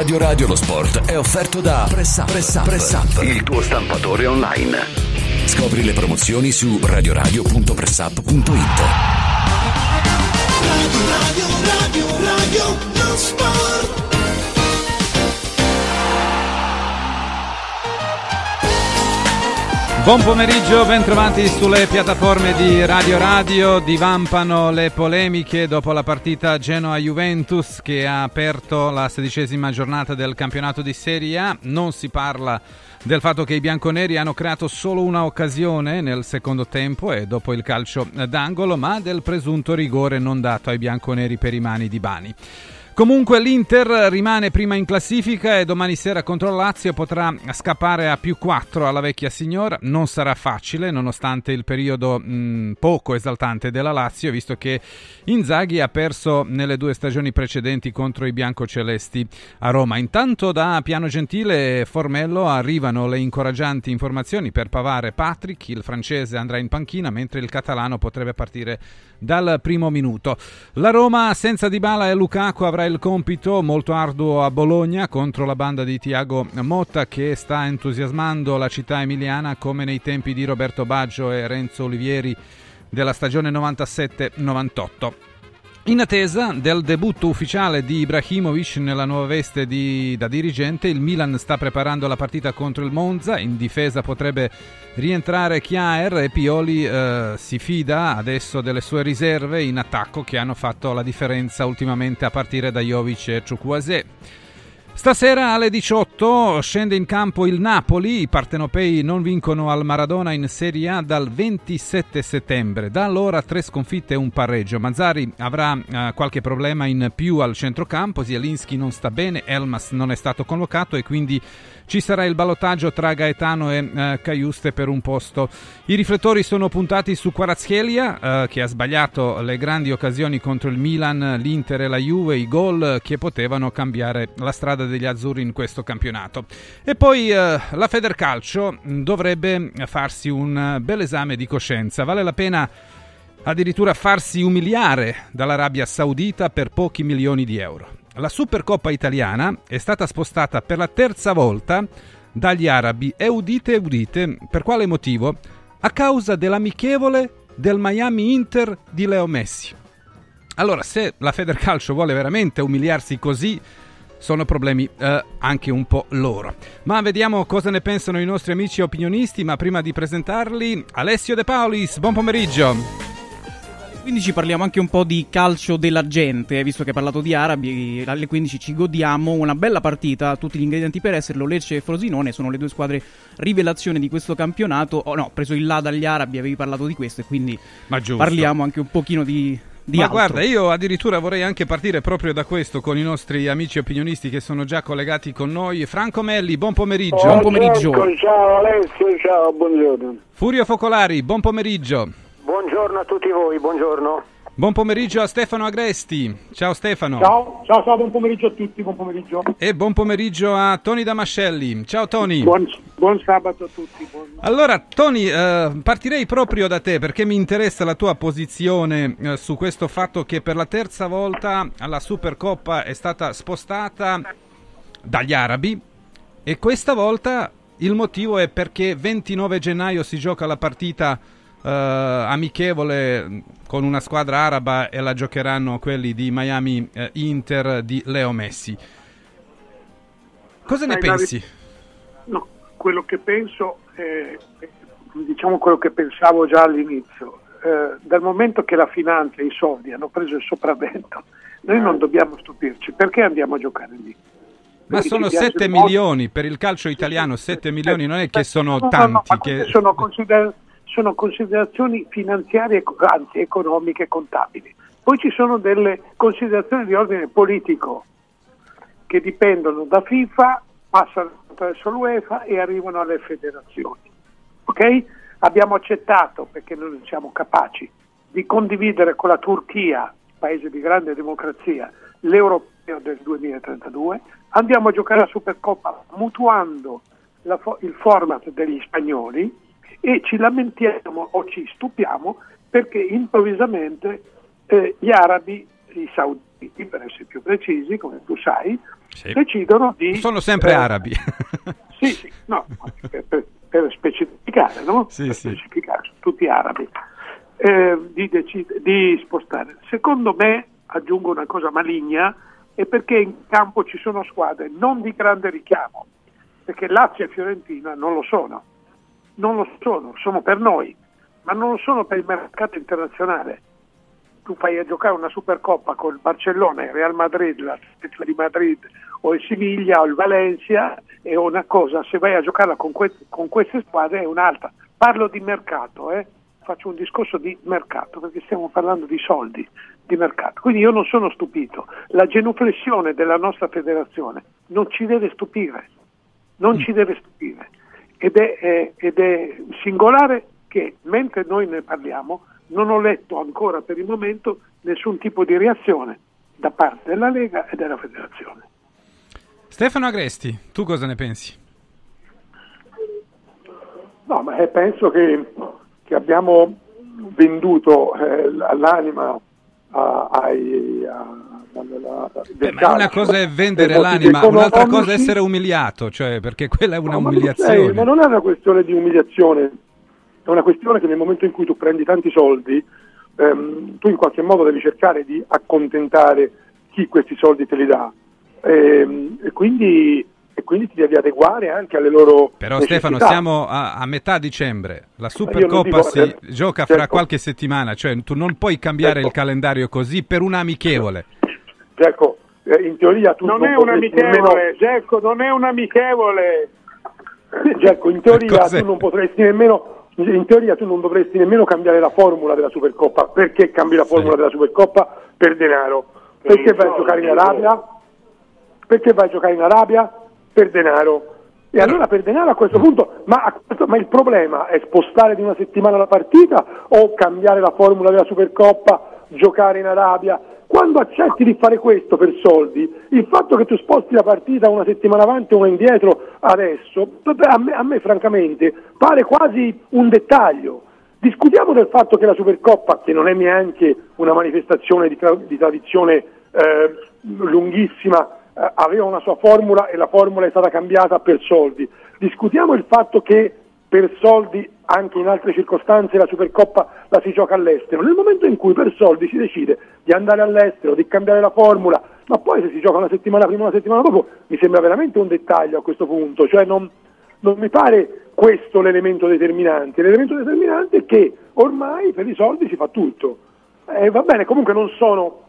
Radio Radio lo sport è offerto da Press Up, Press Up, Press Up, il tuo stampatore online. Scopri le promozioni su radioradio.pressup.it. Radio, radio, radio, radio, lo sport. Buon pomeriggio, bentrovati sulle piattaforme di Radio Radio. Divampano le polemiche dopo la partita Genoa-Juventus che ha aperto la sedicesima giornata del campionato di Serie A. Non si parla del fatto che i bianconeri hanno creato solo una occasione nel secondo tempo e dopo il calcio d'angolo, ma del presunto rigore non dato ai bianconeri per i mani di Bani. Comunque l'Inter rimane prima in classifica e domani sera contro il Lazio potrà scappare a più 4 alla vecchia signora. Non sarà facile nonostante il periodo mh, poco esaltante della Lazio, visto che Inzaghi ha perso nelle due stagioni precedenti contro i biancocelesti a Roma. Intanto da Piano Gentile e Formello arrivano le incoraggianti informazioni per Pavare Patrick, il francese andrà in panchina mentre il catalano potrebbe partire dal primo minuto. La Roma senza Dybala e Lukaku avrà il compito molto arduo a Bologna contro la banda di Tiago Motta che sta entusiasmando la città emiliana come nei tempi di Roberto Baggio e Renzo Olivieri della stagione 97-98. In attesa del debutto ufficiale di Ibrahimovic nella nuova veste di, da dirigente, il Milan sta preparando la partita contro il Monza. In difesa potrebbe rientrare Chiaer e Pioli eh, si fida adesso delle sue riserve in attacco che hanno fatto la differenza ultimamente a partire da Jovic e Ciukwase. Stasera alle 18 scende in campo il Napoli, i partenopei non vincono al Maradona in Serie A dal 27 settembre, da allora tre sconfitte e un pareggio. Mazzari avrà eh, qualche problema in più al centrocampo, Zielinski non sta bene, Elmas non è stato convocato e quindi ci sarà il ballottaggio tra Gaetano e eh, Caiuste per un posto. I riflettori sono puntati su Quarazchelia, eh, che ha sbagliato le grandi occasioni contro il Milan, l'Inter e la Juve, i gol che potevano cambiare la strada degli azzurri in questo campionato. E poi eh, la Federcalcio dovrebbe farsi un bel esame di coscienza. Vale la pena addirittura farsi umiliare dall'Arabia Saudita per pochi milioni di euro. La Supercoppa italiana è stata spostata per la terza volta dagli arabi e udite udite per quale motivo? A causa dell'amichevole del Miami Inter di Leo Messi. Allora, se la Federcalcio vuole veramente umiliarsi così, sono problemi eh, anche un po' loro. Ma vediamo cosa ne pensano i nostri amici opinionisti, ma prima di presentarli, Alessio De Paulis, buon pomeriggio. Quindi ci parliamo anche un po' di calcio della gente, eh, visto che hai parlato di arabi, alle 15 ci godiamo una bella partita, tutti gli ingredienti per esserlo, Lecce e Frosinone sono le due squadre rivelazione di questo campionato. Oh no, preso il là dagli arabi, avevi parlato di questo e quindi parliamo anche un pochino di, di Ma altro. guarda, io addirittura vorrei anche partire proprio da questo con i nostri amici opinionisti che sono già collegati con noi. Franco Melli, buon pomeriggio. Buon pomeriggio. Ecco, ciao Alessio, ciao, buongiorno. Furio Focolari, buon pomeriggio. Buongiorno a tutti voi, buongiorno. Buon pomeriggio a Stefano Agresti. Ciao Stefano. Ciao, ciao, ciao, buon pomeriggio a tutti, buon pomeriggio. E buon pomeriggio a Tony Damascelli. Ciao Tony. Buon, buon sabato a tutti. Buon... Allora, Tony, eh, partirei proprio da te perché mi interessa la tua posizione eh, su questo fatto che per la terza volta la Supercoppa è stata spostata dagli arabi e questa volta il motivo è perché 29 gennaio si gioca la partita eh, amichevole con una squadra araba e la giocheranno quelli di Miami eh, Inter di Leo Messi. Cosa ne Dai, Davide. pensi? No, quello che penso, è, diciamo quello che pensavo già all'inizio, eh, dal momento che la finanza e i soldi hanno preso il sopravvento, noi non dobbiamo stupirci, perché andiamo a giocare lì? Ma sono ci piace 7 il modo- milioni per il calcio italiano, 7 milioni non è che sono No, no, no, tanti. ma che- sono, consider- sono considerazioni finanziarie, anzi economiche, contabili. Poi ci sono delle considerazioni di ordine politico che dipendono da FIFA, passano attraverso l'UEFA e arrivano alle federazioni. Ok? Abbiamo accettato, perché noi non siamo capaci, di condividere con la Turchia, paese di grande democrazia, l'europeo del 2032. Andiamo a giocare la Supercoppa mutuando la il format degli spagnoli e ci lamentiamo o ci stupiamo perché improvvisamente eh, gli arabi, i sauditi per essere più precisi, come tu sai, Sì. decidono di... Sono sempre eh, arabi. Sì, sì, no, per, per- per specificare, no? Sì, per sì. specificare, sono tutti arabi, eh, di, decid- di spostare. Secondo me, aggiungo una cosa maligna, è perché in campo ci sono squadre non di grande richiamo, perché Lazio e Fiorentina non lo sono, non lo sono, sono per noi, ma non lo sono per il mercato internazionale. Tu fai a giocare una Supercoppa con il Barcellona, il Real Madrid, l'Atletico di Madrid o il Siviglia o il Valencia è una cosa, se vai a giocarla con, que- con queste squadre è un'altra. Parlo di mercato, eh? faccio un discorso di mercato perché stiamo parlando di soldi, di mercato. Quindi io non sono stupito. La genuflessione della nostra federazione non ci deve stupire, non ci deve stupire. Ed è, è- ed è singolare che mentre noi ne parliamo non ho letto ancora per il momento nessun tipo di reazione da parte della Lega e della federazione. Stefano Agresti, tu cosa ne pensi? No, ma eh, penso che, che abbiamo venduto eh, l'anima a- ai... a- alla- del Beh, ma una cosa è vendere dei motivi l'anima, un'altra cosa è essere umiliato, cioè perché quella è una No, ma umiliazione. eh, ma non è una questione di umiliazione, è una questione che nel momento in cui tu prendi tanti soldi, ehm, tu in qualche modo devi cercare di accontentare chi questi soldi te li dà. Ehm, e, quindi, e quindi ti devi adeguare anche alle loro Però necessità. Stefano, siamo a, a metà dicembre, la Supercoppa dico- si eh, gioca certo. fra qualche settimana, cioè tu non puoi cambiare Certo. il calendario così per un amichevole. Ecco, eh, in teoria tu Non è un potresti amichevole, nemmeno- Gerco, non è un amichevole. Ecco, in teoria tu non potresti nemmeno, in teoria tu non dovresti nemmeno cambiare la formula della Supercoppa. Perché cambi la formula della Supercoppa? Per denaro. Perché vai a giocare in Arabia? Perché vai a giocare in Arabia? Per denaro. E allora per denaro a questo punto, ma, a questo- ma il problema è spostare di una settimana la partita o cambiare la formula della Supercoppa, giocare in Arabia? Quando accetti di fare questo per soldi, il fatto che tu sposti la partita una settimana avanti o una indietro adesso, a me, a me francamente pare quasi un dettaglio. Discutiamo del fatto che la Supercoppa, che non è neanche una manifestazione di, tra- di tradizione eh, lunghissima, eh, aveva una sua formula e la formula è stata cambiata per soldi. Discutiamo il fatto che per soldi anche in altre circostanze la Supercoppa la si gioca all'estero. Nel momento in cui per soldi si decide di andare all'estero, di cambiare la formula, ma poi se si gioca una settimana prima o una settimana dopo, mi sembra veramente un dettaglio a questo punto, cioè non, non mi pare questo l'elemento determinante. L'elemento determinante è che ormai per i soldi si fa tutto. Eh, va bene, comunque non sono,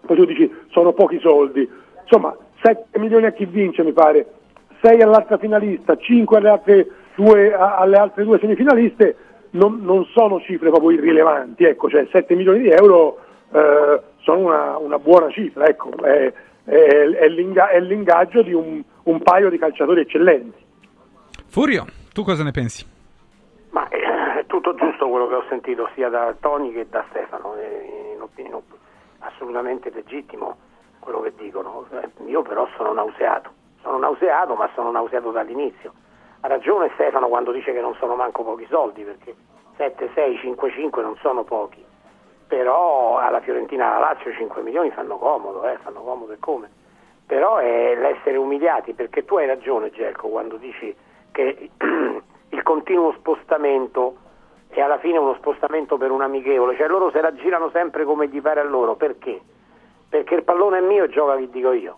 poi tu dici, sono pochi soldi. Insomma, 7 milioni a chi vince, mi pare, 6 all'altra finalista, 5 alle altre due, alle altre due semifinaliste, non, non sono cifre proprio irrilevanti. Ecco, cioè 7 milioni di euro eh, sono una, una buona cifra, ecco, è, è- è l'inga- è l'ingaggio di un, un paio di calciatori eccellenti. Furio, tu cosa ne pensi? Ma eh, è tutto giusto quello che ho sentito sia da Tony che da Stefano, è in opinione assolutamente legittimo quello che dicono. Eh, Io però sono nauseato, sono nauseato ma sono nauseato dall'inizio. Ha ragione Stefano quando dice che non sono manco pochi soldi, perché 7, 6, 5, 5 non sono pochi, però alla Fiorentina e alla Lazio 5 milioni fanno comodo, eh, fanno comodo e come. Però è l'essere umiliati, perché tu hai ragione Gerco quando dici che il continuo spostamento è alla fine uno spostamento per un amichevole, cioè loro se la girano sempre come gli pare a loro, perché? Perché il pallone è mio e gioca chi dico io.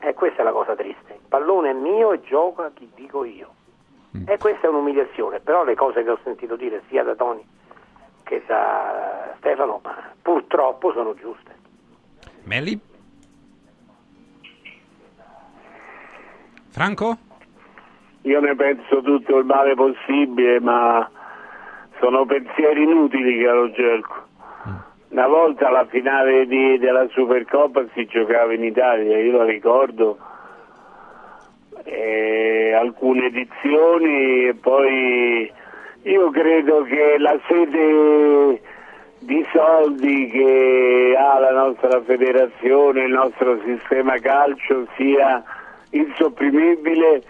E questa è la cosa triste, il pallone è mio e gioca chi dico io. E questa è un'umiliazione, però le cose che ho sentito dire sia da Tony che da Stefano purtroppo sono giuste. Melli? Franco? Io ne penso tutto il male possibile, ma sono pensieri inutili, caro Gelco. Una volta la finale di- della Supercoppa si giocava in Italia, io la ricordo, alcune edizioni e poi io credo che la sede di soldi che ha la nostra federazione, il nostro sistema calcio sia insopprimibile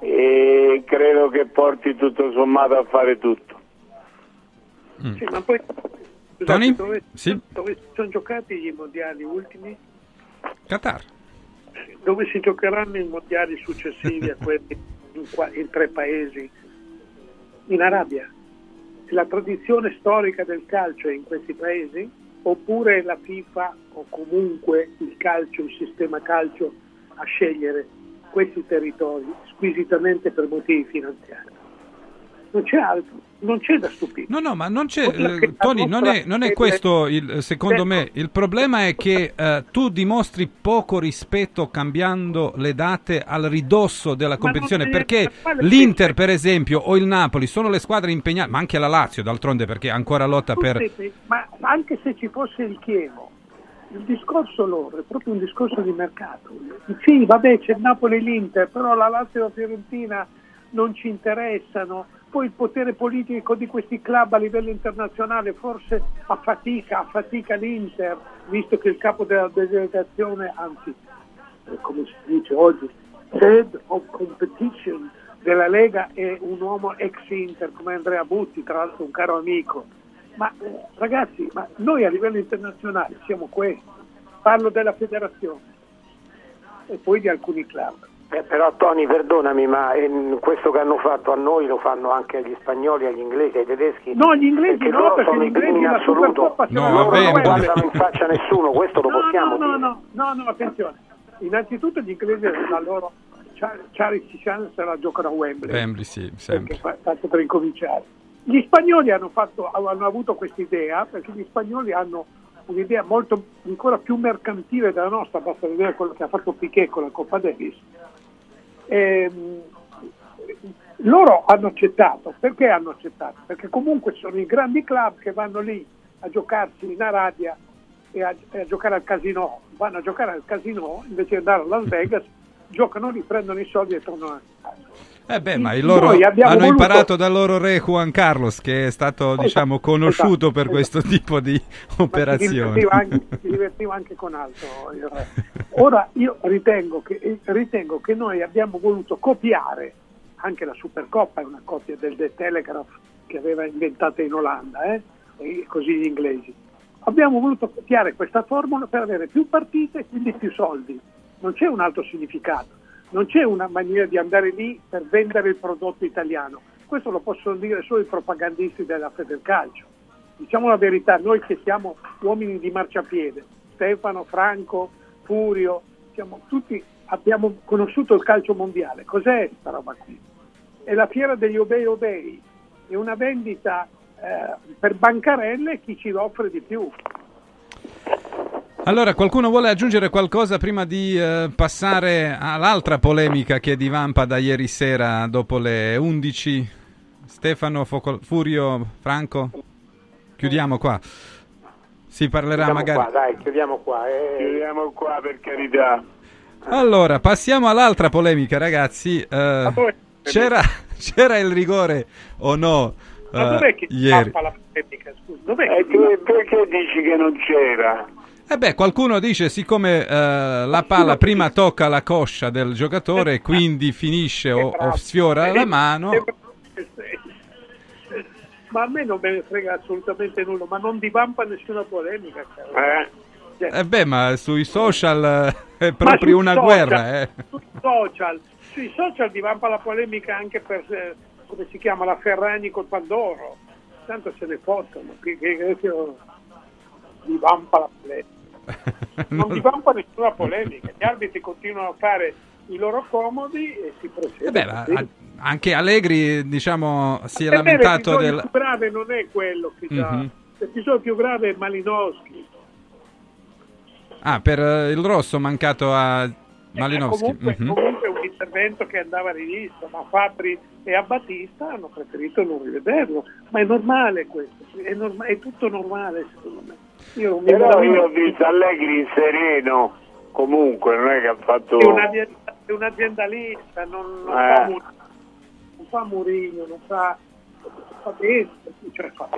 e credo che porti tutto sommato a fare tutto. Sì, ma poi scusate, Tony? dove, Sì. dove sono giocati i mondiali ultimi? Qatar. Dove si giocheranno i mondiali successivi a quelli in, qua- in tre paesi? In Arabia. La tradizione storica del calcio è in questi paesi? Oppure la FIFA o comunque il calcio, il sistema calcio a scegliere questi territori squisitamente per motivi finanziari? Non c'è altro, non c'è da stupire. No, no, ma non c'è, eh, Tony, non è, non è questo il, secondo Ecco. me. Il problema è che eh, tu dimostri poco rispetto cambiando le date al ridosso della competizione, perché l'Inter, per esempio, o il Napoli sono le squadre impegnate, ma anche la Lazio, d'altronde, perché ancora lotta per... Ma anche se ci fosse il Chievo, il discorso loro è proprio un discorso di mercato. Sì, vabbè, c'è il Napoli e l'Inter, però la Lazio e la Fiorentina non ci interessano. Poi il potere politico di questi club a livello internazionale forse affatica, affatica l'Inter, visto che il capo della delegazione, anzi, eh, come si dice oggi, head of competition della Lega è un uomo ex Inter come Andrea Butti, tra l'altro un caro amico. Ma eh, ragazzi, ma noi a livello internazionale siamo questi. Parlo della federazione e poi di alcuni club. Eh, però Tony, perdonami, ma ehm, questo che hanno fatto a noi lo fanno anche agli spagnoli, agli inglesi, ai tedeschi. No, gli inglesi perché no, loro perché sono gli inglesi in assoluto. No, Loro vabbè, non guardano in faccia a nessuno, questo lo No, possiamo no, no, dire. no, no, no, attenzione. Innanzitutto gli inglesi la loro Char- Charity Chance se la giocano a Wembley. Wembley, sì, sempre. perché tanto per incominciare. Gli spagnoli hanno, fatto, hanno avuto questa idea perché gli spagnoli hanno un'idea molto ancora più mercantile della nostra, basta vedere quello che ha fatto Piquet con la Coppa Davis. Ehm, loro hanno accettato, perché hanno accettato? Perché comunque sono i grandi club che vanno lì a giocarsi in Arabia e a, e a giocare al casino, vanno a giocare al casino invece di andare a Las Vegas, giocano lì, prendono i soldi e tornano a casa. Eh beh, ma loro hanno voluto- imparato dal loro re Juan Carlos, che è stato, diciamo, Esatto, conosciuto esatto, per questo tipo di Ma si operazioni. divertiva anche, si divertiva anche con altro. Ora io ritengo che, ritengo che noi abbiamo voluto copiare anche la Supercoppa, è una copia del The Telegraph che aveva inventata in Olanda, eh? così gli inglesi. Abbiamo voluto copiare questa formula per avere più partite e quindi più soldi. Non c'è un altro significato, non c'è una maniera di andare lì per vendere il prodotto italiano. Questo lo possono dire solo i propagandisti della Federcalcio. Diciamo la verità, noi che siamo uomini di marciapiede, Stefano, Franco, Furio, siamo tutti, abbiamo conosciuto il calcio mondiale. Cos'è questa roba qui? È la fiera degli obei obei, è una vendita eh, per bancarelle chi ci offre di più. Allora, qualcuno vuole aggiungere qualcosa prima di eh, passare all'altra polemica che divampa da ieri sera dopo le 11? Stefano, Foco- Furio, Franco? Chiudiamo qua. Si parlerà Chiudiamo magari... qua, dai, chiudiamo qua. eh. Chiudiamo qua per carità. Allora, passiamo all'altra polemica, ragazzi. Eh, c'era, c'era il rigore o no Ma eh, dov'è che ieri? fa la polemica? Scusa, dov'è E che tu perché dici che non c'era? Eh beh, qualcuno dice siccome eh, la palla prima tocca la coscia del giocatore e quindi finisce o, o sfiora la mano, Ma a me non me ne frega assolutamente nulla, ma non divampa nessuna polemica. Eh? Cioè, eh beh, ma sui social eh, è proprio una social- guerra. Eh. Sui social, sui social divampa la polemica anche per, eh, come si chiama, la Ferragni col Pandoro. Tanto se ne fottono, che, che, che, che- divampa la polemica. Non divampa nessuna polemica, gli arbitri continuano a fare i loro comodi e si procede. Eh beh, a- anche Allegri, diciamo, si è Per me lamentato del... più grave non è quello che dà. Mhm. L'episodio più grave è Malinowski. Ah, per eh, il rosso mancato a Malinowski. Comunque, Mhm. comunque è un intervento che andava rivisto, ma Fabri e a Battista hanno preferito non rivederlo. Ma è normale questo, è, norma- è tutto normale secondo me. Io Però io ho visto Allegri sereno, comunque non è che ha fatto... è, un'azienda- è un aziendalista, non, non Eh. fa Mourinho, non fa Mourinho, non fa, fa bene, cioè fa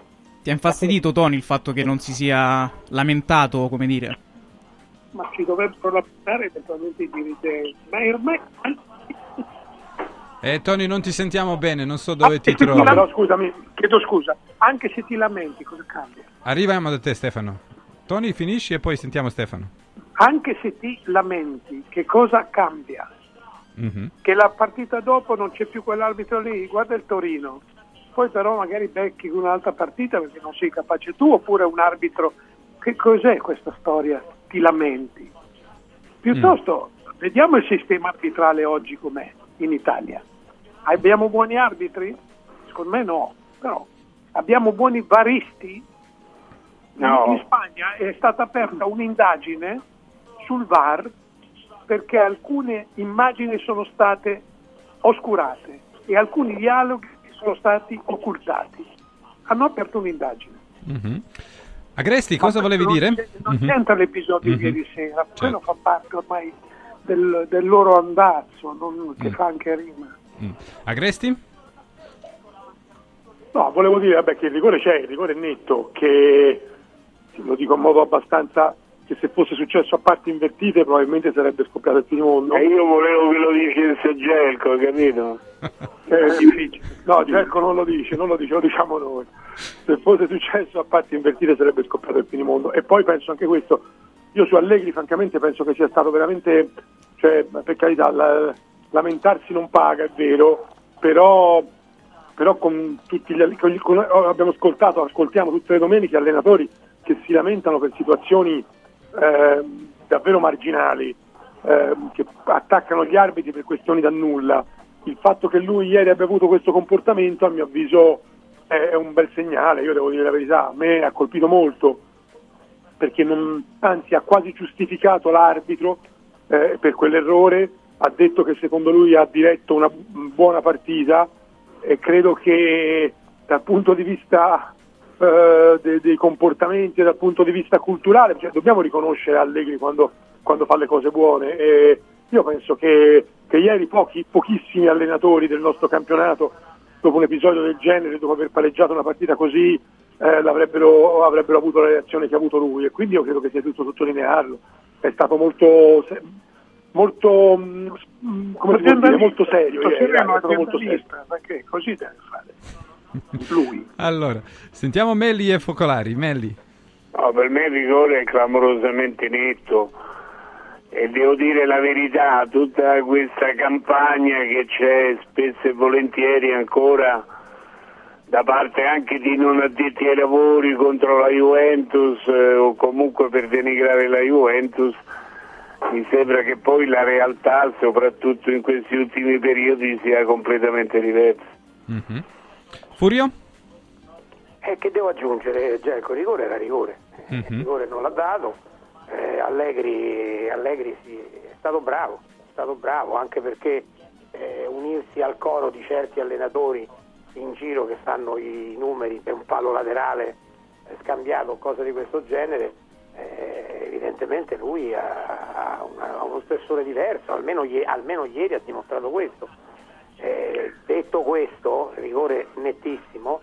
Ti ha infastidito, Tony, il fatto che non si sia lamentato, come dire? ma ci dovrebbero lamentare eventualmente i dirigenti. Ma ormai Eh, Tony, non ti sentiamo bene, non so dove Ah, ti trovi. lam- no, scusami, chiedo scusa. Anche se ti lamenti, cosa cambia? Arriviamo da te, Stefano. Tony, finisci e poi sentiamo Stefano. anche se ti lamenti, che cosa cambia? Mhm. Che la partita dopo non c'è più quell'arbitro lì, guarda il Torino, poi però magari becchi un'altra partita perché non sei capace tu oppure un arbitro. Che cos'è questa storia? Ti lamenti. Piuttosto vediamo il sistema arbitrale oggi com'è in Italia. Abbiamo buoni arbitri? Secondo me no, però abbiamo buoni varisti? No. In Spagna è stata aperta un'indagine sul VAR perché alcune immagini sono state oscurate e alcuni dialoghi sono stati occultati. Hanno aperto un'indagine. Mhm. Agresti, cosa volevi non dire? Non Mhm. c'entra l'episodio Mhm. di ieri sera, quello Certo. fa parte ormai del, del loro andazzo, non- che Mm. fa anche rima. Mm. Agresti? No, volevo dire vabbè, che il rigore c'è, il rigore è netto, che lo dico in modo abbastanza che se fosse successo a parti invertite probabilmente sarebbe scoppiato il finimondo. E io volevo che lo dicesse Gelco, capito? È difficile. No, Cerco non lo dice, non lo dice, lo diciamo noi. Se fosse successo a parti invertite sarebbe scoppiato il finimondo. E poi penso anche questo, io su Allegri francamente penso che sia stato veramente, cioè per carità, la- lamentarsi non paga, è vero, però, però con tutti gli con con- abbiamo ascoltato, ascoltiamo tutte le domeniche allenatori che si lamentano per situazioni eh, davvero marginali, eh, che attaccano gli arbitri per questioni da nulla. Il fatto che lui ieri abbia avuto questo comportamento, a mio avviso, è un bel segnale. Io devo dire la verità, a me ha colpito molto perché non- anzi ha quasi giustificato l'arbitro eh, per quell'errore, ha detto che secondo lui ha diretto una buona partita e credo che dal punto di vista eh, de- dei comportamenti dal punto di vista culturale, cioè, dobbiamo riconoscere Allegri quando, quando fa le cose buone. E io penso che, che ieri pochi, pochissimi allenatori del nostro campionato, dopo un episodio del genere, dopo aver pareggiato una partita così, eh, l'avrebbero, avrebbero avuto la reazione che ha avuto lui e quindi io credo che sia giusto sottolinearlo. È stato molto, se- molto, mm, mm, come si può dire, molto serio. ieri, è sereno, stato molto serio. perché così deve fare. Lui. Allora, sentiamo Melli e Focolari. Melli. No, per me il rigore è clamorosamente netto e devo dire la verità, tutta questa campagna che c'è spesso e volentieri ancora da parte anche di non addetti ai lavori contro la Juventus eh, o comunque per denigrare la Juventus, mi sembra che poi la realtà, soprattutto in questi ultimi periodi, sia completamente diversa. Mhm. Furio? E che devo aggiungere? Il rigore era rigore, Eh, Mhm. il rigore non l'ha dato, eh, Allegri, Allegri sì, è stato bravo, è stato bravo anche perché eh, unirsi al coro di certi allenatori in giro che fanno i numeri per un palo laterale eh, scambiato o cose di questo genere, eh, evidentemente lui ha, ha una- ha uno spessore diverso, almeno, almeno ieri ha dimostrato questo. Eh, detto questo, rigore nettissimo,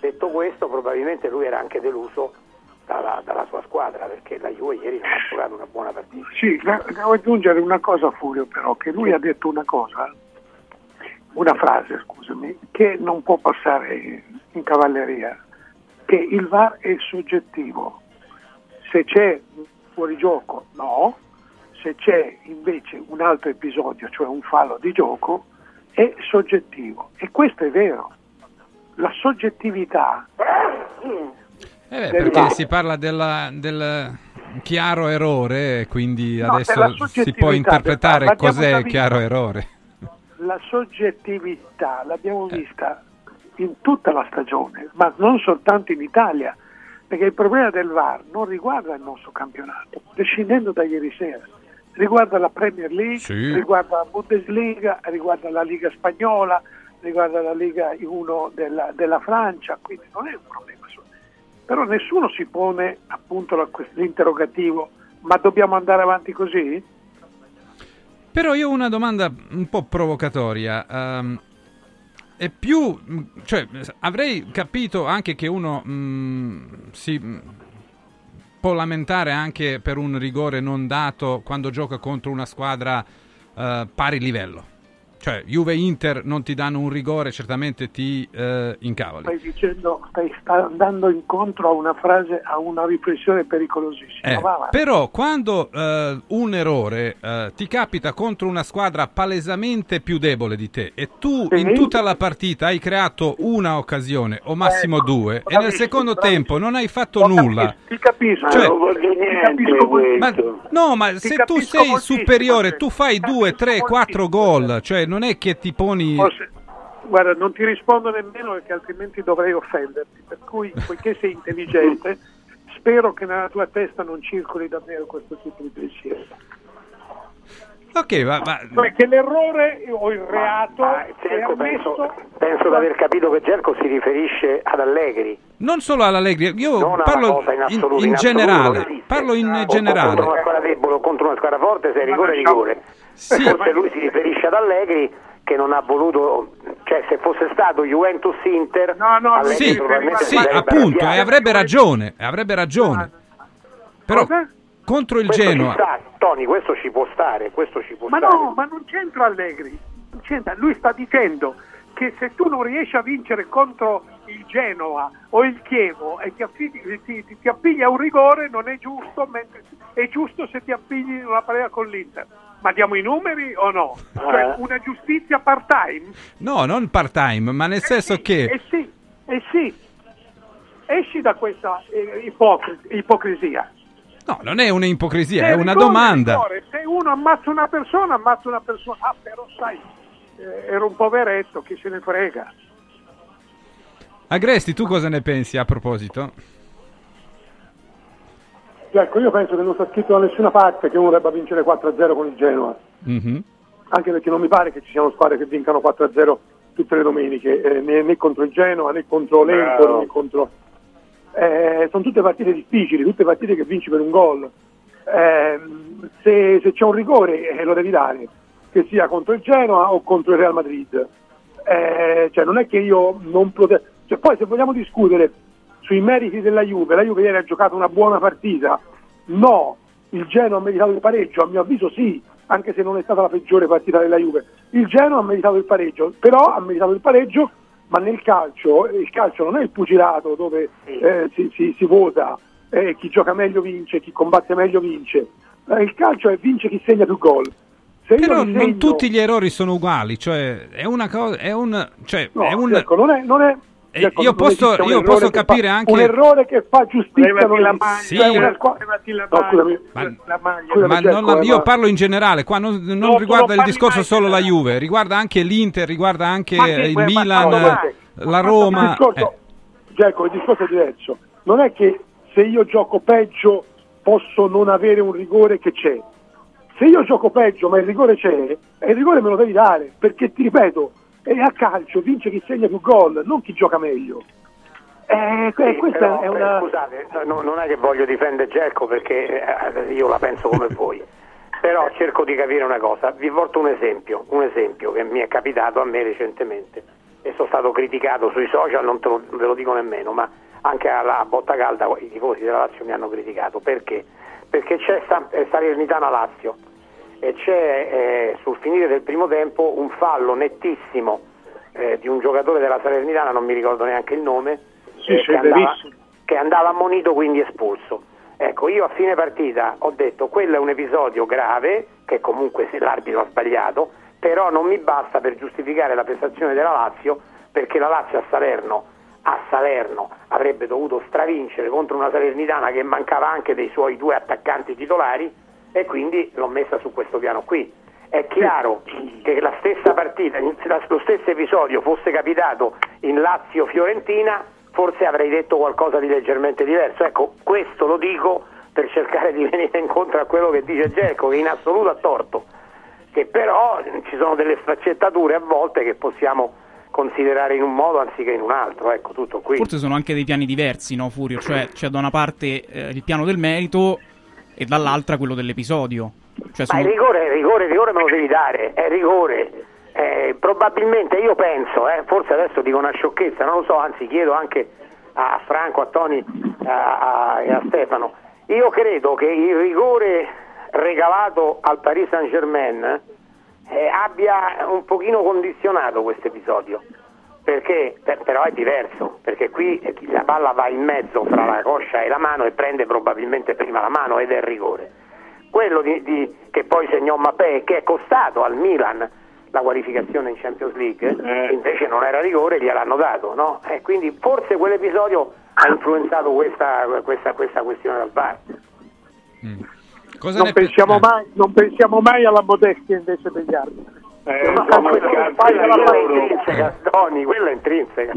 detto questo probabilmente lui era anche deluso dalla, dalla sua squadra perché la Juve ieri non ha giocato una buona partita. Sì, devo aggiungere una cosa a Furio però, che lui ha detto una cosa, una frase, scusami, che non può passare in cavalleria, che il VAR è soggettivo. Se c'è un fuorigioco, no, se c'è invece un altro episodio, cioè un fallo di gioco, è soggettivo. E questo è vero. La soggettività Eh beh, perché VAR. si parla della- del chiaro errore, quindi No, adesso si può interpretare cos'è chiaro errore. La soggettività l'abbiamo vista in tutta la stagione, ma non soltanto in Italia, perché il problema del VAR non riguarda il nostro campionato, prescindendo da ieri sera, riguarda la Premier League, Sì. riguarda la Bundesliga, riguarda la Liga Spagnola, riguarda la Liga 1 della, della Francia, quindi non è un problema. Però nessuno si pone appunto l'interrogativo, ma dobbiamo andare avanti così? Però io ho una domanda un po' provocatoria. ehm, è più, cioè, avrei capito anche che uno mh, si mh, può lamentare anche per un rigore non dato quando gioca contro una squadra eh, pari livello. Cioè, Juve e Inter non ti danno un rigore, certamente ti eh, incavoli. Stai dicendo, stai sta andando incontro a una frase, a una riflessione pericolosissima. Eh, però quando eh, un errore eh, ti capita contro una squadra palesemente più debole di te e tu Sì. in tutta la partita hai creato una occasione o massimo Ecco, due e nel secondo bravissimo. tempo non hai fatto Ho nulla. capito, Ti capisco. Cioè- non voglio niente capisco Ma, no, ma Ti se tu capisco sei superiore, tu fai due, capisco tre, quattro gol, cioè non è che ti poni... Forse- guarda, non ti rispondo nemmeno perché altrimenti dovrei offenderti. Per cui, poiché sei intelligente, spero che nella tua testa non circoli davvero questo tipo di pensiero. Ok, ma, ma- Cioè che l'errore o il reato Ma è Gerco, penso, ammesso. penso di aver capito che Gerco si riferisce ad Allegri. non solo all'Allegri, io Non parlo in assoluto, in in assoluto generale, parlo in contro generale. una squadra debole contro una squadra forte, se è rigore è rigore. Sì. Forse lui si riferisce ad Allegri che non ha voluto, cioè se fosse stato Juventus-Inter, No, no, Allegri Sì, sì, appunto, e arrabbiato. avrebbe ragione, e avrebbe ragione. Però Cosa? contro il Questo Genoa, sta, Tony, questo ci può stare, questo ci può Ma stare. no, ma non c'entra Allegri. Non c'entra. Lui sta dicendo che se tu non riesci a vincere contro il Genoa o il Chievo e ti, affidi- ti, ti- ti appigli a un rigore non è giusto, mentre è giusto se ti appigli in una partita con l'Inter. Ma diamo i numeri o no? Cioè Eh. una giustizia part-time? no, non part-time, ma nel senso Eh che sì, eh sì. Esci da questa eh, ipocri- ipocrisia. no, non è un'ipocrisia, Se è una rigore domanda. rigore, Se uno ammazza una persona, ammazza una persona. Ah, però sai, eh, era un poveretto, chi se ne frega. Agresti, tu cosa ne pensi a proposito? Ecco, io penso che non sta scritto da nessuna parte che uno debba vincere 4-0 con il Genoa, Mhm. anche perché non mi pare che ci siano squadre che vincano 4-0 tutte le domeniche, eh, né, né contro il Genoa, né contro l'Empoli, né contro... Eh, sono tutte partite difficili, tutte partite che vinci per un gol. Eh, se, se c'è un rigore eh, lo devi dare, che sia contro il Genoa o contro il Real Madrid. Eh, cioè, non è che io non prote- cioè, poi se vogliamo discutere sui meriti della Juve, la Juve ieri ha giocato una buona partita, no, il Genoa ha meritato il pareggio, a mio avviso sì, anche se non è stata la peggiore partita della Juve. Il Genoa ha meritato il pareggio, però ha meritato il pareggio, ma nel calcio, il calcio non è il pugilato dove eh, si, si- si vota, eh, chi gioca meglio vince, chi combatte meglio vince. Eh, il calcio è vince chi segna più gol. Però li non tutti gli errori sono uguali, cioè è una cosa, è un, cioè, No, è un, ecco, non è, non è- Eh, ecco, io posso- io posso capire fa- anche- un errore che fa giustizia non la maglia, Sì, Cioè, una la No, maglia, scusami. Ma- la maglia. Scusami, ma non la- io parlo in generale, qua non, non No, riguarda il discorso solo la. Juve, riguarda anche l'Inter, riguarda anche che- il ma- Milan, no, la Il Roma. discorso, eh. Il discorso è diverso. Non è che se io gioco peggio posso non avere un rigore che c'è. Se io gioco peggio ma il rigore c'è, e il rigore me lo devi dare, perché ti ripeto, è a calcio vince chi segna più gol, non chi gioca meglio. Eh, que- Sì, però, è eh, una... Scusate, no- non è che voglio difendere Gerco perché eh, io la penso come voi, però cerco di capire una cosa. Vi porto un esempio, un esempio che mi è capitato a me recentemente e sono stato criticato sui social, non te lo, ve lo dico nemmeno, ma anche alla botta calda i tifosi della Lazio mi hanno criticato. Perché? Perché c'è San- eh, Salernitana Lazio e c'è eh, sul finire del primo tempo un fallo nettissimo eh, di un giocatore della Salernitana, non mi ricordo neanche il nome, Sì, eh, che, andava, che andava ammonito quindi espulso. Ecco, io a fine partita ho detto quello è un episodio grave, che comunque l'arbitro ha sbagliato, però non mi basta per giustificare la prestazione della Lazio, perché la Lazio a Salerno, a Salerno avrebbe dovuto stravincere contro una Salernitana che mancava anche dei suoi due attaccanti titolari e quindi l'ho messa su questo piano qui. È chiaro che la stessa partita, lo stesso episodio fosse capitato in Lazio-Fiorentina, forse avrei detto qualcosa di leggermente diverso. Ecco, questo lo dico per cercare di venire incontro a quello che dice Gerco, che in assoluto ha torto, che però ci sono delle sfaccettature a volte che possiamo considerare in un modo anziché in un altro, ecco, tutto qui. Forse sono anche dei piani diversi, no, Furio? Cioè, c'è da una parte eh, il piano del merito e dall'altra quello dell'episodio. Cioè, Ma sono... il rigore, il rigore, il rigore me lo devi dare, è rigore. Eh, probabilmente io penso, eh, forse adesso dico una sciocchezza, non lo so, anzi chiedo anche a Franco, a Tony a- a- e a Stefano. Io credo che il rigore regalato al Paris Saint Germain eh, abbia un pochino condizionato questo episodio. Perché, per, però è diverso, perché qui la palla va in mezzo fra la coscia e la mano e prende probabilmente prima la mano ed è il rigore. Quello di, di, che poi segnò Mappé, che è costato al Milan la qualificazione in Champions League, Eh. invece non era rigore, gliel'hanno dato, no? E quindi forse quell'episodio ha influenzato questa, questa, questa questione del VAR. Cosa Non pensiamo, eh. mai, non pensiamo mai alla modestia invece degli arbitri. Eh, Ma quella è intrinseca, Tony, quella è intrinseca.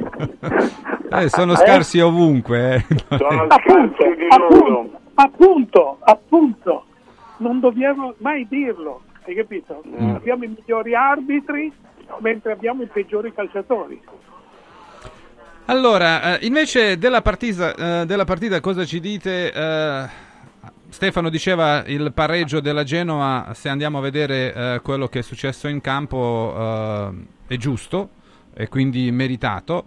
Eh, sono scarsi ovunque. eh. Sono Appunto, scarsi di loro. appunto, appunto, appunto, non dobbiamo mai dirlo, hai capito? Mm. Abbiamo i migliori arbitri mentre abbiamo i peggiori calciatori. Allora, eh, invece della partita, eh, della partita cosa ci dite? Eh, Stefano diceva il pareggio della Genoa, se andiamo a vedere eh, quello che è successo in campo eh, è giusto e quindi meritato.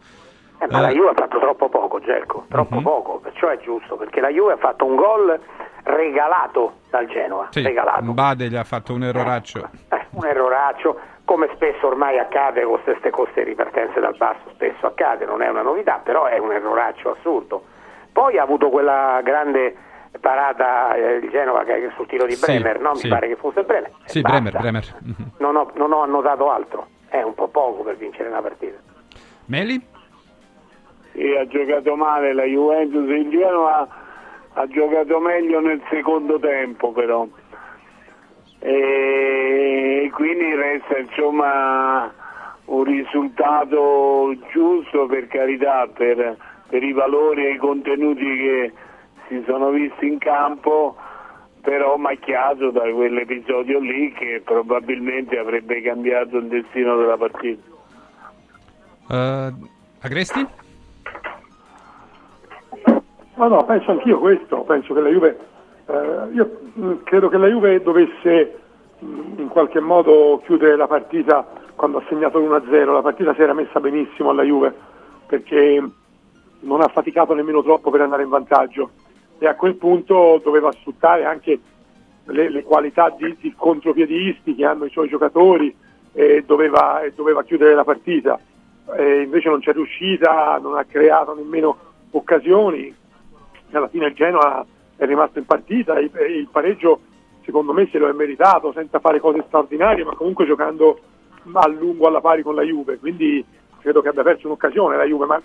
Eh, ma la Eh, Juve ha fatto troppo poco, Gerco, troppo Mhm. poco, perciò è giusto, perché la Juve ha fatto un gol regalato dal Genoa, sì, regalato. Bade gli ha fatto un erroraccio. Eh, un erroraccio, come spesso ormai accade con queste, con queste ripartenze dal basso, spesso accade, non è una novità, però è un erroraccio assurdo. Poi ha avuto quella grande parata eh, il Genova che, sul tiro di Sì, Bremer, no? mi sì. pare che fosse Bremer. Sì, basta. Bremer, Bremer. Non ho, non ho annotato altro, è un po' poco per vincere una partita. Meli? Sì, ha giocato male la Juventus, il Genoa ha giocato meglio nel secondo tempo però. E quindi resta insomma un risultato giusto per carità, per, per i valori e i contenuti che si sono visti in campo, però macchiato da quell'episodio lì che probabilmente avrebbe cambiato il destino della partita. Eh, Agresti? Ma no, penso anch'io questo, penso che la Juve, eh, io mh, credo che la Juve dovesse mh, in qualche modo chiudere la partita quando ha segnato l'1-0, la partita si era messa benissimo alla Juve perché non ha faticato nemmeno troppo per andare in vantaggio e a quel punto doveva sfruttare anche le, le qualità di, di contropiedisti che hanno i suoi giocatori e doveva, e doveva chiudere la partita. E invece non c'è riuscita, non ha creato nemmeno occasioni. Alla fine il Genoa è rimasto in partita e il pareggio secondo me se lo è meritato senza fare cose straordinarie, ma comunque giocando a lungo alla pari con la Juve. Quindi credo che abbia perso un'occasione la Juve, ma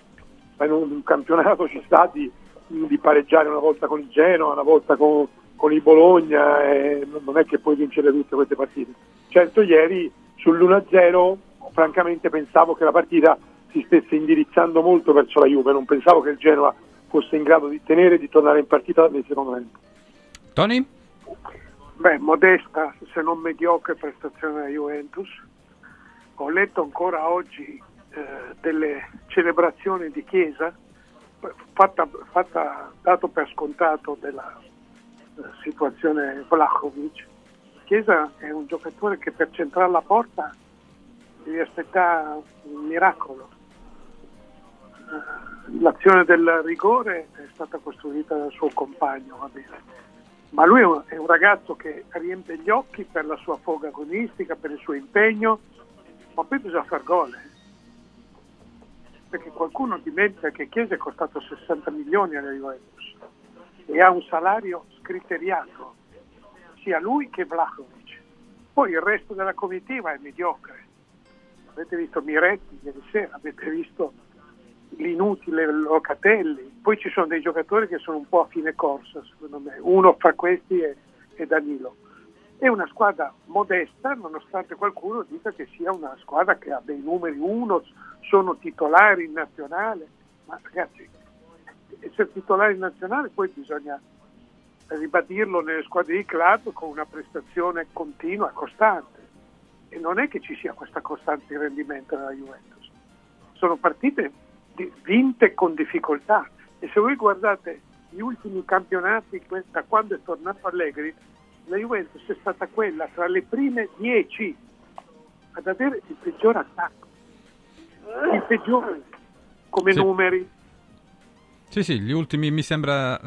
in un campionato ci sta di, di pareggiare una volta con il Genoa, una volta con, con il Bologna, e non è che puoi vincere tutte queste partite. Certo ieri sull'1-0 francamente pensavo che la partita si stesse indirizzando molto verso la Juve, non pensavo che il Genoa fosse in grado di tenere e di tornare in partita nel secondo tempo. Tony? Beh, modesta, se non mediocre prestazione della Juventus. Ho letto ancora oggi eh, delle celebrazioni di Chiesa, fatta, fatta- dato per scontato della eh, situazione Vlahovic. Chiesa è un giocatore che per centrare la porta devi aspettare un miracolo. Eh, L'azione del rigore è stata costruita dal suo compagno, ma lui è un, ragazzo che riempie gli occhi per la sua foga agonistica, per il suo impegno, ma poi bisogna far gol. Perché qualcuno dimentica che Chiesa è costato 60 milioni alla Juventus e ha un salario scriteriato, sia lui che Vlahovic. Poi il resto della comitiva è mediocre. Avete visto Miretti ieri sera, avete visto l'inutile Locatelli, poi ci sono dei giocatori che sono un po' a fine corsa, secondo me. Uno fra questi è, è Danilo. È una squadra modesta, nonostante qualcuno dica che sia una squadra che ha dei numeri uno, sono titolari in nazionale, ma ragazzi, essere titolari in nazionale poi bisogna ribadirlo nelle squadre di club con una prestazione continua, costante. E non è che ci sia questa costante di rendimento nella Juventus. Sono partite vinte con difficoltà. E se voi guardate gli ultimi campionati, da quando è tornato Allegri, la Juventus è stata quella tra le prime dieci ad avere il peggior attacco. Il peggiore come Sì. numeri. Sì, sì, gli ultimi, mi sembra,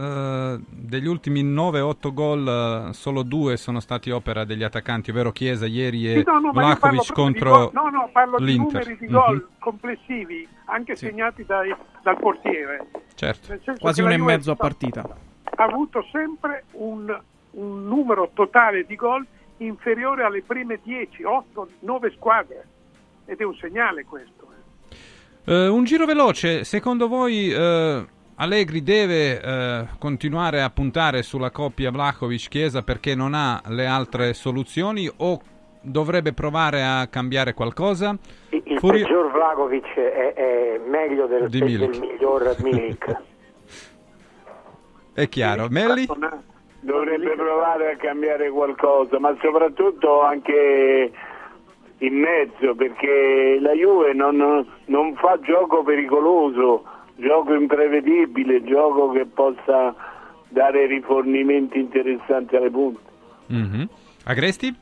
uh, degli ultimi 9-8 gol, uh, solo due sono stati opera degli attaccanti, ovvero Chiesa ieri e Sì, no, no, Vlahovic di contro no, no, parlo di l'Inter. numeri di gol Mhm, complessivi, anche Sì. segnati dai- dal portiere. Certo. Quasi la e mezzo a partita. Ha avuto sempre un, un numero totale di gol inferiore alle prime 10, 8, 9 squadre. Ed è un segnale questo. eh. Eh, un giro veloce, secondo voi eh, Allegri deve eh, continuare a puntare sulla coppia Vlahovic-Chiesa perché non ha le altre soluzioni o dovrebbe provare a cambiare qualcosa? Il, Furio- peggior Vlagovic è, è meglio del, Di del Milik. miglior Milik. È chiaro. Melli? Dovrebbe provare a cambiare qualcosa, ma soprattutto anche in mezzo, perché la Juve non, non fa gioco pericoloso, gioco imprevedibile, gioco che possa dare rifornimenti interessanti alle punte. Mhm. Agresti?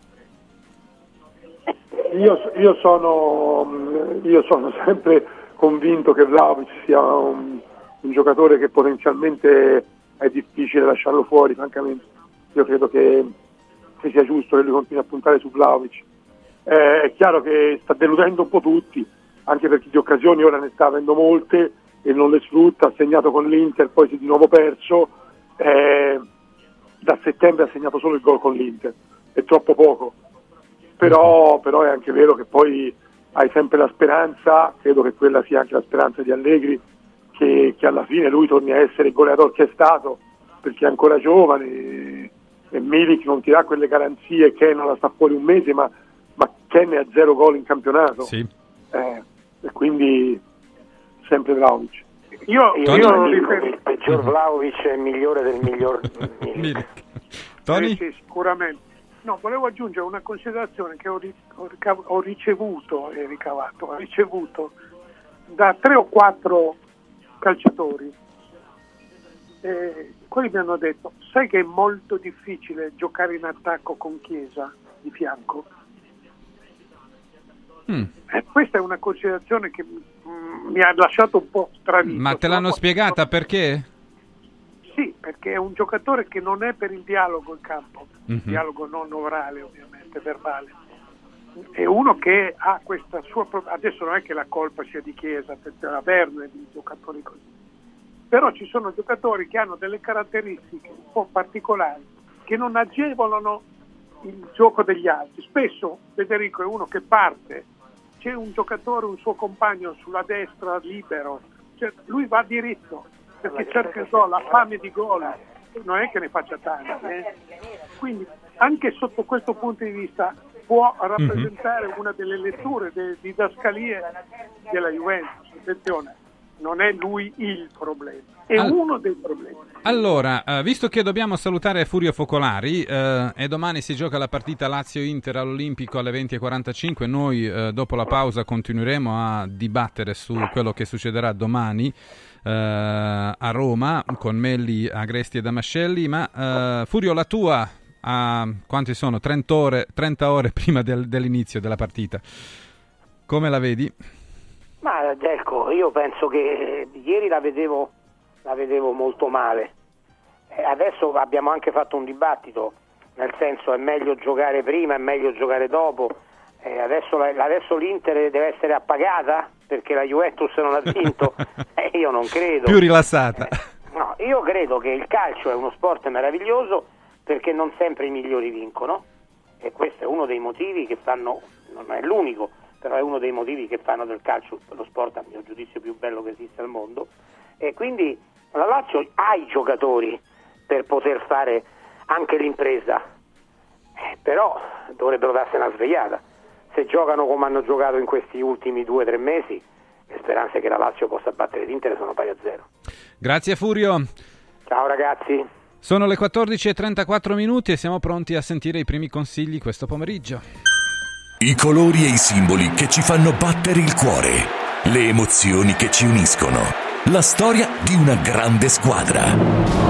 Io, io sono, io sono sempre convinto che Vlaovic sia un, un giocatore che potenzialmente è difficile lasciarlo fuori, francamente. Io credo che, che sia giusto che lui continui a puntare su Vlaovic. Eh, è chiaro che sta deludendo un po' tutti, anche perché di occasioni ora ne sta avendo molte e non le sfrutta, ha segnato con l'Inter, poi si è di nuovo perso. Eh, da settembre ha segnato solo il gol con l'Inter, è troppo poco però, però è anche vero che poi hai sempre la speranza, credo che quella sia anche la speranza di Allegri, che, che alla fine lui torni a essere il goleador che è stato, perché è ancora giovane e, e Milik non ti dà quelle garanzie, Ken non la sta fuori un mese, ma, ma Ken è a zero gol in campionato, Sì. Eh, e quindi sempre Vlaovic. Io, Io, io dico che il peggior Vlaovic è il migliore del miglior Milik. Tony? Eh sì, sicuramente. No, volevo aggiungere una considerazione che ho, ho ricevuto e ricavato, ho ricevuto da tre o quattro calciatori. Eh, quelli mi hanno detto, sai che è molto difficile giocare in attacco con Chiesa di fianco? Mm. Eh, questa è una considerazione che mm, mi ha lasciato un po' stranito. Ma te l'hanno spiegata perché? Sì, perché è un giocatore che non è per il dialogo in campo, Mhm. dialogo non orale ovviamente, verbale. È uno che ha questa sua... Adesso non è che la colpa sia di Chiesa, attenzione a di giocatori così. Però ci sono giocatori che hanno delle caratteristiche un po' particolari che non agevolano il gioco degli altri. Spesso Federico è uno che parte, c'è un giocatore, un suo compagno sulla destra libero, cioè, lui va diritto perché cerca il gol, ha fame di gol, non è che ne faccia tanti. eh. Quindi anche sotto questo punto di vista può rappresentare una delle letture, delle didascalie della Juventus. Attenzione, non è lui il problema, è Al- uno dei problemi. Allora, eh, visto che dobbiamo salutare Furio Focolari eh, e domani si gioca la partita Lazio-Inter all'Olimpico alle 20.45, noi eh, dopo la pausa continueremo a dibattere su quello che succederà domani eh, a Roma con Melli, Agresti e Damascelli, ma eh, Furio la tua a quanti sono? 30 ore, 30 ore prima del- dell'inizio della partita. Come la vedi? Ma ecco, io penso che eh, ieri la vedevo, la vedevo molto male. Eh, adesso abbiamo anche fatto un dibattito, nel senso è meglio giocare prima, è meglio giocare dopo. Eh, adesso, adesso l'Inter deve essere appagata perché la Juventus non ha vinto. Eh, io non credo. Più rilassata. No, io credo che il calcio è uno sport meraviglioso perché non sempre i migliori vincono e questo è uno dei motivi che fanno, non è l'unico, però è uno dei motivi che fanno del calcio lo sport a mio giudizio più bello che esiste al mondo e quindi la Lazio ha i giocatori per poter fare anche l'impresa, Eh, però dovrebbero darsi una svegliata. Se giocano come hanno giocato in questi ultimi due o tre mesi, le speranze che la Lazio possa battere l'Inter sono pari a zero. Grazie Furio. Ciao ragazzi. Sono le 14.34 minuti e siamo pronti a sentire i primi consigli questo pomeriggio. I colori e i simboli che ci fanno battere il cuore. Le emozioni che ci uniscono. La storia di una grande squadra.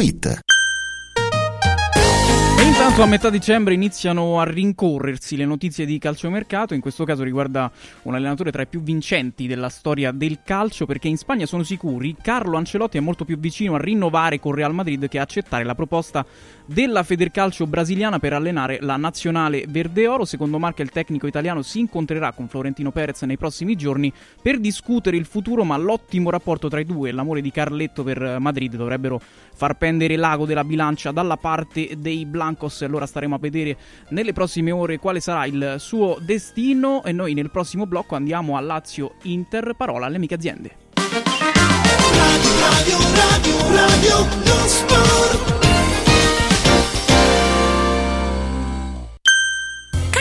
E intanto a metà dicembre iniziano a rincorrersi le notizie di calciomercato, in questo caso riguarda un allenatore tra i più vincenti della storia del calcio perché in Spagna sono sicuri Carlo Ancelotti è molto più vicino a rinnovare con Real Madrid che a accettare la proposta della Federcalcio brasiliana per allenare la nazionale verde-oro. Secondo Marca il tecnico italiano si incontrerà con Florentino Perez nei prossimi giorni per discutere il futuro, ma l'ottimo rapporto tra i due e l'amore di Carletto per Madrid dovrebbero far pendere l'ago della bilancia dalla parte dei Blancos. Allora staremo a vedere nelle prossime ore quale sarà il suo destino e noi nel prossimo blocco andiamo a Lazio Inter, parola alle amiche aziende. Radio, radio, radio, non sport.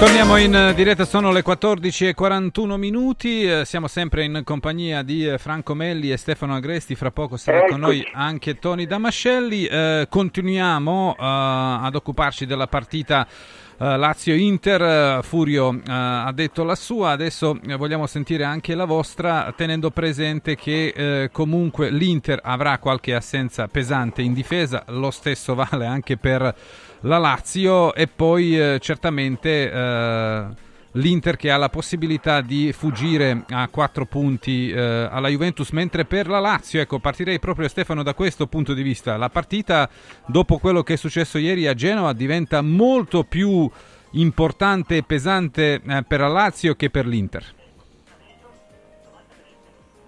Torniamo in diretta, sono le 14.41 minuti, eh, siamo sempre in compagnia di eh, Franco Melli e Stefano Agresti, fra poco sarà con noi anche Tony Damascelli. Eh, continuiamo eh, ad occuparci della partita eh, Lazio-Inter, Eh, Furio eh, ha detto la sua, adesso eh, vogliamo sentire anche la vostra, tenendo presente che eh, comunque l'Inter avrà qualche assenza pesante in difesa, lo stesso vale anche per la Lazio e poi eh, certamente eh, l'Inter che ha la possibilità di fuggire a quattro punti eh, alla Juventus, mentre per la Lazio, ecco, partirei proprio Stefano da questo punto di vista. La partita, dopo quello che è successo ieri a Genova, diventa molto più importante e pesante eh, per la Lazio che per l'Inter.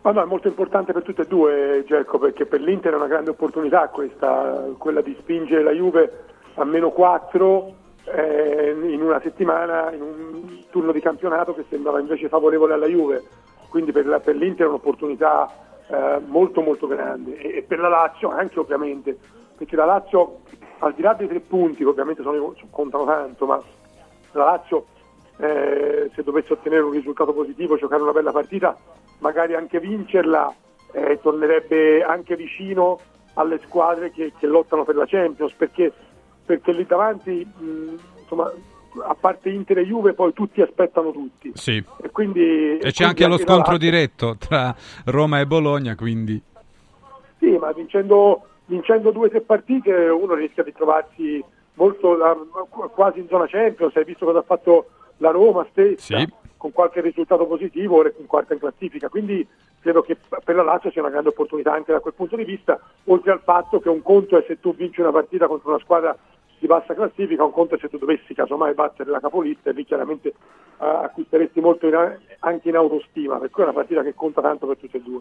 Ma no, è molto importante per tutte e due, Gerco, perché per l'Inter è una grande opportunità questa, quella di spingere la Juve a meno 4 eh, in una settimana, in un turno di campionato che sembrava invece favorevole alla Juve. Quindi per, la- per l'Inter è un'opportunità eh, molto molto grande. E, e per la Lazio anche ovviamente, perché la Lazio al di là dei tre punti, che ovviamente sono- contano tanto, ma la Lazio eh, se dovesse ottenere un risultato positivo, giocare una bella partita, magari anche vincerla, eh, tornerebbe anche vicino alle squadre che, che lottano per la Champions, perché, perché lì davanti, mh, insomma, a parte Inter e Juve, poi tutti aspettano tutti. Sì. E, quindi, E c'è anche lo scontro diretto tra Roma e Bologna, quindi... Sì, ma vincendo, vincendo due o tre partite uno rischia di trovarsi molto quasi in zona Champions. Hai visto cosa ha fatto la Roma stessa, Sì. con qualche risultato positivo, ora è in quarta in classifica. Quindi credo che per la Lazio sia una grande opportunità anche da quel punto di vista, oltre al fatto che un conto è se tu vinci una partita contro una squadra di bassa classifica, un conto se tu dovessi casomai battere la capolista e lì chiaramente eh, acquisteresti molto in- anche in autostima, per cui è una partita che conta tanto per tutte e due.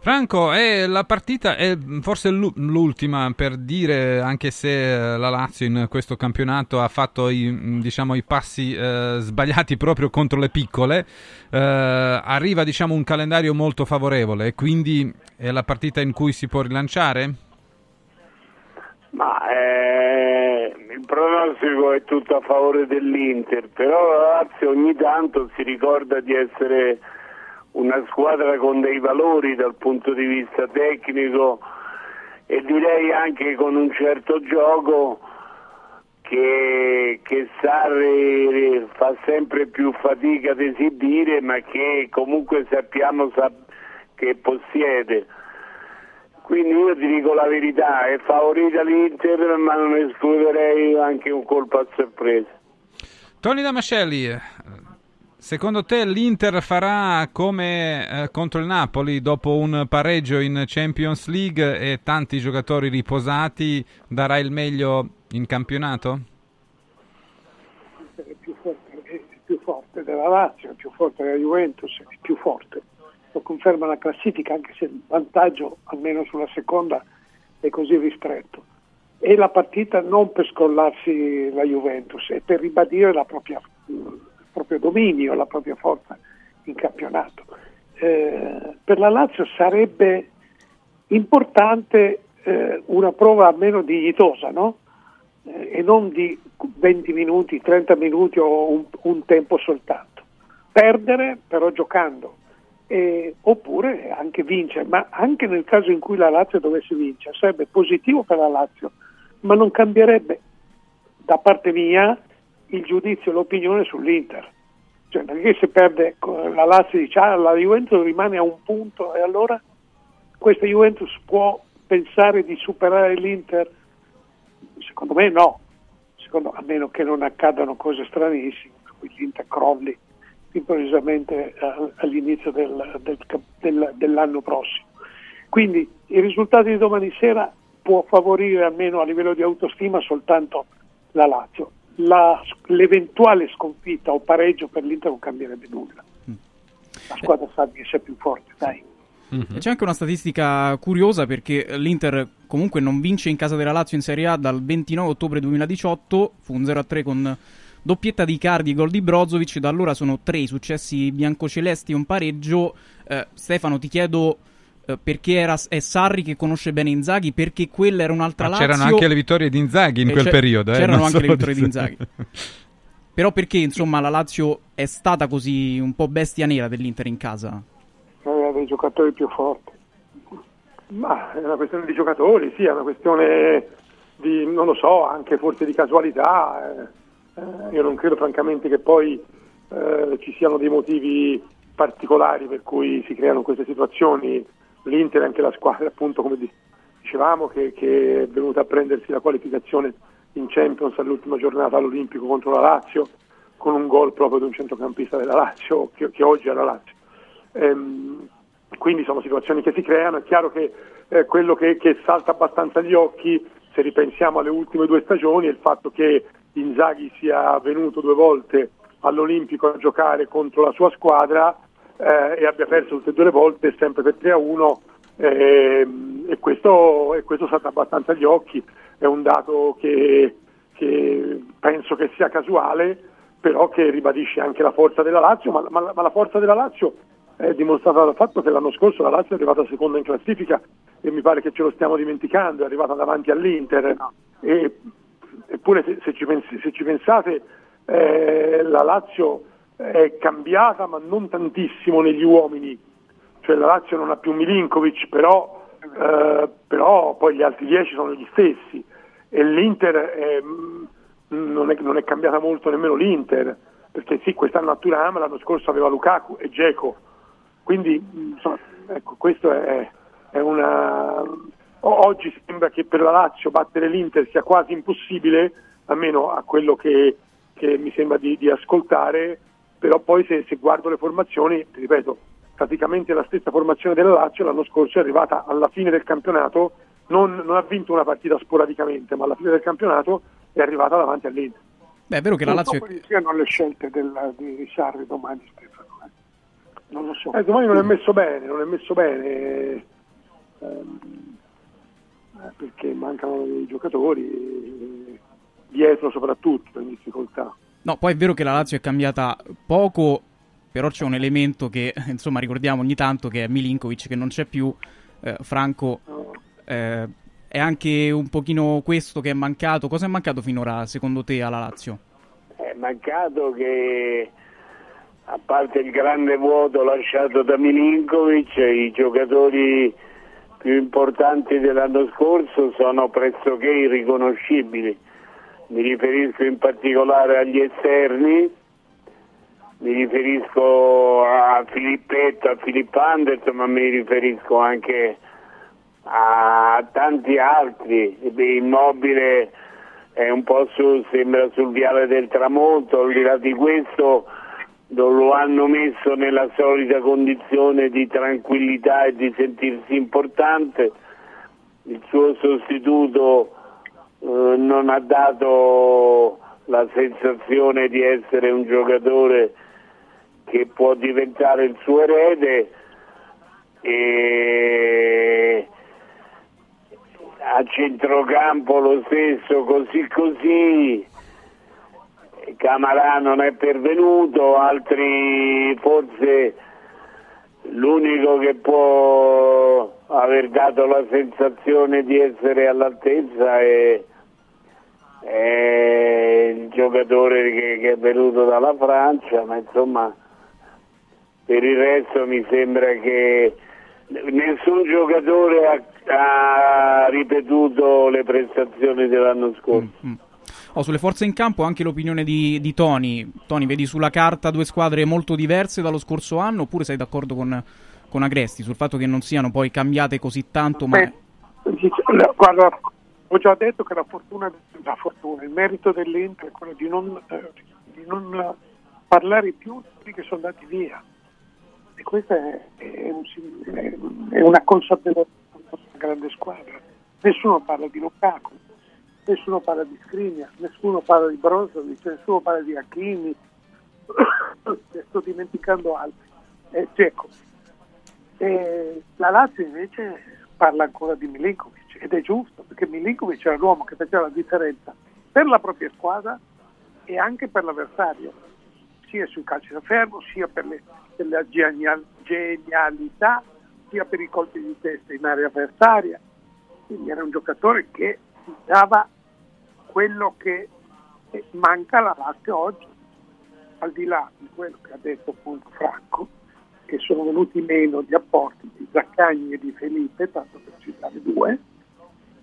Franco, è la partita è forse l'u- l'ultima per dire, anche se eh, la Lazio in questo campionato ha fatto i, diciamo, i passi eh, sbagliati proprio contro le piccole, eh, arriva diciamo, un calendario molto favorevole quindi è la partita in cui si può rilanciare? Ma eh, il pronostico è tutto a favore dell'Inter, però la Lazio ogni tanto si ricorda di essere una squadra con dei valori dal punto di vista tecnico e direi anche con un certo gioco che, che Sarri fa sempre più fatica ad esibire ma che comunque sappiamo sap- che possiede. Quindi io ti dico la verità, è favorita l'Inter ma non escluderei anche un colpo a sorpresa. Tony Damascelli, secondo te l'Inter farà come eh, contro il Napoli dopo un pareggio in Champions League e tanti giocatori riposati darà il meglio in campionato? più forte, è più forte della Lazio, è più forte della Juventus, è più forte. Lo conferma la classifica, anche se il vantaggio, almeno sulla seconda, è così ristretto. E la partita non per scollarsi la Juventus, è per ribadire propria- il proprio dominio, la propria forza in campionato. eh, per la Lazio sarebbe importante eh, una prova almeno dignitosa, no? Eh, e non di 20 minuti, 30 minuti o un, un tempo soltanto. Perdere però giocando, eh, oppure anche vincere, ma anche nel caso in cui la Lazio dovesse vincere sarebbe positivo per la Lazio, ma non cambierebbe da parte mia il giudizio e l'opinione sull'Inter. Cioè, perché se perde la Lazio dice ah, la Juventus rimane a un punto e allora questa Juventus può pensare di superare l'Inter? Secondo me no, Secondo, a meno che non accadano cose stranissime, l'Inter crolli improvvisamente eh, all'inizio del, del, del, dell'anno prossimo. Quindi i risultati di domani sera può favorire almeno a livello di autostima soltanto la Lazio. La, l'eventuale sconfitta o pareggio per l'Inter non cambierebbe nulla. La squadra sa di essere più forte, dai. Mm-hmm. C'è anche una statistica curiosa perché l'Inter comunque non vince in casa della Lazio in Serie A dal 29 ottobre 2018, fu un 0-3 con doppietta di Cardi e gol di Brozovic, da allora sono tre i successi biancocelesti e un pareggio. Eh, Stefano, ti chiedo eh, perché era, è Sarri che conosce bene Inzaghi, perché quella era un'altra Ma Lazio. c'erano anche le vittorie di Inzaghi in Eh, quel periodo. eh, C'erano anche le solo vittorie di Inzaghi. Però perché insomma la Lazio è stata così un po' bestia nera dell'Inter in casa? aveva dei giocatori più forti. Ma è una questione di giocatori, sì, è una questione di, non lo so, anche forse di casualità. eh. Eh, io non credo francamente che poi eh, ci siano dei motivi particolari per cui si creano queste situazioni. L'Inter è anche la squadra, appunto, come di- dicevamo, che, che è venuta a prendersi la qualificazione in Champions all'ultima giornata all'Olimpico contro la Lazio, con un gol proprio di un centrocampista della Lazio, che, che oggi è la Lazio. Ehm, quindi sono situazioni che si creano, è chiaro che eh, quello che, che salta abbastanza agli occhi, se ripensiamo alle ultime due stagioni, è il fatto che Inzaghi sia venuto due volte all'Olimpico a giocare contro la sua squadra eh, e abbia perso tutte e due le volte, sempre per 3 a 1, ehm, e, questo, e questo salta abbastanza agli occhi, è un dato che, che penso che sia casuale, però che ribadisce anche la forza della Lazio, ma, ma- ma la forza della Lazio è dimostrata dal fatto che l'anno scorso la Lazio è arrivata seconda in classifica e mi pare che ce lo stiamo dimenticando, è arrivata davanti all'Inter. E, eppure se, se ci, pens- se ci pensate eh, la Lazio è cambiata ma non tantissimo negli uomini, cioè la Lazio non ha più Milinkovic, però, eh, però poi gli altri 10 sono gli stessi. E l'Inter è, mm, non, è, non è cambiata molto nemmeno l'Inter, perché sì, quest'anno ha Turam, l'anno scorso aveva Lukaku e Geco, quindi mh, insomma, ecco, questo è, è una... Oggi sembra che per la Lazio battere l'Inter sia quasi impossibile, almeno a quello che, che mi sembra di, di ascoltare, però poi se, se guardo le formazioni, ti ripeto, praticamente la stessa formazione della Lazio l'anno scorso è arrivata alla fine del campionato, non, non ha vinto una partita sporadicamente, ma alla fine del campionato è arrivata davanti all'Inter. Beh, è vero che la Non so Lazio... quali siano le scelte del, di Sarri domani, Stefano. eh. Non lo so. Eh, domani non è messo bene, non è messo bene eh, perché mancano dei giocatori, eh, dietro soprattutto in difficoltà. No, poi è vero che la Lazio è cambiata poco, però c'è un elemento che, insomma, ricordiamo ogni tanto che è Milinkovic che non c'è più, eh, Franco eh, è anche un pochino questo che è mancato. Cosa è mancato finora secondo te alla Lazio? È mancato che, a parte il grande vuoto lasciato da Milinkovic, i giocatori più importanti dell'anno scorso sono pressoché irriconoscibili. Mi riferisco in particolare agli esterni, mi riferisco a Filippetto, a Filippo Anderson, ma mi riferisco anche a tanti altri. Immobile è un po' su, sembra sul viale del tramonto, al di là di questo non lo hanno messo nella solita condizione di tranquillità e di sentirsi importante. Il suo sostituto eh, non ha dato la sensazione di essere un giocatore che può diventare il suo erede e a centrocampo lo stesso così così Camarà non è pervenuto altri forse l'unico che può aver dato la sensazione di essere all'altezza è, è il giocatore che, che è venuto dalla Francia, ma insomma per il resto mi sembra che nessun giocatore ha, ha ripetuto le prestazioni dell'anno scorso. Mm, Oh, sulle forze in campo anche l'opinione di, di Tony. Tony, vedi sulla carta due squadre molto diverse dallo scorso anno oppure sei d'accordo con, con Agresti sul fatto che non siano poi cambiate così tanto? Ma... Beh, guarda, ho già detto che la fortuna, la fortuna il merito dell'Inter è quello di non, eh, di non parlare più di quelli che sono andati via. E questa è, è, è una consapevolezza di una grande squadra. Nessuno parla di Lukaku, nessuno parla di Skriniar, nessuno parla di Brozovic, nessuno parla di ne sto dimenticando altri, eh, Dzeko. E la Lazio invece parla ancora di Milinkovic ed è giusto perché Milinkovic era l'uomo che faceva la differenza per la propria squadra e anche per l'avversario, sia sul calcio da fermo, sia per, le, per la genial- genialità, sia per i colpi di testa in area avversaria. Quindi era un giocatore che dava quello che manca alla Lazio oggi, al di là di quello che ha detto appunto Franco, che sono venuti meno gli apporti di Zaccagni e di Felipe, tanto per citare due,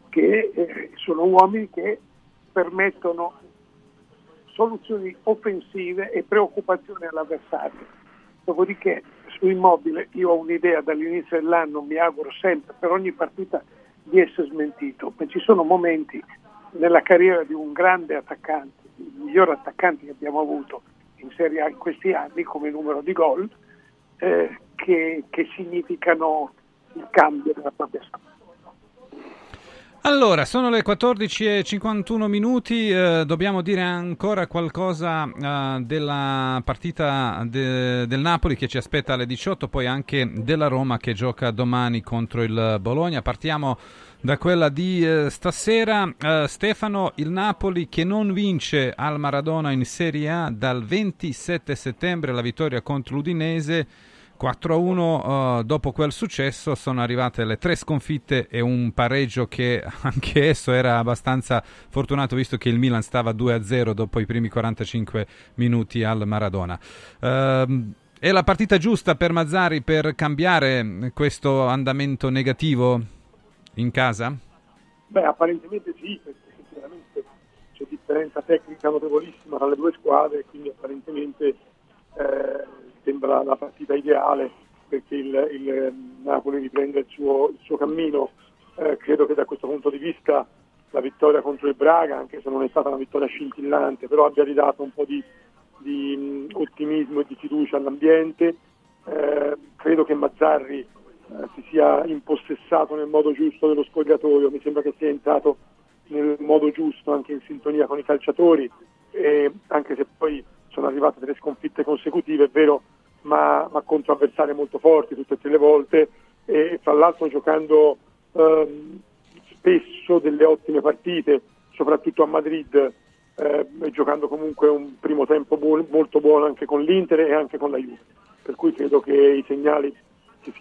che eh, sono uomini che permettono soluzioni offensive e preoccupazioni all'avversario. Dopodiché su Immobile io ho un'idea dall'inizio dell'anno, mi auguro sempre per ogni partita di essere smentito, ma ci sono momenti nella carriera di un grande attaccante, il miglior attaccante che abbiamo avuto in Serie A in questi anni come numero di gol, eh, che, che significano il cambio della propria storia. Allora, sono le 14.51 minuti, eh, dobbiamo dire ancora qualcosa eh, della partita de- del Napoli che ci aspetta alle 18, poi anche della Roma che gioca domani contro il Bologna. Partiamo da quella di eh, stasera. Eh, Stefano, il Napoli che non vince al Maradona in Serie A dal 27 settembre, la vittoria contro l'Udinese 4-1 uh, dopo quel successo sono arrivate le tre sconfitte e un pareggio che anche esso era abbastanza fortunato visto che il Milan stava 2-0 dopo i primi 45 minuti al Maradona. Uh, è la partita giusta per Mazzari per cambiare questo andamento negativo in casa? Beh, apparentemente sì, perché sinceramente c'è differenza tecnica notevolissima tra le due squadre, quindi apparentemente eh, sembra la partita ideale perché il, il ehm, Napoli riprende il suo, il suo cammino. Eh, credo che da questo punto di vista la vittoria contro il Braga, anche se non è stata una vittoria scintillante, però abbia ridato un po' di, di um, ottimismo e di fiducia all'ambiente. Eh, credo che Mazzarri eh, si sia impossessato nel modo giusto dello spogliatoio, mi sembra che sia entrato nel modo giusto anche in sintonia con i calciatori, anche se poi sono arrivate delle sconfitte consecutive, è vero ma, ma contro avversari molto forti tutte e tre le volte. E tra l'altro giocando ehm, spesso delle ottime partite, soprattutto a Madrid, eh, e giocando comunque un primo tempo buon, molto buono anche con l'Inter e anche con la Juve. Per cui credo che i segnali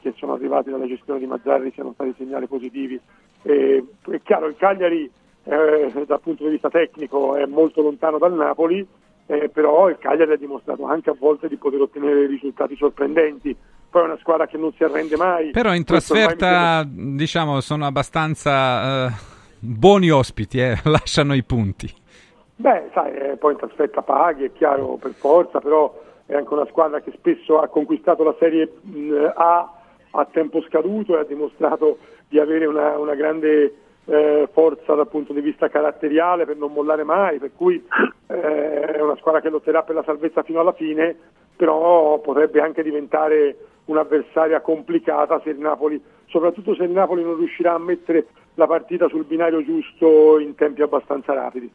che sono arrivati dalla gestione di Mazzarri siano stati segnali positivi. E, è chiaro, il Cagliari eh, dal punto di vista tecnico è molto lontano dal Napoli, eh, però il Cagliari ha dimostrato anche a volte di poter ottenere risultati sorprendenti. Poi è una squadra che non si arrende mai. Però in trasferta, mi... diciamo, sono abbastanza eh, buoni ospiti, eh, lasciano i punti. Beh, sai, eh, poi in trasferta paghi, è chiaro, per forza, però è anche una squadra che spesso ha conquistato la Serie A a tempo scaduto e ha dimostrato di avere una, una grande eh, forza dal punto di vista caratteriale per non mollare mai, per cui eh, è una squadra che lotterà per la salvezza fino alla fine, però potrebbe anche diventare un'avversaria complicata se il Napoli, soprattutto se il Napoli non riuscirà a mettere la partita sul binario giusto in tempi abbastanza rapidi.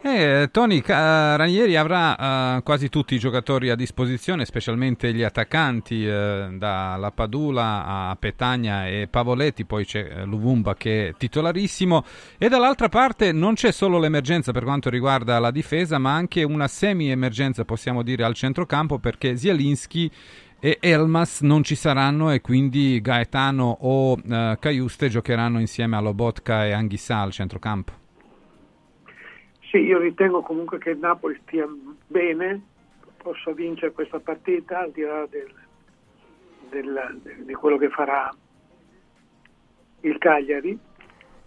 Eh, Tony Ranieri avrà uh, quasi tutti i giocatori a disposizione, specialmente gli attaccanti, uh, da Padula a Petagna e Pavoletti, poi c'è uh, Luvumba che è titolarissimo e dall'altra parte non c'è solo l'emergenza per quanto riguarda la difesa, ma anche una semi-emergenza, possiamo dire, al centrocampo perché Zielinski e Elmas non ci saranno e quindi Gaetano o uh, Caiuste giocheranno insieme a Lobotka e Anghissà al centrocampo. Sì, io ritengo comunque che il Napoli stia bene, possa vincere questa partita al di là del, del, di quello che farà il Cagliari.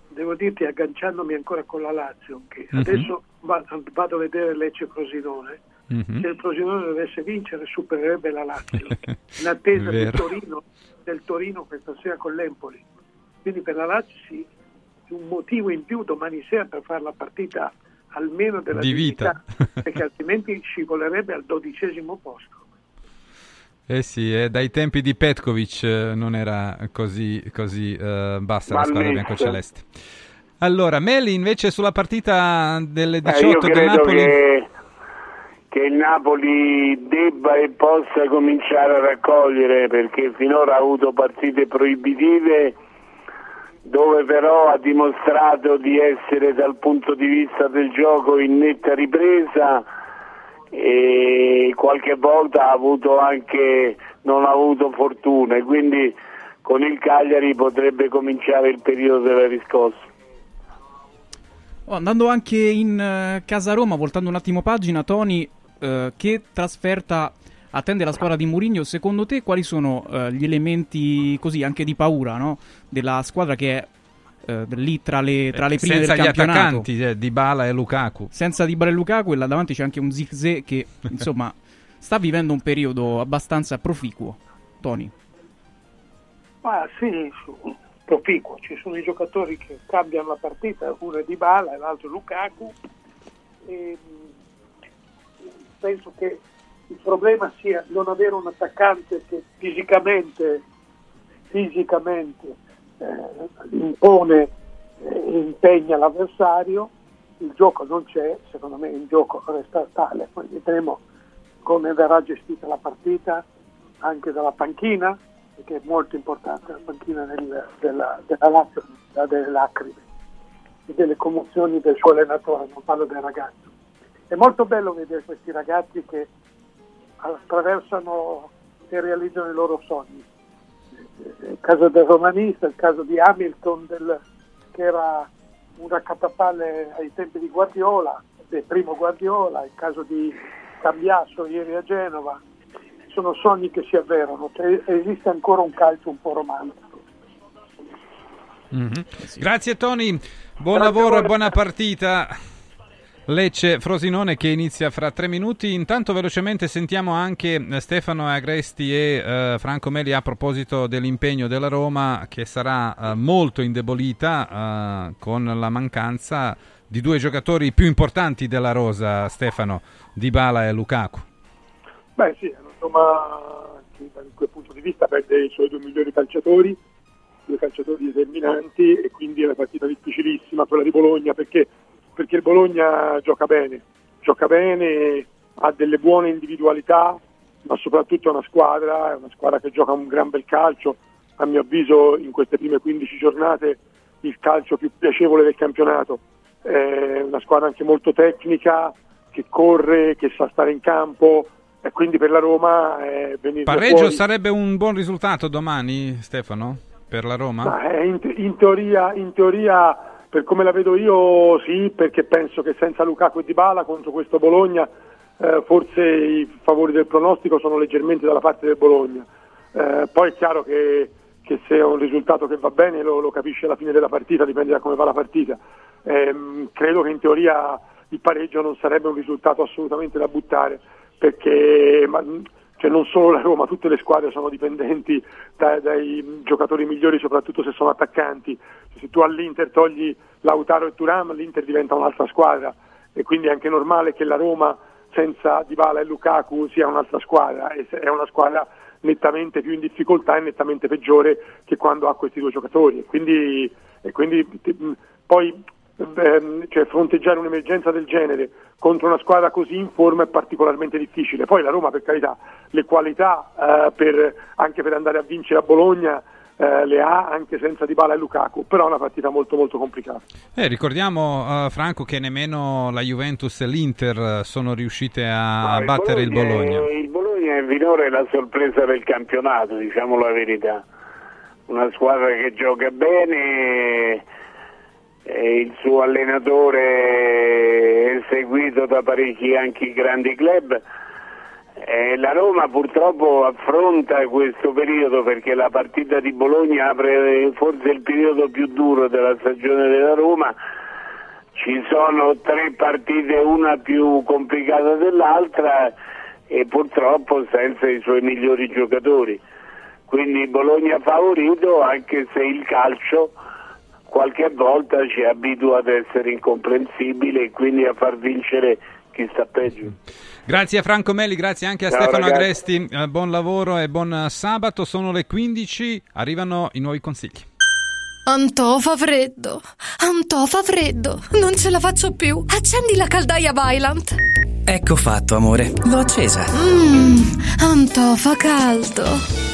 Devo dirti, agganciandomi ancora con la Lazio, che Mhm. adesso va- vado a vedere Lecce Frosinone. Mhm. Se il Frosinone dovesse vincere, supererebbe la Lazio, in attesa del. Torino, del Torino questa sera con l'Empoli. Quindi per la Lazio sì, un motivo in più domani sera per fare la partita almeno della Di vita. dignità, perché altrimenti scivolerebbe al dodicesimo posto. Eh sì, eh, dai tempi di Petkovic eh, non era così, così eh, bassa la squadra biancoceleste. Allora, Meli invece sulla partita delle Eh, 18 io del credo Napoli. che, che il Napoli debba e possa cominciare a raccogliere perché finora ha avuto partite proibitive dove però ha dimostrato di essere dal punto di vista del gioco in netta ripresa e qualche volta ha avuto anche non ha avuto fortuna e quindi con il Cagliari potrebbe cominciare il periodo della riscossa. Oh, andando anche in eh, casa Roma, voltando un attimo pagina, Tony, eh, che trasferta attende la squadra di Mourinho? Secondo te quali sono eh, gli elementi così anche di paura no? della squadra che è eh, lì tra le, tra le prime Senza del gli campionato? attaccanti, eh, Dybala e Lukaku. Senza Dybala e Lukaku e là davanti c'è anche un Zigze che insomma sta vivendo un periodo abbastanza proficuo. Tony. Ma sì, proficuo, ci sono i giocatori che cambiano la partita, uno è Dybala e l'altro è Lukaku. E, penso che il problema sia non avere un attaccante che fisicamente, fisicamente eh, impone e impegna l'avversario, il gioco non c'è, secondo me il gioco resta tale, poi vedremo come verrà gestita la partita anche dalla panchina, perché è molto importante la panchina del- della, della Lazio, delle lacrime e delle commozioni del suo allenatore, non parlo del ragazzo. È molto bello vedere questi ragazzi che attraversano e realizzano i loro sogni. Il caso del romanista, il caso di Hamilton, del- che era un raccattapalle ai tempi di Guardiola, del primo Guardiola, il caso di Cambiasso ieri a Genova, sono sogni che si avverano, cioè, esiste ancora un calcio un po' romantico. Mhm. Grazie Tony, buon Grazie lavoro e buona partita. Lecce Frosinone che inizia fra tre minuti. Intanto velocemente sentiamo anche eh, Stefano Agresti e eh, Franco Meli a proposito dell'impegno della Roma che sarà eh, molto indebolita eh, con la mancanza di due giocatori più importanti della rosa, Stefano, Dybala e Lukaku. Beh sì, la Roma da quel punto di vista perde i suoi due migliori calciatori, due calciatori determinanti e quindi è una partita difficilissima quella di Bologna perché, perché il Bologna gioca bene, gioca bene, ha delle buone individualità, ma soprattutto è una squadra, è una squadra che gioca un gran bel calcio, a mio avviso in queste prime 15 giornate il calcio più piacevole del campionato, è una squadra anche molto tecnica, che corre, che sa stare in campo e quindi per la Roma è venire Pareggio fuori. sarebbe un buon risultato domani, Stefano, per la Roma? Ma, eh, in, in teoria, in teoria, per come la vedo io, sì, perché penso che senza Lukaku e Dybala contro questo Bologna eh, forse i favori del pronostico sono leggermente dalla parte del Bologna. Eh, poi è chiaro che, che se è un risultato che va bene lo, lo capisce alla fine della partita, dipende da come va la partita. Ehm, credo che in teoria il pareggio non sarebbe un risultato assolutamente da buttare, perché ma, cioè non solo la Roma, tutte le squadre sono dipendenti da- dai giocatori migliori, soprattutto se sono attaccanti. Se tu all'Inter togli Lautaro e Turam, l'Inter diventa un'altra squadra e quindi è anche normale che la Roma senza Dybala e Lukaku sia un'altra squadra, è una squadra nettamente più in difficoltà e nettamente peggiore che quando ha questi due giocatori. Quindi, quindi poi ehm, cioè, fronteggiare un'emergenza del genere contro una squadra così in forma è particolarmente difficile. Poi la Roma, per carità, le qualità eh, per- anche per andare a vincere a Bologna eh, le ha anche senza Dybala e Lukaku, però è una partita molto molto complicata. Eh, ricordiamo, eh, Franco, che nemmeno la Juventus e l'Inter eh, sono riuscite a No, battere il Bologna. Il Bologna Bologna finora è la sorpresa del campionato, diciamo la verità. Una squadra che gioca bene, e il suo allenatore è seguito da parecchi anche grandi club. E la Roma purtroppo affronta questo periodo perché la partita di Bologna apre forse il periodo più duro della stagione della Roma. Ci sono tre partite, una più complicata dell'altra e purtroppo senza i suoi migliori giocatori. Quindi Bologna favorito anche se il calcio qualche volta ci abitua ad essere incomprensibile e quindi a far vincere chi sta peggio. Grazie a Franco Melli, grazie anche a Ciao, Stefano ragazzi. Agresti, Eh, buon lavoro e buon sabato, sono le 15, arrivano i nuovi consigli. Antò fa freddo. Antò fa freddo. Non ce la faccio più. Accendi la caldaia Vylant. Ecco fatto, amore. L'ho accesa. Mmm, Antò fa caldo.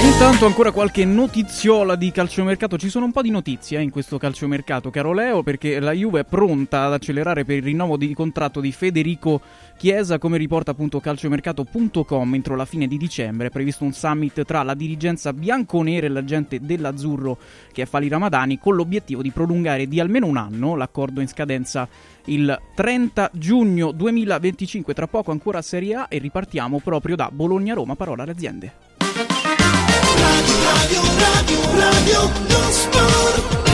E Intanto ancora qualche notiziola di calciomercato, ci sono un po' di notizie eh, in questo calciomercato, caro Leo, perché la Juve è pronta ad accelerare per il rinnovo di contratto di Federico Chiesa, come riporta appunto calciomercato.com entro la fine di dicembre, è previsto un summit tra la dirigenza bianconera e l'agente dell'azzurro che è Fali Ramadani con l'obiettivo di prolungare di almeno un anno l'accordo in scadenza il 30 giugno 2025, tra poco ancora Serie A e ripartiamo proprio da Bologna-Roma, parola alle aziende. Radio, radio, radio, non sport.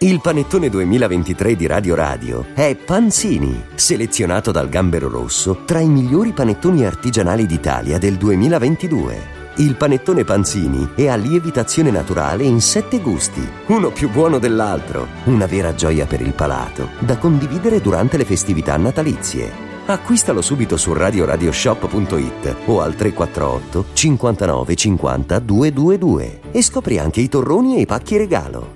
Il panettone 2023 di Radio Radio è Panzini, selezionato dal Gambero Rosso tra i migliori panettoni artigianali d'Italia del 2022. Il panettone Panzini è a lievitazione naturale in sette gusti, uno più buono dell'altro, una vera gioia per il palato, da condividere durante le festività natalizie. Acquistalo subito su radioradioshop.it o al 348 59 50 222 e scopri anche i torroni e i pacchi regalo.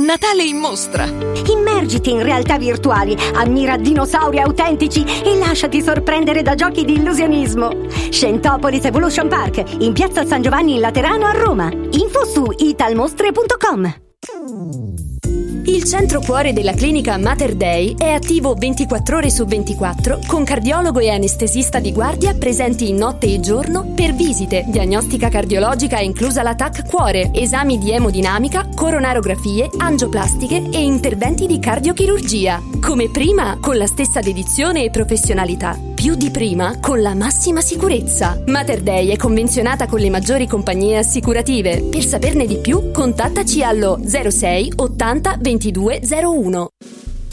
Natale in mostra. Immergiti in realtà virtuali, ammira dinosauri autentici e lasciati sorprendere da giochi di illusionismo. Scentopolis Evolution Park, in piazza San Giovanni in Laterano a Roma. Info su italmostre.com. Il centro cuore della clinica Mater Dei è attivo 24 ore su 24 con cardiologo e anestesista di guardia presenti notte e giorno per visite, diagnostica cardiologica inclusa la TAC cuore, esami di emodinamica, coronarografie, angioplastiche e interventi di cardiochirurgia. Come prima, con la stessa dedizione e professionalità. Più di prima, con la massima sicurezza. Mater Dei è convenzionata con le maggiori compagnie assicurative. Per saperne di più, contattaci allo 06 80 2201.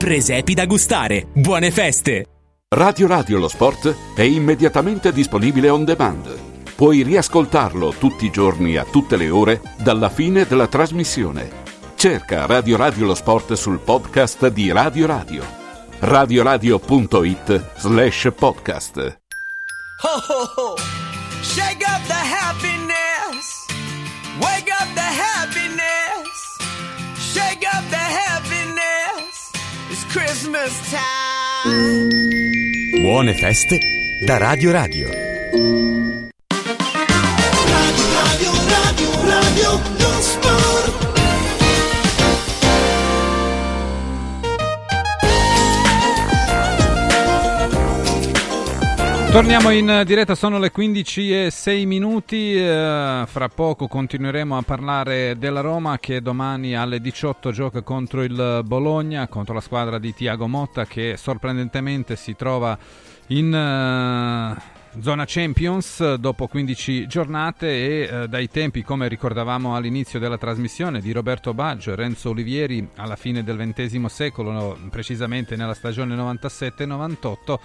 Presepi da gustare. Buone feste! Radio Radio Lo Sport è immediatamente disponibile on demand. Puoi riascoltarlo tutti i giorni a tutte le ore dalla fine della trasmissione. Cerca Radio Radio Lo Sport sul podcast di Radio Radio. radioradio.it slash podcast. Ho ho ho! Shake up the Buone feste da Radio Radio. Torniamo in diretta, sono le 15 e 6 minuti, eh, fra poco continueremo a parlare della Roma che domani alle 18 gioca contro il Bologna, contro la squadra di Tiago Motta che sorprendentemente si trova in eh, zona Champions dopo 15 giornate e eh, dai tempi, come ricordavamo all'inizio della trasmissione, di Roberto Baggio e Renzo Olivieri alla fine del XX secolo, precisamente nella stagione 97-98,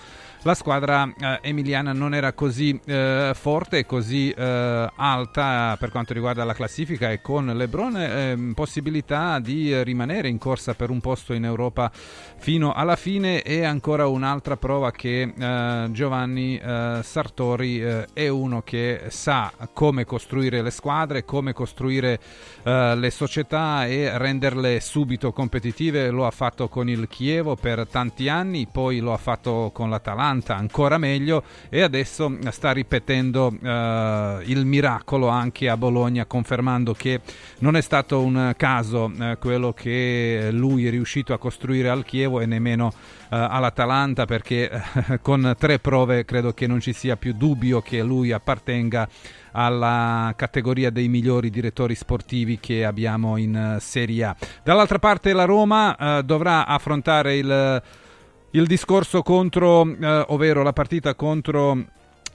la squadra eh, emiliana non era così eh, forte e così eh, alta per quanto riguarda la classifica e con Lebron ehm, possibilità di rimanere in corsa per un posto in Europa fino alla fine. E ancora un'altra prova che eh, Giovanni eh, Sartori eh, è uno che sa come costruire le squadre, come costruire le società e renderle subito competitive, lo ha fatto con il Chievo per tanti anni, poi lo ha fatto con l'Atalanta ancora meglio e adesso sta ripetendo eh, il miracolo anche a Bologna confermando che non è stato un caso eh, quello che lui è riuscito a costruire al Chievo e nemmeno eh, all'Atalanta perché eh, con tre prove credo che non ci sia più dubbio che lui appartenga alla categoria dei migliori direttori sportivi che abbiamo in eh, Serie A. Dall'altra parte la Roma eh, dovrà affrontare il il discorso contro, eh, ovvero la partita contro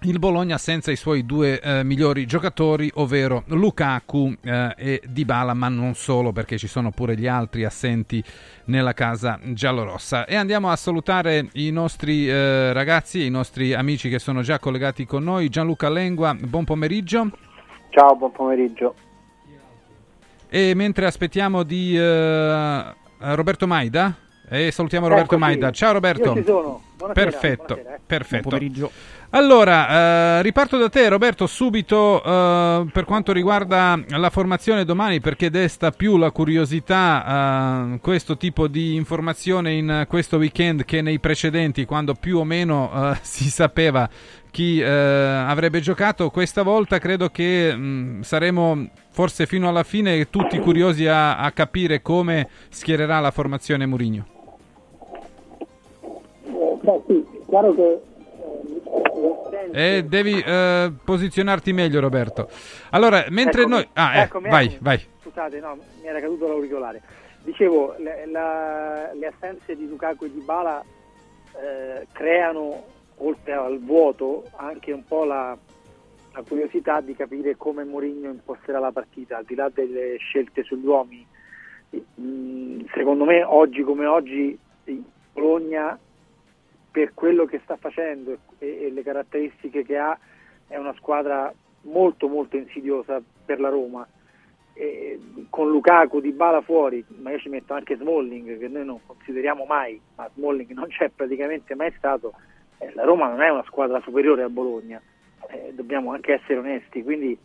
il Bologna senza i suoi due eh, migliori giocatori, ovvero Lukaku eh, e Dybala, ma non solo perché ci sono pure gli altri assenti nella casa giallorossa. E andiamo a salutare i nostri eh, ragazzi, i nostri amici che sono già collegati con noi. Gianluca Lengua, buon pomeriggio. Ciao, buon pomeriggio. E mentre aspettiamo di eh, Roberto Maida, e salutiamo Roberto Eccoci. Maida. Ciao Roberto. Io ci sono. Buonasera, perfetto, buonasera, eh. perfetto. Buon pomeriggio. Allora, eh, riparto da te Roberto subito eh, per quanto riguarda la formazione domani perché desta più la curiosità eh, questo tipo di informazione in questo weekend che nei precedenti quando più o meno eh, si sapeva chi eh, avrebbe giocato. Questa volta credo che mh, saremo forse fino alla fine tutti curiosi a, a capire come schiererà la formazione Murigno. Eh, beh, sì, chiaro che E devi eh, posizionarti meglio, Roberto. Allora, mentre Eccomi, noi. Ah, eh, eccomi, vai, eccomi. vai. Scusate, no, mi era caduto l'auricolare. Dicevo, le, la- le assenze di Lukaku e di Bala creano, oltre al vuoto, anche un po' la, la curiosità di capire come Mourinho imposterà la partita, al di là delle scelte sugli uomini. mh, secondo me oggi come oggi Bologna per quello che sta facendo e, e le caratteristiche che ha è una squadra molto molto insidiosa per la Roma. E con Lukaku di bala fuori, ma io ci metto anche Smalling che noi non consideriamo mai, ma Smalling non c'è praticamente mai stato, eh, la Roma non è una squadra superiore al Bologna, eh, dobbiamo anche essere onesti, quindi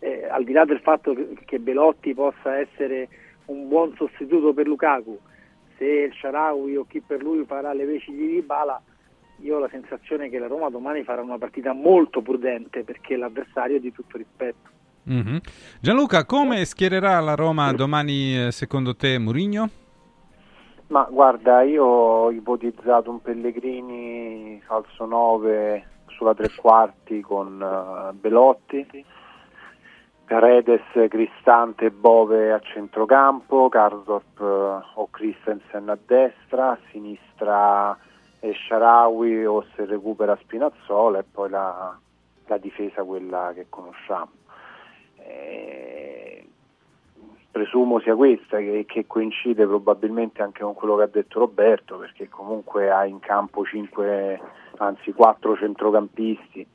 eh, al di là del fatto che, che Belotti possa essere un buon sostituto per Lukaku, se il Sharawi o chi per lui farà le veci di Bala, io ho la sensazione che la Roma domani farà una partita molto prudente perché l'avversario è di tutto rispetto. Mhm. Gianluca, come schiererà la Roma domani eh, secondo te Mourinho? Ma guarda, io ho ipotizzato un Pellegrini falso 9 sulla tre quarti con eh, Belotti, Paredes, Cristante e Bove a centrocampo, Karsdorp eh, o Christensen a destra, a sinistra Sharawi o se recupera Spinazzola e poi la, la difesa quella che conosciamo. Eh, presumo sia questa che, che, coincide probabilmente anche con quello che ha detto Roberto perché comunque ha in campo 5 anzi 4 centrocampisti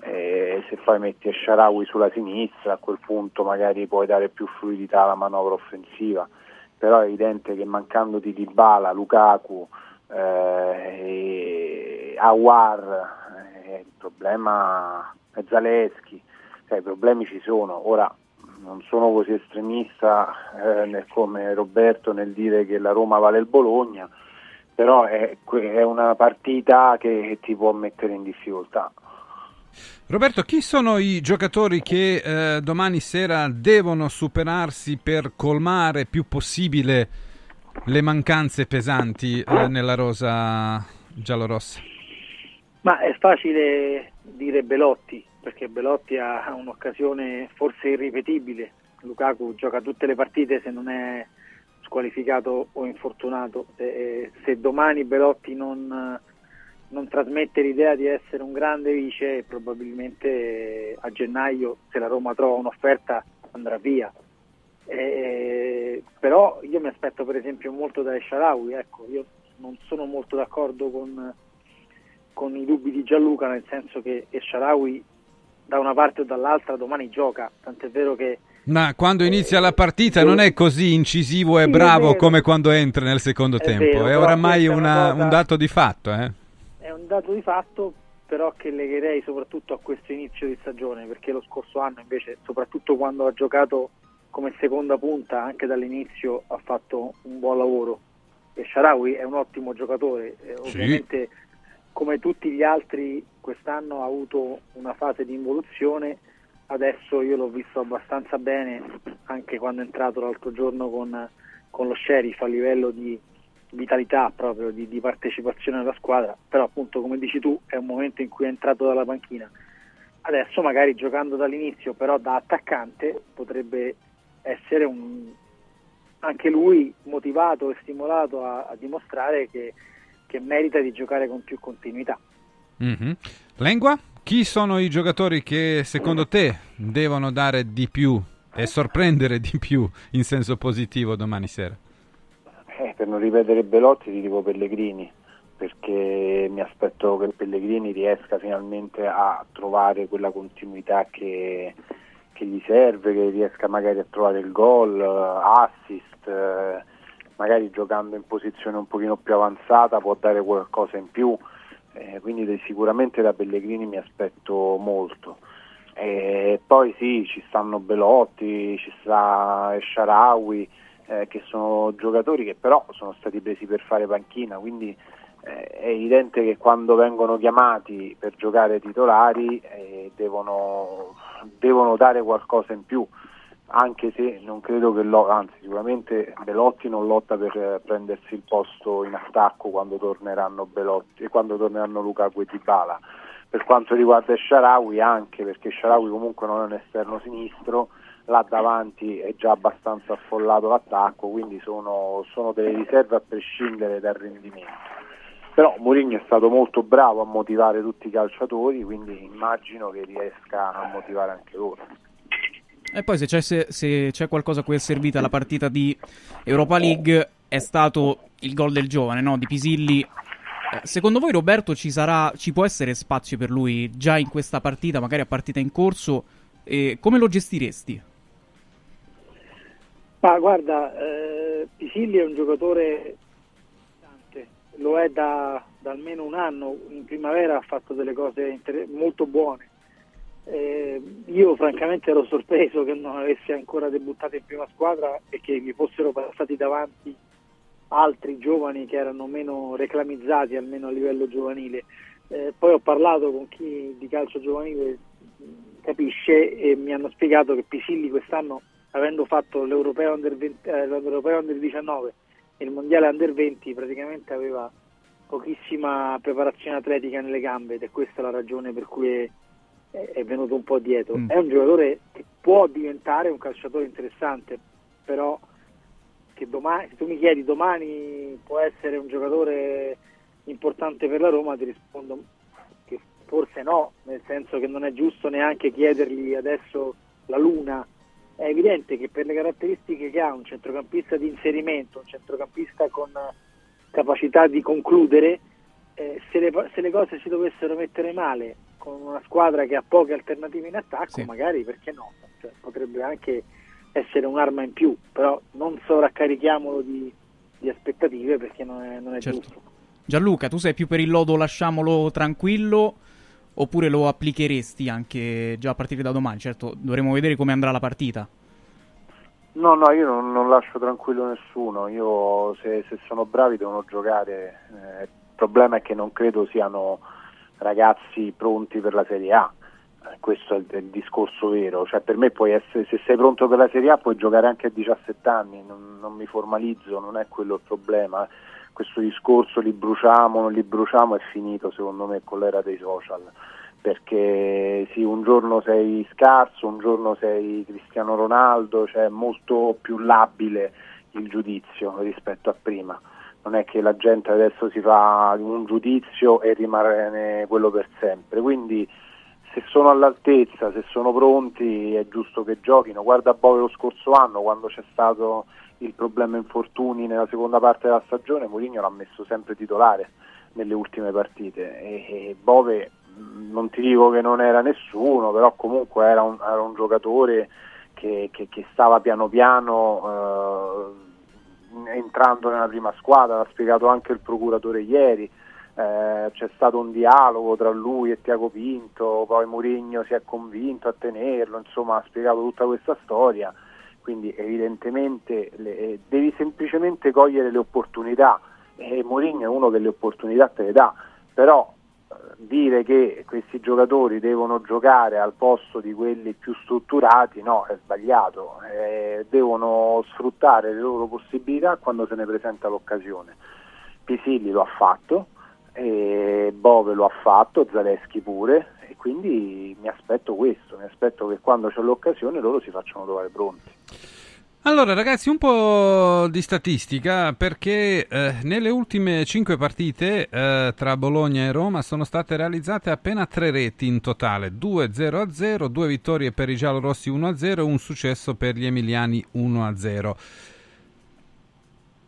eh, se poi metti Sharawi sulla sinistra a quel punto magari puoi dare più fluidità alla manovra offensiva. Però è evidente che mancando di Dybala, Lukaku eh, Awar eh, il problema è Zaleschi cioè, i problemi ci sono. Ora non sono così estremista eh, come Roberto nel dire che la Roma vale il Bologna, però è, è una partita che ti può mettere in difficoltà. Roberto, chi sono i giocatori che eh, domani sera devono superarsi per colmare più possibile le mancanze pesanti eh, nella rosa giallorossa? Ma è facile dire Belotti, perché Belotti ha un'occasione forse irripetibile. Lukaku gioca tutte le partite se non è squalificato o infortunato. Se, se domani Belotti non, non, trasmette l'idea di essere un grande vice, probabilmente a gennaio, se la Roma trova un'offerta, andrà via. Eh, però io mi aspetto per esempio molto da Esharawi, ecco, io non sono molto d'accordo con, con i dubbi di Gianluca, nel senso che Esharawi da una parte o dall'altra domani gioca, tant'è vero che... Ma quando inizia la partita non è così incisivo e sì, bravo come quando entra nel secondo è tempo, vero, è oramai una, cosa, un dato di fatto. Eh? Un dato di fatto, però che legherei soprattutto a questo inizio di stagione, perché lo scorso anno invece, soprattutto quando ha giocato come seconda punta, anche dall'inizio ha fatto un buon lavoro. E Sharawi è un ottimo giocatore, eh, ovviamente sì come tutti gli altri quest'anno ha avuto una fase di involuzione, adesso io l'ho visto abbastanza bene anche quando è entrato l'altro giorno con, con lo sheriff a livello di vitalità proprio, di, di, partecipazione alla squadra, però appunto come dici tu è un momento in cui è entrato dalla panchina. Adesso magari giocando dall'inizio però da attaccante potrebbe essere un, anche lui motivato e stimolato a, a dimostrare che che merita di giocare con più continuità. Mm-hmm. Lengua, chi sono i giocatori che secondo te devono dare di più e sorprendere di più in senso positivo domani sera? Eh, per non ripetere Belotti ti dico Pellegrini perché mi aspetto che Pellegrini riesca finalmente a trovare quella continuità che, che gli serve, che riesca magari a trovare il gol, assist, eh, magari giocando in posizione un pochino più avanzata può dare qualcosa in più, eh, quindi sicuramente da Pellegrini mi aspetto molto. E poi sì, ci stanno Belotti, ci sta Sharawi, eh, che sono giocatori che però sono stati presi per fare panchina, quindi eh, è evidente che quando vengono chiamati per giocare titolari eh, devono, devono dare qualcosa in più anche se non credo che lo, anzi sicuramente Belotti non lotta per eh, prendersi il posto in attacco quando torneranno Belotti e quando torneranno Lukaku e. Per quanto riguarda Sharawi anche perché Sharawi comunque non è un esterno sinistro, là davanti è già abbastanza affollato l'attacco, quindi sono, sono delle riserve a prescindere dal rendimento. Però Mourinho è stato molto bravo a motivare tutti i calciatori, quindi immagino che riesca a motivare anche loro. E poi se c'è, se, se c'è qualcosa a cui è servita la partita di Europa League è stato il gol del giovane, no? Di Pisilli. Eh, Secondo voi Roberto ci, sarà, ci può essere spazio per lui già in questa partita, magari a partita in corso? E come lo gestiresti? Ma guarda, eh, Pisilli è un giocatore lo è da, da almeno un anno, in primavera ha fatto delle cose molto buone. Eh, io francamente ero sorpreso che non avesse ancora debuttato in prima squadra e che mi fossero passati davanti altri giovani che erano meno reclamizzati, almeno a livello giovanile. Eh, poi ho parlato con chi di calcio giovanile capisce e mi hanno spiegato che Pisilli quest'anno, avendo fatto l'Europeo Under, 20 eh, l'Europeo Under 19 e il Mondiale Under 20, praticamente aveva pochissima preparazione atletica nelle gambe ed è questa la ragione per cui è, è- venuto un po' dietro. Mm. È un giocatore che può diventare un calciatore interessante, però che domani, se tu mi chiedi domani può essere un giocatore importante per la Roma, ti rispondo che forse no, nel senso che non è giusto neanche chiedergli adesso la luna. È evidente che per le caratteristiche che ha un centrocampista di inserimento, un centrocampista con capacità di concludere, eh, se, le, se le cose si dovessero mettere male con una squadra che ha poche alternative in attacco, Sì. magari perché no? Cioè, potrebbe anche essere un'arma in più, però non sovraccarichiamolo di, di aspettative perché non è, non è Certo. giusto. Gianluca, tu sei più per il lodo lasciamolo tranquillo oppure lo applicheresti anche già a partire da domani? Certo, dovremo vedere come andrà la partita. No, no, io non, non lascio tranquillo nessuno, io se, se sono bravi devono giocare, Eh, il problema è che non credo siano ragazzi pronti per la Serie A, Eh, questo è il, il discorso vero, cioè per me puoi essere, se sei pronto per la Serie A puoi giocare anche a 17 anni, non, non mi formalizzo, non è quello il problema, questo discorso li bruciamo, non li bruciamo è finito secondo me con l'era dei social perché sì, un giorno sei scarso, un giorno sei Cristiano Ronaldo, cioè è molto più labile il giudizio rispetto a prima. Non è che la gente adesso si fa un giudizio e rimane quello per sempre. Quindi se sono all'altezza, se sono pronti, è giusto che giochino. Guarda Bove lo scorso anno, quando c'è stato il problema infortuni nella seconda parte della stagione, Mourinho l'ha messo sempre titolare nelle ultime partite e, e Bove mh, non ti dico che non era nessuno, però comunque era un, era un giocatore che, che- che stava piano piano eh, entrando nella prima squadra, l'ha spiegato anche il procuratore ieri. Eh, c'è stato un dialogo tra lui e Tiago Pinto, poi Mourinho si è convinto a tenerlo, insomma ha spiegato tutta questa storia, quindi evidentemente le- eh, devi semplicemente cogliere le opportunità e Mourinho è uno che le opportunità te le dà, però eh, dire che questi giocatori devono giocare al posto di quelli più strutturati no, è sbagliato, Eh, devono sfruttare le loro possibilità quando se ne presenta l'occasione. Pisilli lo ha fatto, Bove lo ha fatto, Zaleschi pure quindi mi aspetto questo, mi aspetto che quando c'è l'occasione loro si facciano trovare pronti. Allora ragazzi, un po' di statistica perché eh, nelle ultime 5 partite eh, tra Bologna e Roma sono state realizzate appena 3 reti in totale, 2 0-0, 2 vittorie per i giallorossi 1-0 e un successo per gli emiliani 1-0.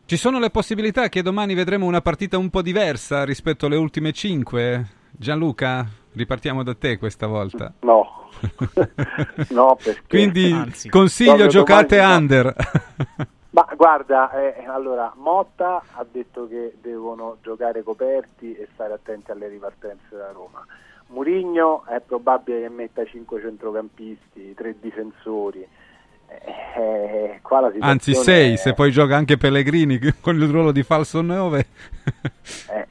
Ci sono le possibilità che domani vedremo una partita un po' diversa rispetto alle ultime 5? Gianluca, ripartiamo da te questa volta. No, no perché... Quindi Anzi, consiglio proprio giocate domani under. Ma guarda, eh, allora Motta ha detto che devono giocare coperti e stare attenti alle ripartenze della Roma. Murigno è probabile che metta 5 centrocampisti, 3 difensori. Eh, qua la situazione Anzi 6, è- se poi gioca anche Pellegrini con il ruolo di falso 9. eh,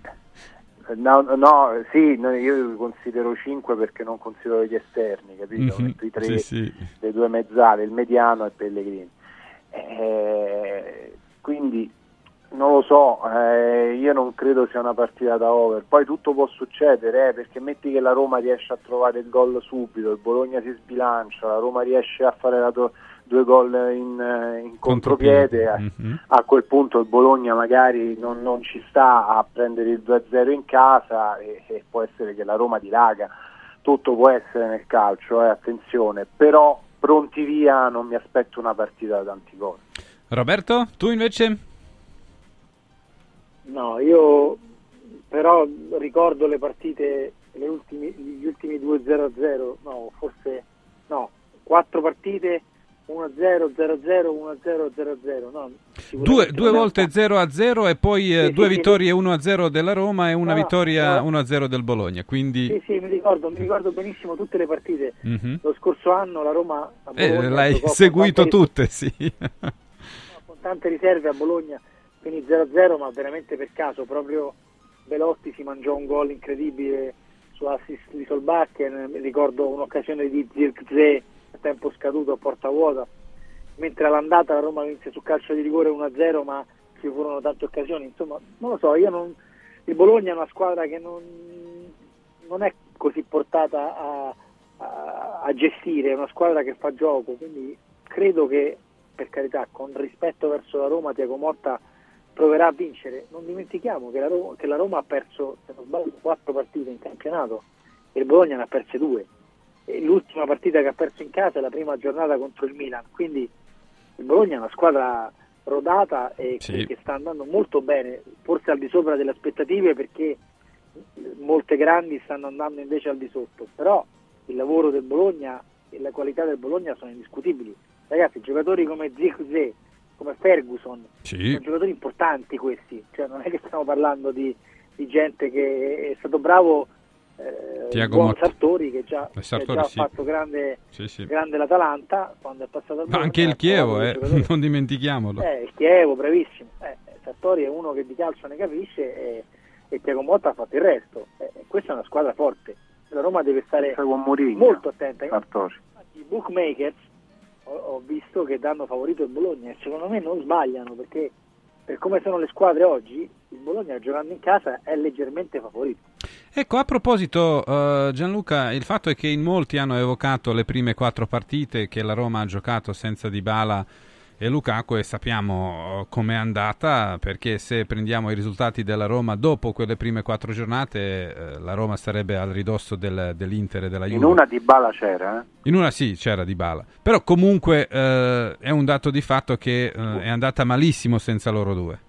no, no, sì, no, io considero 5 perché non considero gli esterni, capito? Mhm, Metto i tre, sì, sì. le due mezzale, il mediano e Pellegrini. Eh, quindi non lo so, eh, io non credo sia una partita da over. Poi tutto può succedere, eh, perché metti che la Roma riesce a trovare il gol subito, il Bologna si sbilancia, la Roma riesce a fare la to- due gol in, eh, in contropiede. Mhm. a quel punto il Bologna magari non, non ci sta a prendere il 2-0 in casa e, e può essere che la Roma dilaga. Tutto può essere nel calcio, eh, attenzione, però pronti via non mi aspetto una partita da tanti gol. Roberto, tu invece? No, io però ricordo le partite, le ultimi, gli ultimi due 0-0, no, forse no, quattro partite 1-0, 0-0, 1-0, 0-0. No, Due, due volte 0-0 e poi eh, Sì, due sì, vittorie 1-0 della Roma e una No, vittoria no. 1-0 del Bologna. Quindi Sì, sì, mi ricordo, mi ricordo benissimo tutte le partite. Mhm. Lo scorso anno la Roma Eh, Bologna l'hai giocò con seguito tutte, sì. con tante riserve a Bologna, quindi 0-0, ma veramente per caso, proprio Belotti si mangiò un gol incredibile su assist di Solbakken, mi ricordo un'occasione di Zirkzee tempo scaduto a porta vuota, mentre all'andata la Roma vinse su calcio di rigore 1-0 ma ci furono tante occasioni, insomma non lo so, non... il Bologna è una squadra che non, non è così portata a, a, a gestire, è una squadra che fa gioco, quindi credo che per carità con rispetto verso la Roma Tiago Motta proverà a vincere, non dimentichiamo che la Roma, che la Roma ha perso se non sbaglio, 4 partite in campionato e il Bologna ne ha perse 2 l'ultima partita che ha perso in casa è la prima giornata contro il Milan, quindi il Bologna è una squadra rodata e Sì. che, sta andando molto bene, forse al di sopra delle aspettative perché molte grandi stanno andando invece al di sotto, però il lavoro del Bologna e la qualità del Bologna sono indiscutibili. Ragazzi, giocatori come Zirkzee, come Ferguson, Sì. sono giocatori importanti questi, cioè non è che stiamo parlando di, di gente che è stato bravo eh, Tiago buon Motta. Sartori che già, Eh, che Sartori, già ha sì. fatto grande, Sì, sì. grande l'Atalanta quando è passato al Ma anche il ha Chievo, eh, non dimentichiamolo. eh, il Chievo, bravissimo. Eh, Sartori è uno che di calcio ne capisce e, e Tiago Motta ha fatto il resto. Eh, questa è una squadra forte. La Roma deve stare Mourinho, molto attenta. Sartori. I bookmakers ho, ho visto che danno favorito il Bologna e secondo me non sbagliano perché per come sono le squadre oggi il Bologna giocando in casa è leggermente favorito. Ecco, a proposito, eh, Gianluca, il fatto è che in molti hanno evocato le prime quattro partite che la Roma ha giocato senza Dybala e Lukaku e sappiamo com'è andata perché se prendiamo i risultati della Roma dopo quelle prime quattro giornate eh, la Roma sarebbe al ridosso del- dell'Inter e della Juve. In una di Bala c'era, eh? In una sì, c'era Dybala. Però comunque eh, è un dato di fatto che eh, è andata malissimo senza loro due.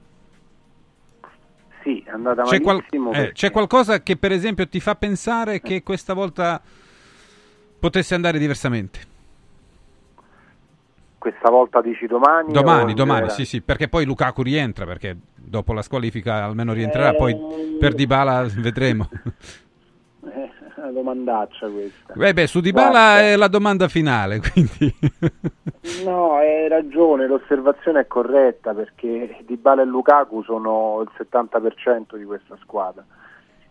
Sì, è andata C'è, qual- malissimo. eh, perché- c'è qualcosa che per esempio ti fa pensare che questa volta potesse andare diversamente? Questa volta dici domani? Domani, domani, sì, sì, perché poi Lukaku rientra, perché dopo la squalifica almeno rientrerà, poi Eh. per Dybala vedremo. Eh, una domandaccia questa. Eh beh, su Dybala Guarda. è la domanda finale, quindi... No, hai ragione, l'osservazione è corretta perché Dybala e Lukaku sono il 70% di questa squadra.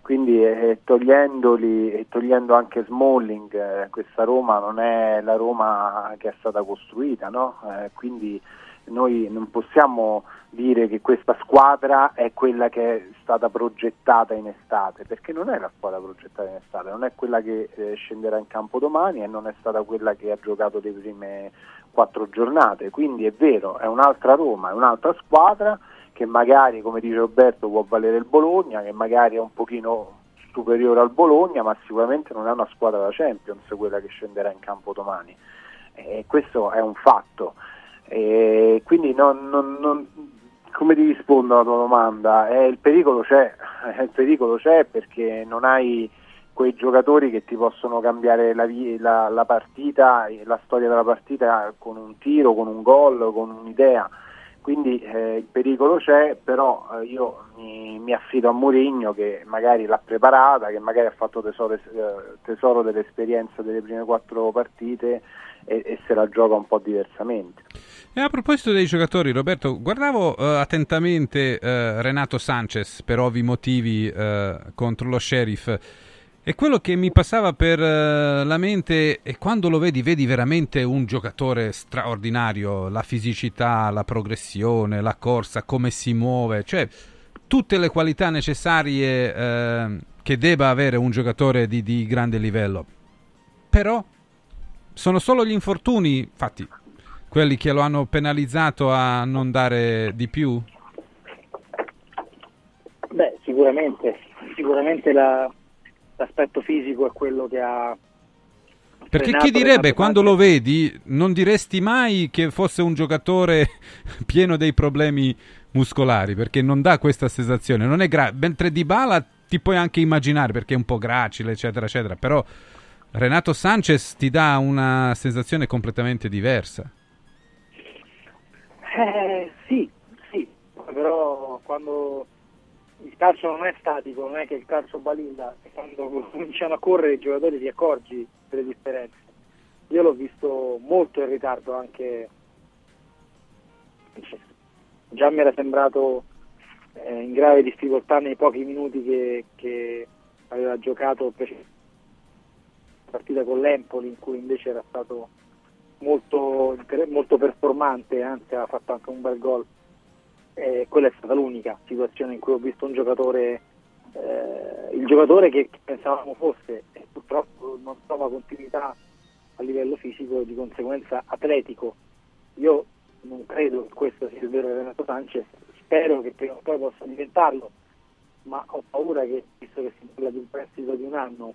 Quindi eh, togliendoli e togliendo anche Smalling, eh, questa Roma non è la Roma che è stata costruita, no? Eh, quindi noi non possiamo dire che questa squadra è quella che è stata progettata in estate, perché non è la squadra progettata in estate, non è quella che eh, scenderà in campo domani e non è stata quella che ha giocato le prime quattro giornate, quindi è vero, è un'altra Roma, è un'altra squadra che magari, come dice Roberto, può valere il Bologna, che magari è un pochino superiore al Bologna, ma sicuramente non è una squadra da Champions quella che scenderà in campo domani. E questo è un fatto. E quindi non, non- non- come ti rispondo alla tua domanda? Eh, il pericolo c'è, eh, il pericolo c'è perché non hai quei giocatori che ti possono cambiare la, la- la partita, la storia della partita con un tiro, con un gol, con un'idea. Quindi eh, il pericolo c'è, però eh, io mi, mi affido a Mourinho che magari l'ha preparata, che magari ha fatto tesoro, eh, tesoro dell'esperienza delle prime quattro partite e, e se la gioca un po' diversamente. E a proposito dei giocatori, Roberto, guardavo eh, attentamente eh, Renato Sanchez per ovvi motivi eh, contro lo sheriff. E quello che mi passava per eh, la mente è quando lo vedi, vedi veramente un giocatore straordinario, la fisicità, la progressione, la corsa, come si muove, cioè tutte le qualità necessarie eh, che debba avere un giocatore di, di grande livello. Però sono solo gli infortuni, infatti, quelli che lo hanno penalizzato a non dare di più? Beh, sicuramente, sicuramente la- l'aspetto fisico è quello che ha, Perché chi direbbe quando lo vedi non diresti mai che fosse un giocatore pieno dei problemi muscolari, perché non dà questa sensazione, non è gra- mentre Di Bala ti puoi anche immaginare perché è un po' gracile, eccetera, eccetera, però Renato Sanchez ti dà una sensazione completamente diversa. Eh, sì, sì, però quando il calcio non è statico, non è che il calcio balilla, quando cominciano a correre i giocatori ti accorgi delle differenze. Io l'ho visto molto in ritardo anche, già mi era sembrato eh, in grave difficoltà nei pochi minuti che, che aveva giocato la partita con l'Empoli in cui invece era stato molto, molto performante, anzi ha fatto anche un bel gol. Eh, quella è stata l'unica situazione in cui ho visto un giocatore, eh, il giocatore che pensavamo fosse, e purtroppo non trova continuità a livello fisico e di conseguenza atletico. Io non credo che questo sia il vero Renato Sanchez, spero che prima o poi possa diventarlo, ma ho paura che, visto che si parla di un prestito di un anno,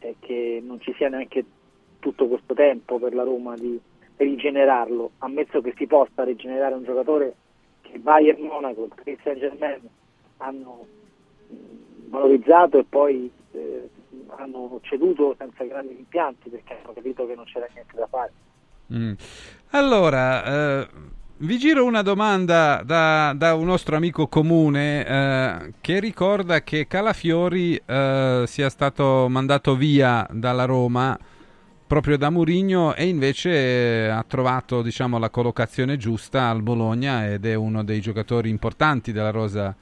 eh, che non ci sia neanche tutto questo tempo per la Roma di rigenerarlo, ammesso che si possa rigenerare un giocatore che Bayern Monaco, Paris Saint Germain hanno mh, valorizzato e poi eh, hanno ceduto senza grandi rimpianti perché hanno capito che non c'era niente da fare. Mm. Allora, eh, vi giro una domanda da, da un nostro amico comune eh, che ricorda che Calafiori eh, sia stato mandato via dalla Roma proprio da Murigno e invece ha trovato diciamo, la collocazione giusta al Bologna ed è uno dei giocatori importanti della rosa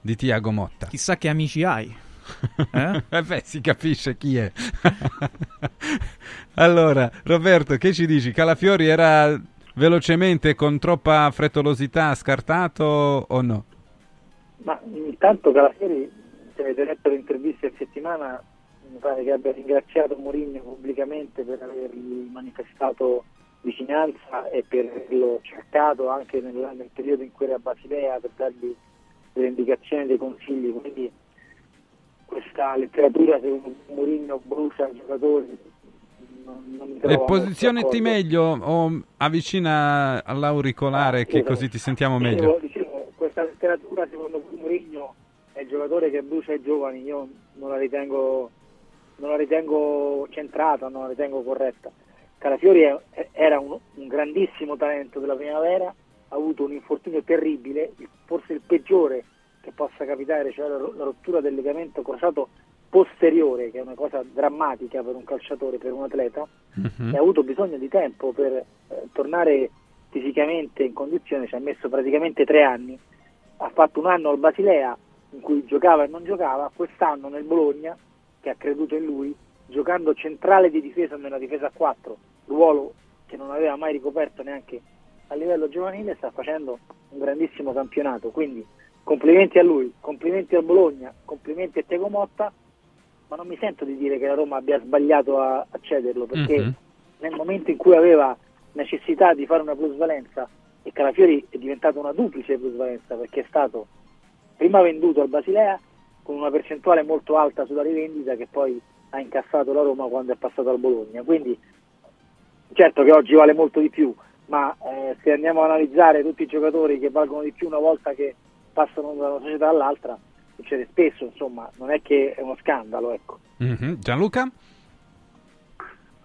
di Tiago Motta. Chissà che amici hai. Eh? eh beh, si capisce chi è. allora, Roberto, che ci dici? Calafiori era velocemente con troppa frettolosità scartato o no? Ma intanto Calafiori, se avete letto le interviste a settimana, mi pare che abbia ringraziato Mourinho pubblicamente per avergli manifestato vicinanza e per averlo cercato anche nel, nel periodo in cui era a Basilea per dargli delle indicazioni, dei consigli, quindi questa letteratura secondo Mourinho brucia i giocatori non, E trovo posizionati meglio o avvicina all'auricolare che così ti sentiamo Dicevo- meglio. dicevo, questa letteratura secondo Mourinho è il giocatore che brucia i giovani, io non la ritengo, non la ritengo centrata, non la ritengo corretta. Calafiori è- era un, un grandissimo talento della primavera, ha avuto un infortunio terribile, il- forse il peggiore che possa capitare, cioè la, la rottura del legamento crociato posteriore, che è una cosa drammatica per un calciatore, per un atleta, e ha avuto bisogno di tempo per eh, tornare fisicamente in condizione, ci ha messo praticamente tre anni, ha fatto un anno al Basilea in cui giocava e non giocava, quest'anno nel Bologna, che ha creduto in lui, giocando centrale di difesa nella difesa a 4, ruolo che non aveva mai ricoperto neanche a livello giovanile, sta facendo un grandissimo campionato, quindi complimenti a lui, complimenti al Bologna, complimenti a Tego Motta, ma non mi sento di dire che la Roma abbia sbagliato a, a cederlo, perché Mhm. nel momento in cui aveva necessità di fare una plusvalenza e Calafiori è diventato una duplice plusvalenza perché è stato prima venduto al Basilea con una percentuale molto alta sulla rivendita che poi ha incassato la Roma quando è passato al Bologna. Quindi certo che oggi vale molto di più, ma eh, se andiamo ad analizzare tutti i giocatori che valgono di più una volta che passano da una società all'altra, succede spesso, insomma, non è che è uno scandalo, ecco. Mhm. Gianluca?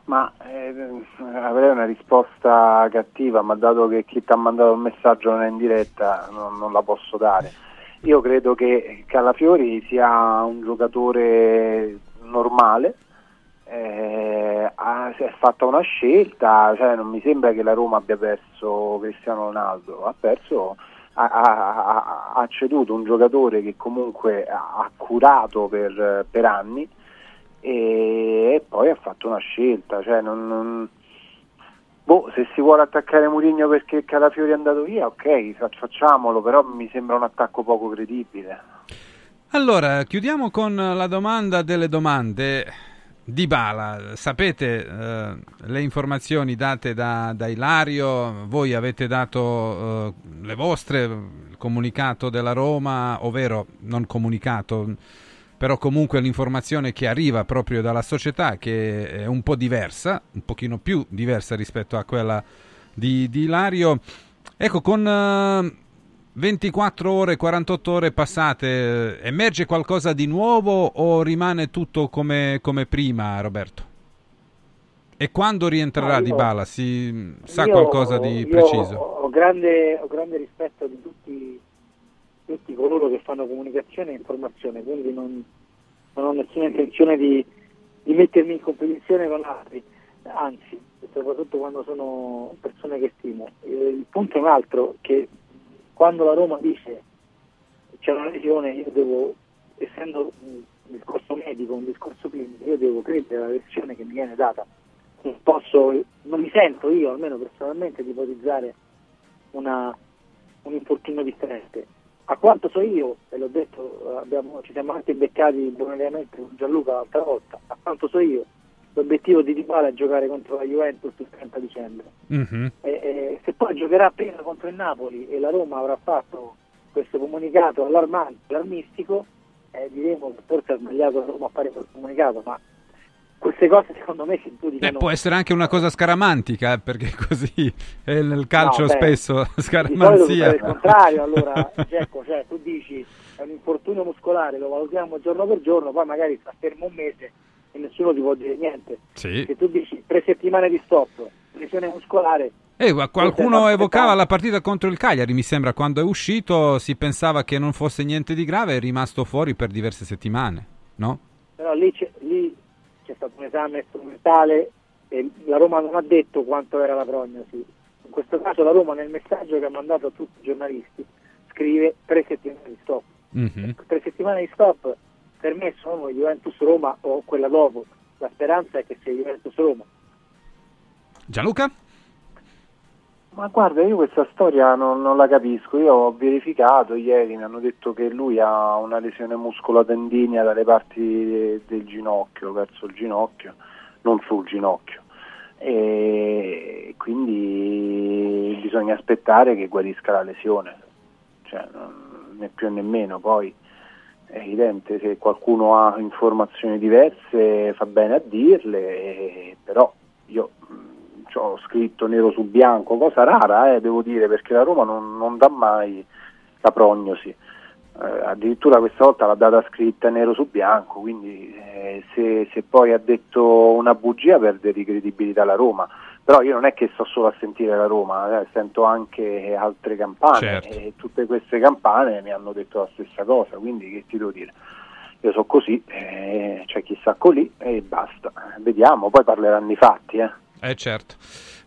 Ma eh, avrei una risposta cattiva, ma dato che chi ti ha mandato il messaggio non è in diretta, non, non la posso dare. Io credo che Calafiori sia un giocatore normale, eh, ha, si è fatta una scelta, cioè non mi sembra che la Roma abbia perso Cristiano Ronaldo, ha perso ha, ha- ha- ceduto un giocatore che comunque ha curato per, per anni e, e poi ha fatto una scelta. Cioè non, non- boh, se si vuole attaccare Mourinho perché Calafiori è andato via, ok, fa- facciamolo, però mi sembra un attacco poco credibile. Allora, chiudiamo con la domanda delle domande. Di Bala, sapete eh, le informazioni date da, da Ilario, voi avete dato eh, le vostre, il comunicato della Roma, ovvero non comunicato, però comunque l'informazione che arriva proprio dalla società che è un po' diversa, un pochino più diversa rispetto a quella di, di Ilario. Ecco, con eh, 24 ore, 48 ore passate, eh, emerge qualcosa di nuovo o rimane tutto come, come prima, Roberto? E quando rientrerà No, Di io- Bala? Si sa Io- qualcosa di io preciso? Ho grande, ho grande rispetto di tutti, tutti coloro che fanno comunicazione e informazione, quindi non, non ho nessuna intenzione di, di mettermi in competizione con altri, anzi, soprattutto quando sono persone che stimo. Eh, Il punto è un altro, che quando la Roma dice c'è una lesione, io devo, essendo un discorso medico, un discorso clinico, io devo credere alla versione che mi viene data non posso, non mi sento io almeno personalmente di ipotizzare una, un infortunio differente. A quanto so io, e l'ho detto, abbiamo, ci siamo anche beccati bonariamente con Gianluca l'altra volta, a quanto so io, l'obiettivo di Dybala è giocare contro la Juventus il 30 dicembre. Mhm. E, e se poi giocherà prima contro il Napoli e la Roma avrà fatto questo comunicato allarmante, allarmistico, eh, diremo che forse ha sbagliato la Roma a fare quel comunicato, ma queste cose secondo me si Eh, giudicano può essere anche una cosa scaramantica, eh, perché così è nel calcio No, beh, spesso scaramanzia. il contrario, allora Gecko, cioè, tu dici è un infortunio muscolare, lo valutiamo giorno per giorno, poi magari sta fermo un mese e nessuno ti può dire niente. Sì. Se tu dici tre settimane di stop, lesione muscolare, Eh, qualcuno evocava la partita contro il Cagliari, mi sembra, quando è uscito si pensava che non fosse niente di grave, è rimasto fuori per diverse settimane, no? però lì c'è, lì c'è stato un esame strumentale e la Roma non ha detto quanto era la prognosi. In questo caso la Roma nel messaggio che ha mandato a tutti i giornalisti scrive tre settimane di stop. Mhm. tre settimane di stop per me sono Juventus Roma o quella dopo. La speranza è che sia Juventus Roma. Gianluca? Ma guarda, io questa storia non, non la capisco. Io ho verificato ieri, mi hanno detto che lui ha una lesione muscolotendinia dalle parti del ginocchio, verso il ginocchio, non sul ginocchio. E quindi bisogna aspettare che guarisca la lesione, cioè, né più né meno. Poi è evidente, se qualcuno ha informazioni diverse fa bene a dirle, però io mh, ho scritto nero su bianco, cosa rara, eh, devo dire, perché la Roma non, non dà mai la prognosi. Eh, addirittura questa volta l'ha data scritta nero su bianco, quindi eh, se, se poi ha detto una bugia perde di credibilità la Roma. Però io non è che sto solo a sentire la Roma, eh, sento anche altre campane Certo. e tutte queste campane mi hanno detto la stessa cosa, quindi che ti devo dire? Io so così, eh, c'è chi sta lì e basta. Vediamo, poi parleranno i fatti. Eh. Eh certo.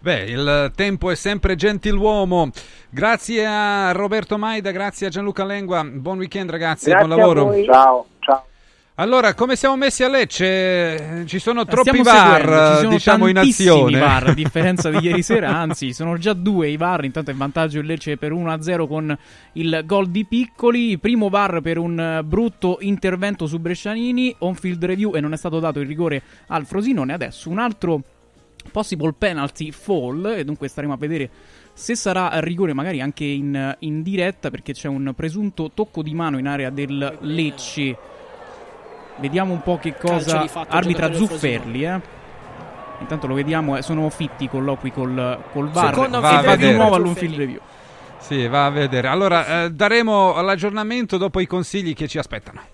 Beh, il tempo è sempre gentiluomo. Grazie a Roberto Maida, grazie a Gianluca Lengua. Buon weekend ragazzi, Grazie buon lavoro. Ciao, ciao. Allora, come siamo messi a Lecce? Ci sono troppi VAR, seguendo, sono diciamo, in azione. VAR, a differenza di ieri sera, anzi, sono già due i VAR. Intanto è in vantaggio il Lecce per 1-0 con il gol di Piccoli. Primo VAR per un brutto intervento su Brescianini. On-field review e non è stato dato il rigore al Frosinone. Adesso un altro possible penalty fall. E dunque staremo a vedere se sarà a rigore, magari anche in, in diretta, perché c'è un presunto tocco di mano in area del Lecce. Vediamo un po' che cosa fatto, arbitra Zufferli, eh. Intanto lo vediamo, eh, sono fitti i colloqui col, col VAR. Secondo Va a di nuovo all'on-field review. Sì, va a vedere. Allora, eh, daremo l'aggiornamento dopo i consigli che ci aspettano.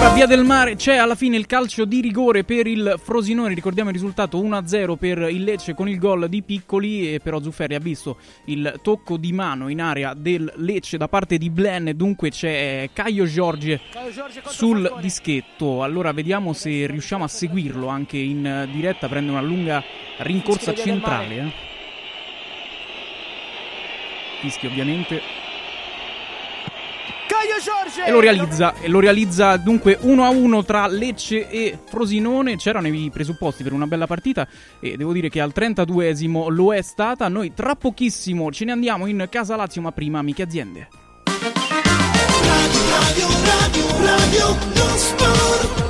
Allora, via del mare, c'è alla fine il calcio di rigore per il Frosinone. Ricordiamo il risultato 1-0 per il Lecce con il gol di Piccoli. E però Zufferi ha visto il tocco di mano in area del Lecce da parte di Blen. Dunque c'è Caio Giorgi sul dischetto. Allora vediamo se riusciamo a seguirlo anche in diretta. Prende una lunga rincorsa centrale. Eh. Fischi ovviamente. E lo realizza, e lo realizza dunque 1-1 tra Lecce e Frosinone. C'erano i presupposti per una bella partita e devo dire che al 32esimo lo è stata. Noi tra pochissimo ce ne andiamo in Casa Lazio, ma prima amiche aziende. Radio, radio, radio, lo sport.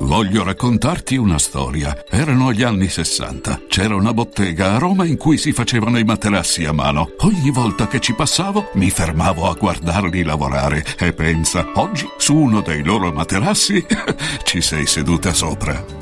Voglio raccontarti una storia. Erano gli anni 60. C'era una bottega a Roma in cui si facevano i materassi a mano. Ogni volta che ci passavo mi fermavo a guardarli lavorare e pensa, oggi su uno dei loro materassi ci sei seduta sopra.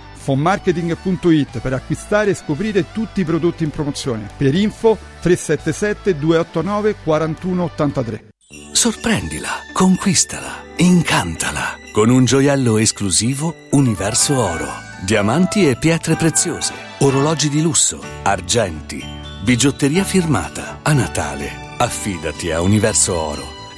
fonmarketing.it per acquistare e scoprire tutti i prodotti in promozione. Per info 377 289 4183. Sorprendila, conquistala, incantala con un gioiello esclusivo Universo Oro. Diamanti e pietre preziose, orologi di lusso, argenti, bigiotteria firmata. A Natale, affidati a Universo Oro.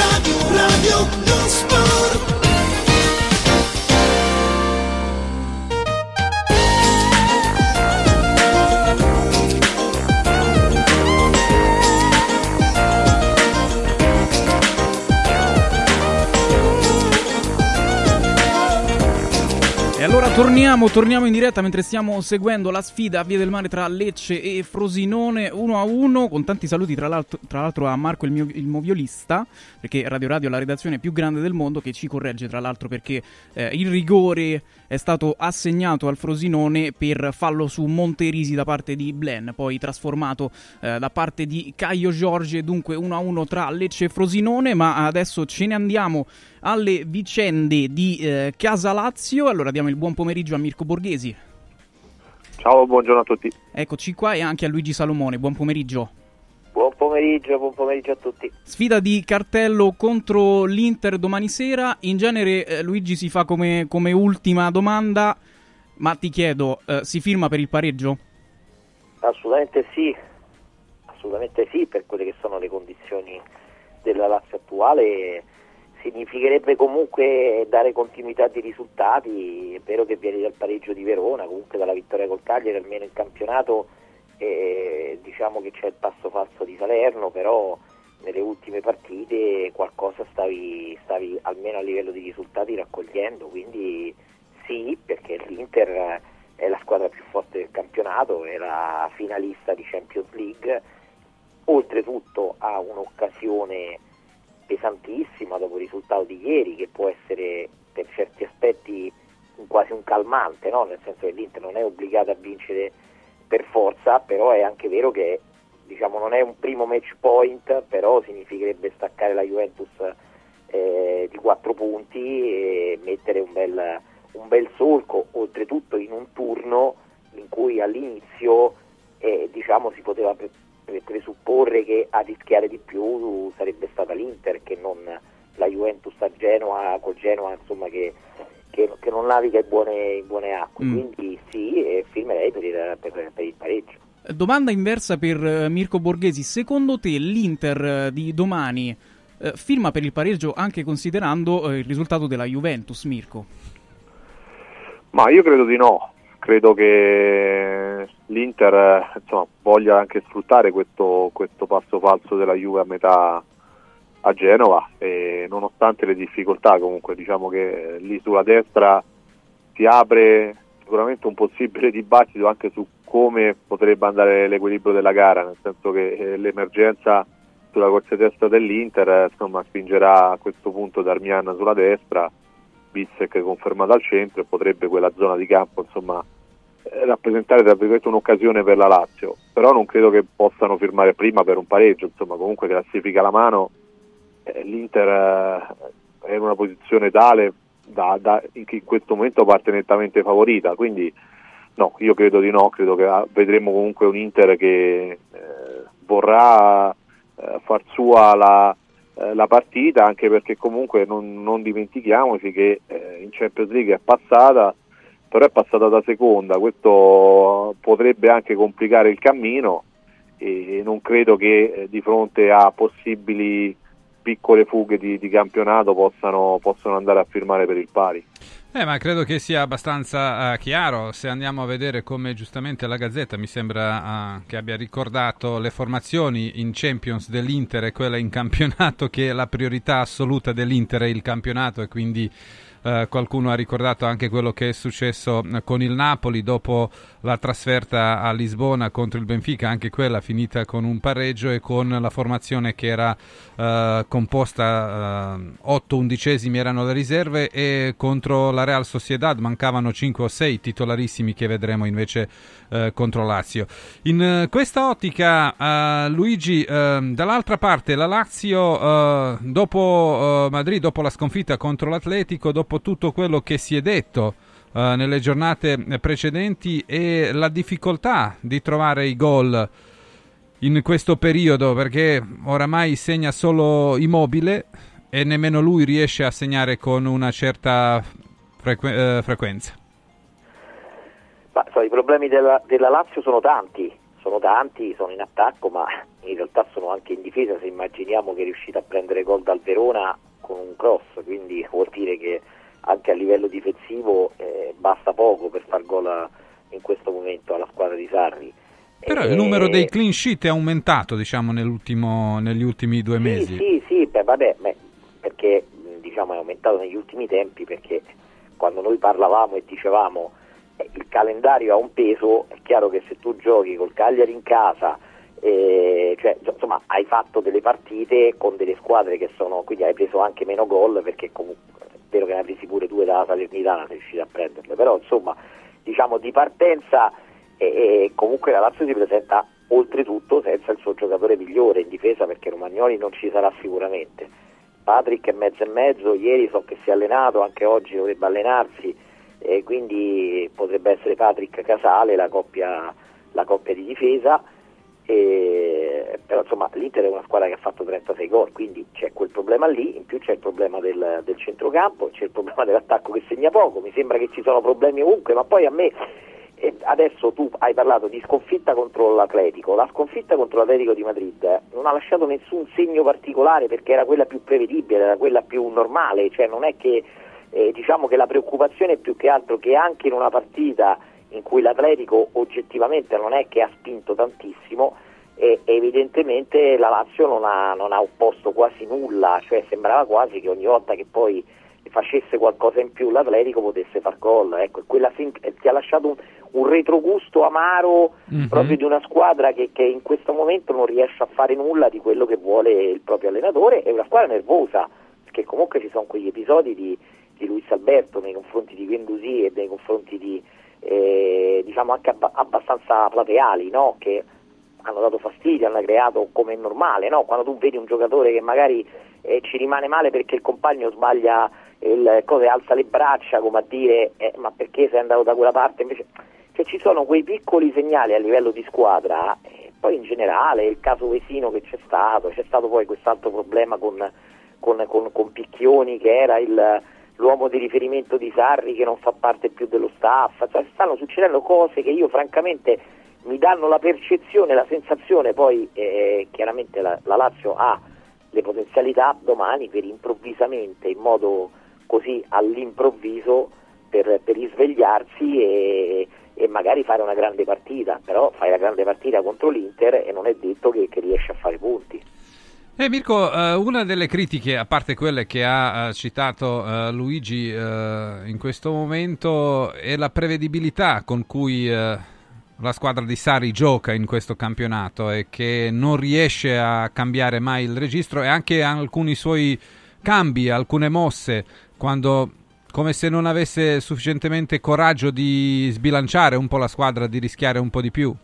Radio, radio, lo sport. E allora torniamo, torniamo in diretta mentre stiamo seguendo la sfida a Via del Mare tra Lecce e Frosinone 1 a 1 con tanti saluti tra l'altro, tra l'altro a Marco il, mio, il moviolista perché Radio Radio è la redazione più grande del mondo che ci corregge tra l'altro perché eh, il rigore è stato assegnato al Frosinone per fallo su Monterisi da parte di Blen poi trasformato eh, da parte di Caio Giorgi dunque 1 a 1 tra Lecce e Frosinone ma adesso ce ne andiamo alle vicende di eh, Casa Lazio allora diamo il buon pomeriggio a Mirko Borghesi Ciao, buongiorno a tutti. Eccoci qua e anche a Luigi Salomone, buon pomeriggio. Buon pomeriggio, buon pomeriggio a tutti. Sfida di cartello contro l'Inter domani sera. In genere eh, Luigi si fa come, come ultima domanda, ma ti chiedo, eh, si firma per il pareggio? Assolutamente sì, assolutamente sì, per quelle che sono le condizioni della Lazio attuale. Significherebbe comunque dare continuità di risultati, è vero che viene dal pareggio di Verona, comunque dalla vittoria col Cagliari, almeno in campionato eh, diciamo che c'è il passo falso di Salerno, però nelle ultime partite qualcosa stavi, stavi almeno a livello di risultati raccogliendo, quindi sì, perché l'Inter è la squadra più forte del campionato, è la finalista di Champions League, oltretutto ha un'occasione pesantissima dopo il risultato di ieri che può essere per certi aspetti quasi un calmante, no? nel senso che l'Inter non è obbligata a vincere per forza, però è anche vero che diciamo, non è un primo match point, però significherebbe staccare la Juventus eh, di 4 punti e mettere un bel, un bel solco, oltretutto in un turno in cui all'inizio eh, diciamo, si poteva pre- pre- presupporre che a rischiare di più sarebbe stata l'Inter che non la Juventus a Genoa, col Genoa insomma, che, che, che non naviga in buone, in buone acque, Mm. quindi sì, e firmerei per il, per- per il pareggio. Domanda inversa per eh, Mirko Borghesi, secondo te l'Inter eh, di domani eh, firma per il pareggio anche considerando eh, il risultato della Juventus, Mirko? Ma io credo di no, credo che l'Inter eh, insomma, voglia anche sfruttare questo, questo passo falso della Juve a metà a Genova e nonostante le difficoltà comunque diciamo che lì sulla destra si apre sicuramente un possibile dibattito anche su come potrebbe andare l'equilibrio della gara, nel senso che eh, l'emergenza sulla corsa destra dell'Inter eh, insomma, spingerà a questo punto Darmian sulla destra, Bissek confermato al centro e potrebbe quella zona di campo insomma, eh, rappresentare un'occasione per la Lazio, però non credo che possano firmare prima per un pareggio, insomma comunque classifica la mano, eh, l'Inter eh, è in una posizione tale da, da- che in questo momento parte nettamente favorita, quindi no, io credo di no, credo che ah, vedremo comunque un Inter che eh, vorrà eh, far sua la, eh, la partita, anche perché comunque non, non dimentichiamoci che eh, in Champions League è passata, però è passata da seconda, questo potrebbe anche complicare il cammino e non credo che eh, di fronte a possibili piccole fughe di, di campionato possano, possano andare a firmare per il pari. Eh, ma credo che sia abbastanza eh, chiaro. Se andiamo a vedere come giustamente la Gazzetta mi sembra eh, che abbia ricordato le formazioni in Champions dell'Inter e quella in campionato, che la priorità assoluta dell'Inter è il campionato e quindi eh, qualcuno ha ricordato anche quello che è successo eh, con il Napoli dopo la trasferta a Lisbona contro il Benfica, anche quella finita con un pareggio e con la formazione che era eh, composta, eh, 8 undicesimi erano le riserve e contro la Real Sociedad mancavano 5 o 6 titolarissimi che vedremo invece eh, contro Lazio. In eh, questa ottica, Luigi, dall'altra parte la Lazio dopo Madrid, dopo la sconfitta contro l'Atletico, dopo tutto quello che si è detto eh, nelle giornate precedenti e la difficoltà di trovare i gol in questo periodo perché oramai segna solo Immobile e nemmeno lui riesce a segnare con una certa frequ- eh, frequenza. Ma, so, I problemi della, della, Lazio sono tanti, sono tanti, sono in attacco, ma in realtà sono anche in difesa se immaginiamo che è riuscita a prendere gol dal Verona con un cross, quindi vuol dire che anche a livello difensivo eh, basta poco per far gol in questo momento alla squadra di Sarri. Però il numero dei clean sheet è aumentato, diciamo, negli ultimi due sì, mesi. Sì, sì, beh, vabbè, beh, perché diciamo, è aumentato negli ultimi tempi, perché quando noi parlavamo e dicevamo eh, il calendario ha un peso, è chiaro che se tu giochi col Cagliari in casa, eh, cioè, insomma, hai fatto delle partite con delle squadre che sono, quindi hai preso anche meno gol, perché comunque vero che ne presi pure due dalla Salernitana, sei riuscito a prenderle, però insomma, diciamo di partenza e, e comunque la Lazio si presenta oltretutto senza il suo giocatore migliore in difesa perché Romagnoli non ci sarà sicuramente. Patrick è mezzo e mezzo, ieri so che si è allenato, anche oggi dovrebbe allenarsi, quindi potrebbe essere Patrick Casale la coppia, la coppia di difesa. E, però insomma l'Inter è una squadra che ha fatto 36 gol, quindi c'è quel problema lì, in più c'è il problema del, del centrocampo, c'è il problema dell'attacco che segna poco, mi sembra che ci sono problemi ovunque, ma poi a me e adesso tu hai parlato di sconfitta contro l'Atletico, la sconfitta contro l'Atletico di Madrid eh, non ha lasciato nessun segno particolare perché era quella più prevedibile, era quella più normale, cioè non è che eh, diciamo che la preoccupazione è più che altro che anche in una partita in cui l'Atletico oggettivamente non è che ha spinto tantissimo, e evidentemente la Lazio non ha, non ha opposto quasi nulla, cioè sembrava quasi che ogni volta che poi facesse qualcosa in più l'Atletico potesse far gol. Ecco, quella fin- ti ha lasciato un, un retrogusto amaro mm-hmm. proprio di una squadra che, che, in questo momento non riesce a fare nulla di quello che vuole il proprio allenatore e una squadra nervosa, perché comunque ci sono quegli episodi di, di Luis Alberto nei confronti di Guendouzi e nei confronti di eh, diciamo anche abba- abbastanza plateali, no? che hanno dato fastidio, hanno creato come è normale, no? quando tu vedi un giocatore che magari eh, ci rimane male perché il compagno sbaglia il cose alza le braccia come a dire eh, ma perché sei andato da quella parte invece cioè, ci sono quei piccoli segnali a livello di squadra e poi in generale il caso Vesino che c'è stato c'è stato poi quest'altro problema con, con, con, con Picchioni che era il, l'uomo di riferimento di Sarri che non fa parte più dello staff cioè, stanno succedendo cose che io francamente mi danno la percezione, la sensazione poi eh, chiaramente la, la Lazio ha le potenzialità domani per improvvisamente in modo così all'improvviso per, per risvegliarsi e, e, magari fare una grande partita, però fai la grande partita contro l'Inter e non è detto che, che riesci a fare punti. Eh, Mirko, eh, una delle critiche, a parte quelle che ha eh, citato eh, Luigi in questo momento, è la prevedibilità con cui la squadra di Sari gioca in questo campionato e che non riesce a cambiare mai il registro e anche alcuni suoi cambi, alcune mosse quando come se non avesse sufficientemente coraggio di sbilanciare un po' la squadra, di rischiare un po' di più.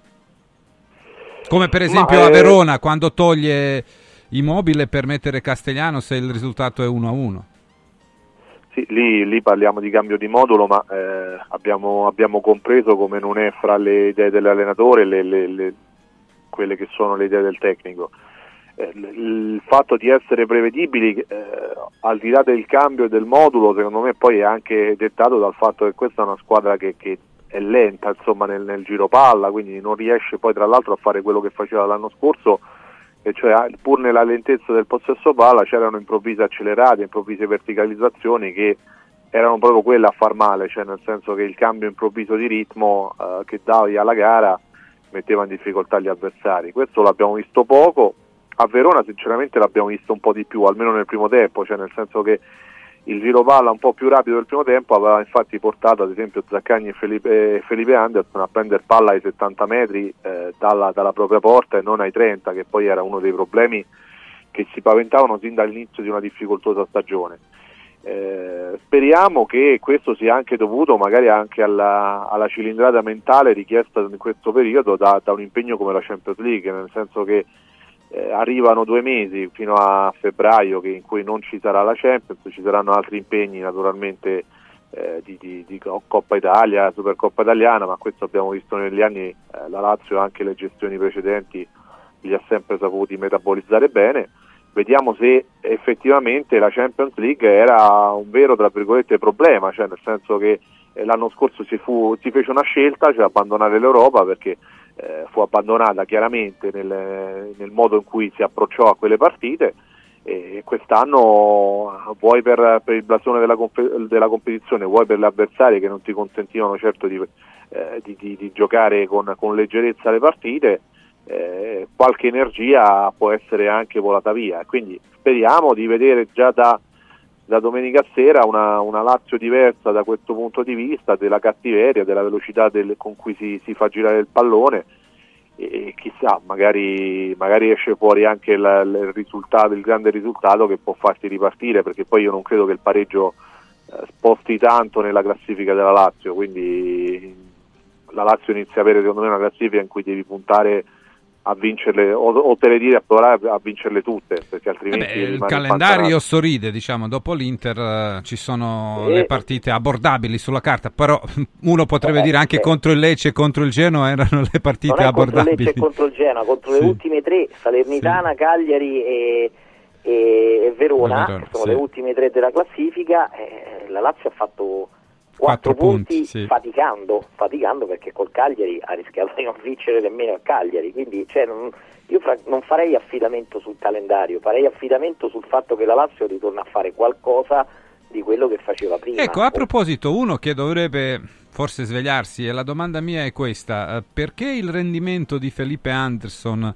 Come per esempio Ma, a Verona quando toglie Immobile per mettere Castellano se il risultato è 1-1. Sì, lì, lì, parliamo di cambio di modulo, ma eh, abbiamo, abbiamo, compreso come non è fra le idee dell'allenatore le, le, le, quelle che sono le idee del tecnico. Eh, il fatto di essere prevedibili eh, al di là del cambio del modulo secondo me poi è anche dettato dal fatto che questa è una squadra che, che è lenta insomma, nel, nel, giro palla quindi non riesce poi tra l'altro a fare quello che faceva l'anno scorso e cioè pur nella lentezza del possesso palla c'erano improvvise accelerate, improvvise verticalizzazioni che erano proprio quelle a far male, cioè nel senso che il cambio improvviso di ritmo eh, che davi alla gara metteva in difficoltà gli avversari. Questo l'abbiamo visto poco, a Verona sinceramente l'abbiamo visto un po' di più, almeno nel primo tempo, cioè nel senso che il giro palla un po' più rapido del primo tempo aveva infatti portato ad esempio Zaccagni e Felipe, Felipe Anderson a prendere palla ai 70 metri eh, dalla, dalla propria porta e non ai 30 che poi era uno dei problemi che si paventavano sin dall'inizio di una difficoltosa stagione. Eh, speriamo che questo sia anche dovuto magari anche alla, alla cilindrata mentale richiesta in questo periodo da, da, un impegno come la Champions League, nel senso che eh, arrivano due mesi fino a febbraio che, in cui non ci sarà la Champions, ci saranno altri impegni naturalmente eh, di, di, di, Coppa Italia, Supercoppa Italiana, ma questo abbiamo visto negli anni, eh, la Lazio anche le gestioni precedenti li ha sempre saputi metabolizzare bene. Vediamo se effettivamente la Champions League era un vero problema, cioè nel senso che eh, l'anno scorso si, fu, si, fece una scelta, cioè abbandonare l'Europa perché eh, fu abbandonata chiaramente nel, nel, modo in cui si approcciò a quelle partite e quest'anno vuoi per, per il blasone della, della, competizione, vuoi per gli avversari che non ti consentivano certo di, eh, di, di, di giocare con, con leggerezza le partite, eh, qualche energia può essere anche volata via. Quindi speriamo di vedere già da, da domenica sera una, una, Lazio diversa da questo punto di vista, della cattiveria, della velocità del, con cui si, si, fa girare il pallone. E, chissà, magari, magari esce fuori anche il, il, risultato, il grande risultato che può farti ripartire, perché poi io non credo che il pareggio eh, sposti tanto nella classifica della Lazio, quindi la Lazio inizia a avere secondo me una classifica in cui devi puntare a vincerle o, o te le dire a provare a vincerle tutte perché altrimenti Beh, il calendario sorride diciamo dopo l'Inter uh, ci sono sì. le partite abbordabili sulla carta però uno potrebbe eh, dire anche sì. contro il Lecce e contro il Genoa erano le partite abbordabili contro il Lecce e contro il Genoa contro sì. le ultime tre Salernitana, Cagliari e, e, Verona, Verona, che sono le ultime tre della classifica eh, la Lazio ha fatto 4 punti, punti sì. faticando, faticando perché col Cagliari ha rischiato di non vincere nemmeno a Cagliari, quindi cioè, non, io fra, non farei affidamento sul calendario, farei affidamento sul fatto che la Lazio ritorna a fare qualcosa di quello che faceva prima. Ecco, a proposito, uno che dovrebbe forse svegliarsi e la domanda mia è questa, eh, perché il rendimento di Felipe Anderson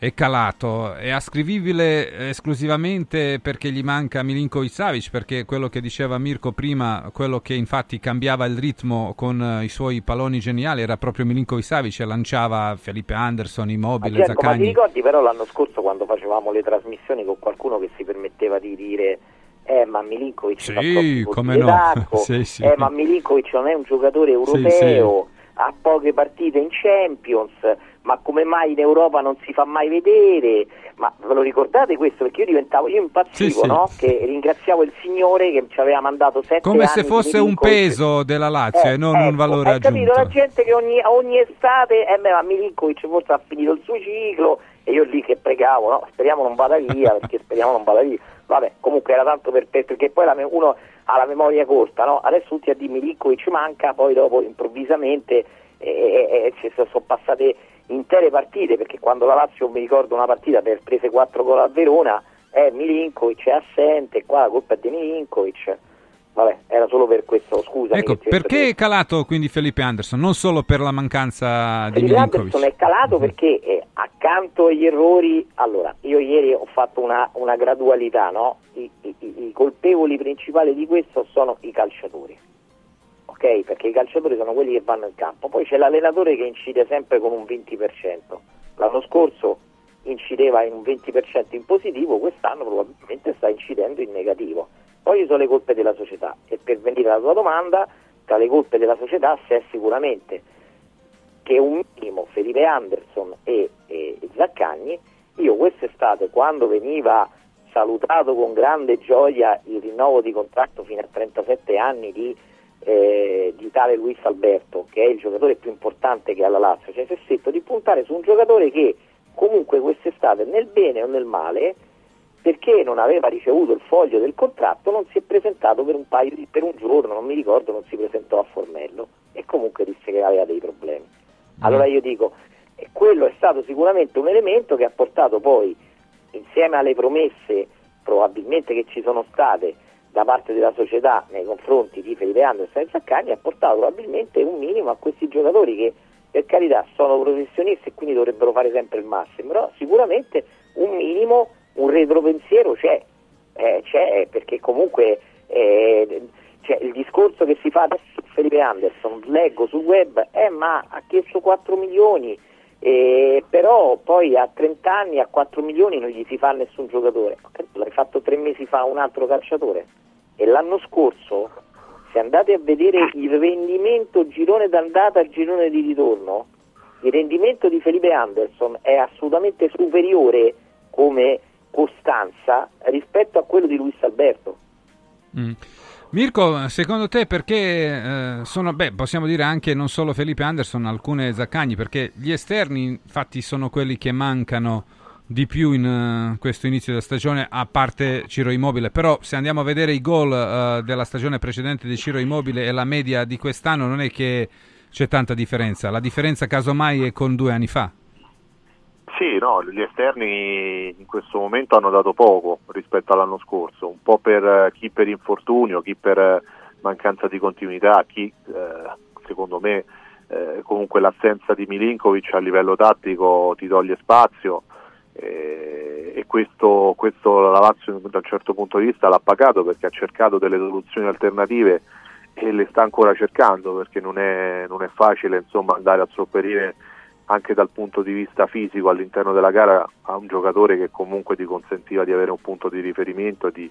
è calato, è ascrivibile esclusivamente perché gli manca Milinkovic Savic, perché quello che diceva Mirko prima, quello che infatti cambiava il ritmo con eh, i suoi palloni geniali era proprio Milinkovic Savic e lanciava Felipe Anderson, Immobile, certo, Zaccagni. Ma ti ricordi però l'anno scorso quando facevamo le trasmissioni con qualcuno che si permetteva di dire eh ma Milinkovic sì, come no. sì, sì. eh ma Milinkovic non è un giocatore europeo, sì, ha poche partite in Champions ma come mai in Europa non si fa mai vedere? Ma ve lo ricordate questo? Perché io diventavo, io impazzivo, sì, sì. no? Che ringraziavo il Signore che ci aveva mandato sette Come se fosse un peso della Lazio eh, e non ecco, un valore hai aggiunto. capito? La gente che ogni, ogni estate, eh beh, ma Milinkovic forse ha finito il suo ciclo e io lì che pregavo, no? Speriamo non vada via, perché speriamo non vada via. Vabbè, comunque era tanto per te, perché poi la, uno ha la memoria corta, no? Adesso tutti a dire Milinkovic manca, poi dopo improvvisamente eh, eh, eh, sono passate intere partite, perché quando la Lazio mi ricordo una partita per prese 4 gol a Verona, eh, Milinkovic è assente, qua la colpa è di Milinkovic. Vabbè, era solo per questo, scusa. Ecco, perché è calato quindi Felipe Anderson? Non solo per la mancanza Felipe di Milinkovic? Anderson è calato mm-hmm. perché eh, accanto agli errori, allora, io ieri ho fatto una, una gradualità, no? I, i, I colpevoli principali di questo sono i calciatori ok? Perché i calciatori sono quelli che vanno in campo. Poi c'è l'allenatore che incide sempre con un 20%. L'anno scorso incideva in un 20% in positivo, quest'anno probabilmente sta incidendo in negativo. Poi ci sono le colpe della società e per venire alla tua domanda, tra le colpe della società c'è sicuramente che un minimo Felipe Anderson e, e Zaccagni, io quest'estate quando veniva salutato con grande gioia il rinnovo di contratto fino a 37 anni di eh, di tale Luis Alberto, che è il giocatore più importante che ha la Lazio, cioè detto di puntare su un giocatore che comunque quest'estate nel bene o nel male, perché non aveva ricevuto il foglio del contratto, non si è presentato per un, paio di, per un giorno, non mi ricordo, non si presentò a Formello e comunque disse che aveva dei problemi. Mm. Allora io dico, quello è stato sicuramente un elemento che ha portato poi, insieme alle promesse probabilmente che ci sono state, da parte della società nei confronti di Felipe Anderson e Zaccagni ha portato probabilmente un minimo a questi giocatori che per carità sono professionisti e quindi dovrebbero fare sempre il massimo, però sicuramente un minimo, un retropensiero c'è, eh, c'è perché comunque eh, cioè, il discorso che si fa adesso su Felipe Anderson, leggo sul web, eh, ma ha chiesto 4 milioni, eh, però poi a 30 anni a 4 milioni non gli si fa nessun giocatore. L'hai fatto tre mesi fa un altro calciatore. E l'anno scorso, se andate a vedere il rendimento girone d'andata al girone di ritorno, il rendimento di Felipe Anderson è assolutamente superiore come costanza rispetto a quello di Luis Alberto. Mm. Mirko, secondo te perché eh, sono, beh, possiamo dire anche non solo Felipe Anderson, alcune Zaccagni, perché gli esterni infatti sono quelli che mancano di più in uh, questo inizio della stagione, a parte Ciro Immobile, però se andiamo a vedere i gol uh, della stagione precedente di Ciro Immobile e la media di quest'anno non è che c'è tanta differenza, la differenza casomai è con due anni fa. Sì, no, gli esterni in questo momento hanno dato poco rispetto all'anno scorso, un po' per eh, chi per infortunio, chi per mancanza di continuità, chi eh, secondo me eh, comunque l'assenza di Milinkovic a livello tattico ti toglie spazio eh, e questo, questo la Lazio da un certo punto di vista l'ha pagato perché ha cercato delle soluzioni alternative e le sta ancora cercando perché non è, non è facile insomma, andare a sopperire anche dal punto di vista fisico all'interno della gara a un giocatore che comunque ti consentiva di avere un punto di riferimento, di,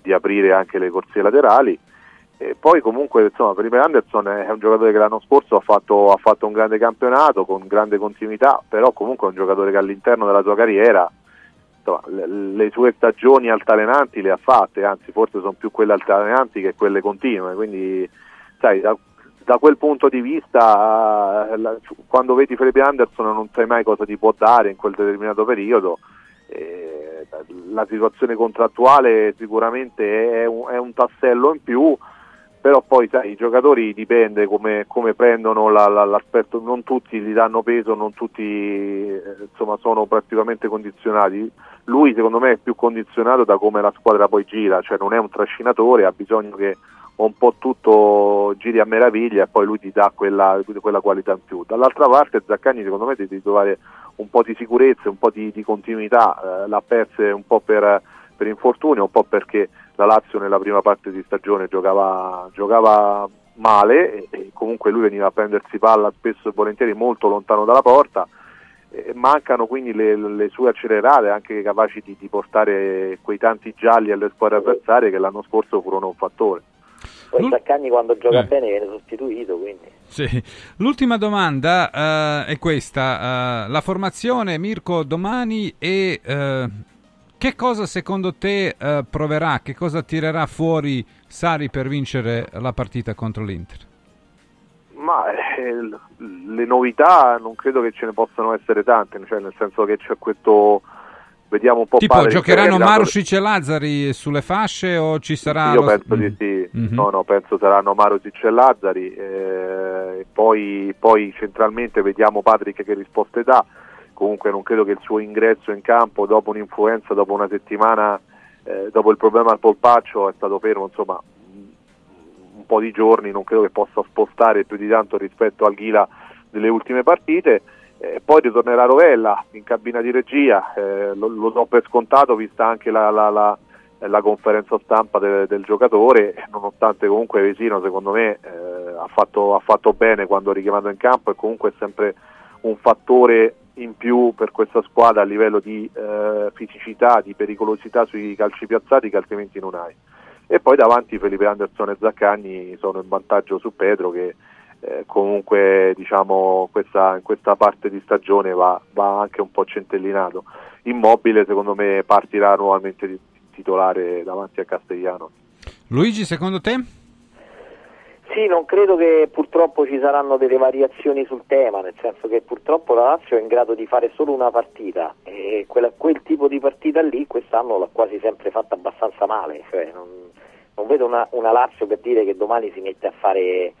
di aprire anche le corsie laterali. E poi comunque insomma Felipe Anderson è un giocatore che l'anno scorso ha fatto, ha fatto, un grande campionato con grande continuità, però comunque è un giocatore che all'interno della sua carriera insomma, le, le, sue stagioni altalenanti le ha fatte, anzi forse sono più quelle altalenanti che quelle continue, quindi sai, da, da quel punto di vista, eh, quando vedi Felipe Anderson non sai mai cosa ti può dare in quel determinato periodo. Eh, la situazione contrattuale sicuramente è un, è un, tassello in più, però poi sai, i giocatori dipende come, come prendono la, la, l'aspetto, non tutti gli danno peso, non tutti eh, insomma, sono praticamente condizionati. Lui secondo me è più condizionato da come la squadra poi gira, cioè non è un trascinatore, ha bisogno che un po' tutto giri a meraviglia e poi lui ti dà quella, quella qualità in più. Dall'altra parte Zaccagni secondo me devi trovare un po' di sicurezza, un po' di, di continuità, eh, l'ha persa un po' per, per, infortunio, un po' perché la Lazio nella prima parte di stagione giocava, giocava male e, e, comunque lui veniva a prendersi palla spesso e volentieri molto lontano dalla porta. Mancano quindi le, le, sue accelerate anche capaci di, di portare quei tanti gialli alle squadre avversarie che l'anno scorso furono un fattore. Poi Zaccagni quando gioca eh. bene viene sostituito. Quindi. Sì. L'ultima domanda uh, è questa: uh, la formazione Mirko domani e uh, che cosa secondo te proverà, che cosa tirerà fuori Sari per vincere la partita contro l'Inter? Ma eh, le novità non credo che ce ne possano essere tante, cioè nel senso che c'è questo vediamo un po' tipo giocheranno Marusic e Lazzari sulle fasce o ci sarà io lo... penso di sì mm-hmm. no no penso saranno Marusic e Lazzari eh, poi, poi centralmente vediamo Patrick che risposte dà comunque non credo che il suo ingresso in campo dopo un'influenza dopo una settimana eh, dopo il problema al polpaccio è stato fermo insomma un po' di giorni non credo che possa spostare più di tanto rispetto al Ghila delle ultime partite. Eh, poi ritornerà Rovella in cabina di regia, eh, lo, lo, do per scontato vista anche la, la, la, la conferenza stampa de, del giocatore, nonostante comunque Vesino secondo me eh, ha, fatto, ha, fatto, bene quando ha richiamato in campo e comunque è sempre un fattore in più per questa squadra a livello di eh, fisicità, di pericolosità sui calci piazzati che altrimenti non hai. E poi davanti Felipe Anderson e Zaccagni sono in vantaggio su Pedro che eh, comunque diciamo questa, in questa parte di stagione va, va, anche un po' centellinato. Immobile secondo me partirà nuovamente titolare davanti a Castellano. Luigi, secondo te? Sì, non credo che purtroppo ci saranno delle variazioni sul tema, nel senso che purtroppo la Lazio è in grado di fare solo una partita e quella, quel tipo di partita lì quest'anno l'ha quasi sempre fatta abbastanza male, cioè non, non vedo una, una Lazio per dire che domani si mette a fare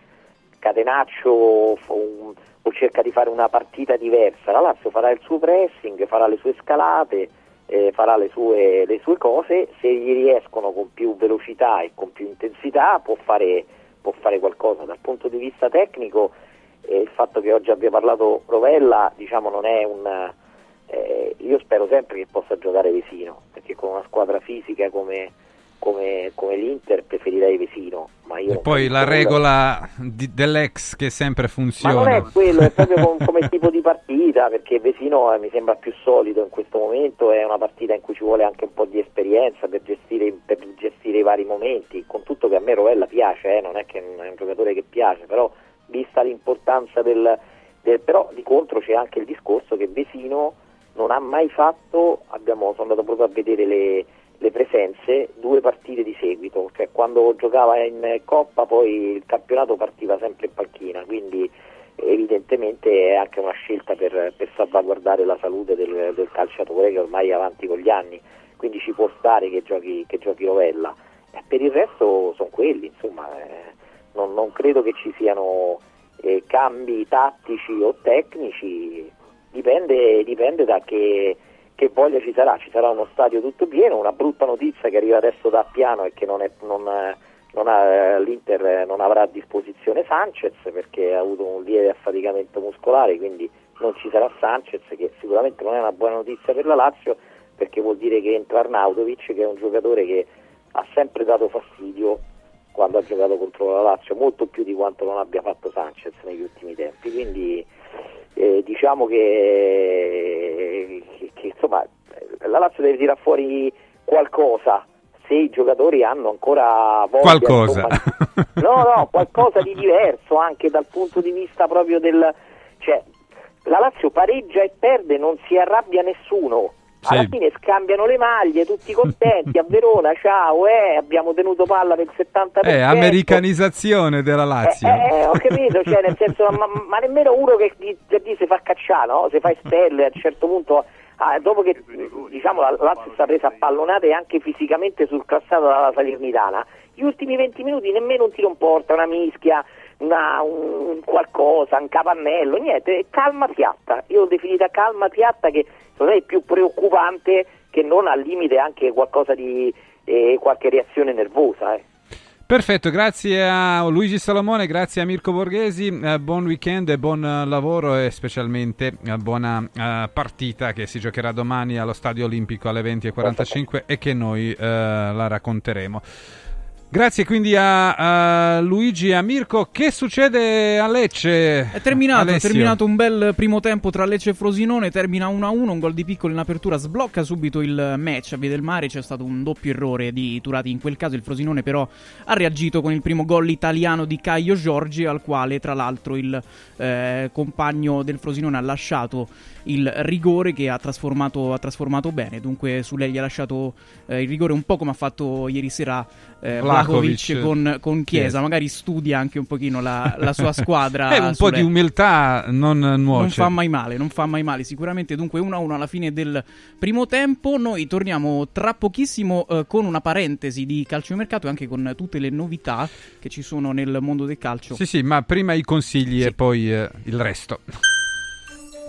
catenaccio o, o, cerca di fare una partita diversa. La Lazio farà il suo pressing, farà le sue scalate, eh, farà le sue, le sue, cose, se gli riescono con più velocità e con più intensità può fare, può fare qualcosa. Dal punto di vista tecnico eh, il fatto che oggi abbia parlato Rovella diciamo, non è un... Eh, io spero sempre che possa giocare vicino, perché con una squadra fisica come come, come l'Inter preferirei Vesino. Ma io E poi la regola di- dell'ex che sempre Ma funziona. non è quello, è proprio com- come tipo di partita, perché Vesino eh, mi sembra più solido in questo momento, è una partita in cui ci vuole anche un po' di esperienza per gestire, per gestire i vari momenti, con tutto che a me Rovella piace, eh, non è che è un giocatore che piace, però vista l'importanza del, del- però di contro c'è anche il discorso che Vesino non ha mai fatto, abbiamo, sono andato proprio a vedere le, le presenze, due partite di seguito, cioè quando giocava in Coppa poi il campionato partiva sempre in panchina, quindi evidentemente è anche una scelta per, per salvaguardare la salute del, del calciatore che ormai è avanti con gli anni, quindi ci può stare che giochi, che giochi Rovella. E per il resto sono quelli, insomma, eh, non, non credo che ci siano eh, cambi tattici o tecnici, dipende, dipende da che, che voglia ci sarà, ci sarà uno stadio tutto pieno, una brutta notizia che arriva adesso da Piano è che non è, non, non ha- l'Inter non avrà a disposizione Sanchez perché ha avuto un lieve affaticamento muscolare, quindi non ci sarà Sanchez che sicuramente non è una buona notizia per la Lazio perché vuol dire che entra Arnautovic che è un giocatore che ha sempre dato fastidio quando ha giocato contro la Lazio, molto più di quanto non abbia fatto Sanchez negli ultimi tempi. Quindi eh, diciamo che, che, insomma, la Lazio deve tirare fuori qualcosa se i giocatori hanno ancora voglia Qualcosa. insomma, no no qualcosa di diverso anche dal punto di vista proprio del cioè la Lazio pareggia e perde non si arrabbia nessuno alla Sì. fine scambiano le maglie tutti contenti a Verona ciao eh, abbiamo tenuto palla per il 70% Eh, americanizzazione della Lazio. eh, eh, ho capito, cioè nel senso, ma, ma nemmeno uno che di, si fa cacciare, no? Si fa stelle a un certo punto, ah, dopo che diciamo la Lazio sta presa a pallonate e anche fisicamente surclassata dalla Salernitana, gli ultimi 20 minuti nemmeno un tiro in porta, una mischia, una- un qualcosa, un capannello, niente, calma piatta. Io l'ho definita calma piatta che me è più preoccupante che non al limite anche qualcosa di eh, qualche reazione nervosa. Eh. Perfetto, grazie a Luigi Salomone, grazie a Mirko Borghesi, eh, buon weekend e buon eh, lavoro e specialmente eh, buona eh, partita che si giocherà domani allo Stadio Olimpico alle 20.45 e che noi la racconteremo. Grazie quindi a, a Luigi e a Mirko. Che succede a Lecce? È terminato, è terminato un bel primo tempo tra Lecce e Frosinone, termina 1-1, un gol di piccolo in apertura, sblocca subito il match a Via del Mare, c'è stato un doppio errore di Turati in quel caso, il Frosinone però ha reagito con il primo gol italiano di Caio Giorgi, al quale tra l'altro il eh, compagno del Frosinone ha lasciato il rigore che ha trasformato, ha trasformato bene, dunque su lei gli ha lasciato eh, il rigore un po' come ha fatto ieri sera eh. Vlahovic con, con Chiesa, Chiesa. magari studia anche un pochino la, la sua squadra. Eh, un po' di lei. umiltà non nuoce. Non fa mai male, non fa mai male. Sicuramente dunque 1-1 alla fine del primo tempo. Noi torniamo tra pochissimo eh, con una parentesi di calciomercato e anche con tutte le novità che ci sono nel mondo del calcio. Sì, sì, ma prima i consigli e poi eh, il resto.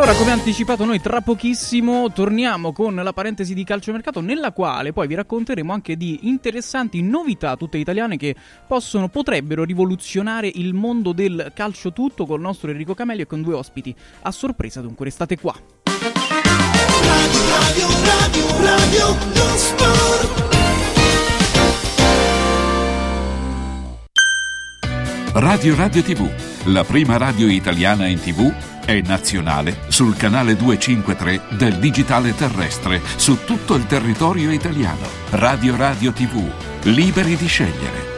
Allora, come anticipato, noi tra pochissimo torniamo con la parentesi di calciomercato, nella quale poi vi racconteremo anche di interessanti novità, tutte italiane, che possono, potrebbero rivoluzionare il mondo del calcio tutto con il nostro Enrico Camelio e con due ospiti a sorpresa. Dunque, restate qua. Radio, radio, radio, lo sport. Radio Radio TV, la prima radio italiana in TV È nazionale sul canale 253 del digitale terrestre su tutto il territorio italiano. Radio Radio TV. Liberi di scegliere.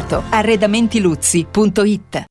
Arredamentiluzzi.it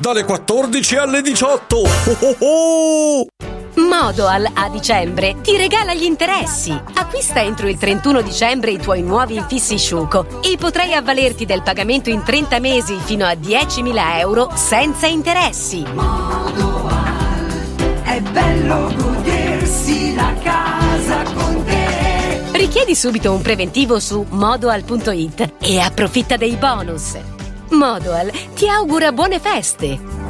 dalle 14 alle 18. Oh oh oh! Modoal a dicembre ti regala gli interessi. Acquista entro il 31 dicembre i tuoi nuovi infissi Sciuco e potrai avvalerti del pagamento in 30 mesi fino a 10.000 euro senza interessi. È bello godersi la casa con te. Richiedi subito un preventivo su modoal.it e approfitta dei bonus. Modoal ti augura buone feste.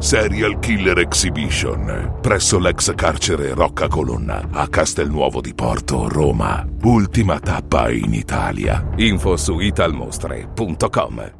Serial Killer Exhibition presso l'ex carcere Rocca Colonna a Castelnuovo di Porto, Roma. Ultima tappa in Italia. Info su italmostre.com.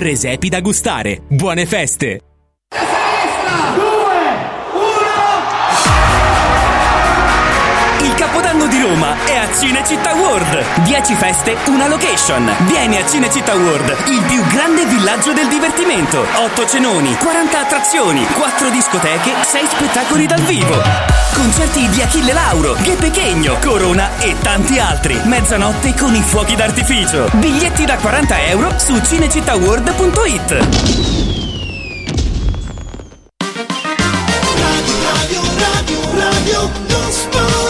Presepi da gustare. Buone feste! Il Capodanno di Roma è Cinecittà World. 10 feste, una location. Vieni a Cinecittà World, il più grande villaggio del divertimento. 8 cenoni, 40 attrazioni, 4 discoteche, 6 spettacoli dal vivo. Concerti di Achille Lauro, Che Pechegno, Corona e tanti altri. Mezzanotte con i fuochi d'artificio. Biglietti da 40 euro su cinecittàworld.it. Radio, radio, radio, lo sport.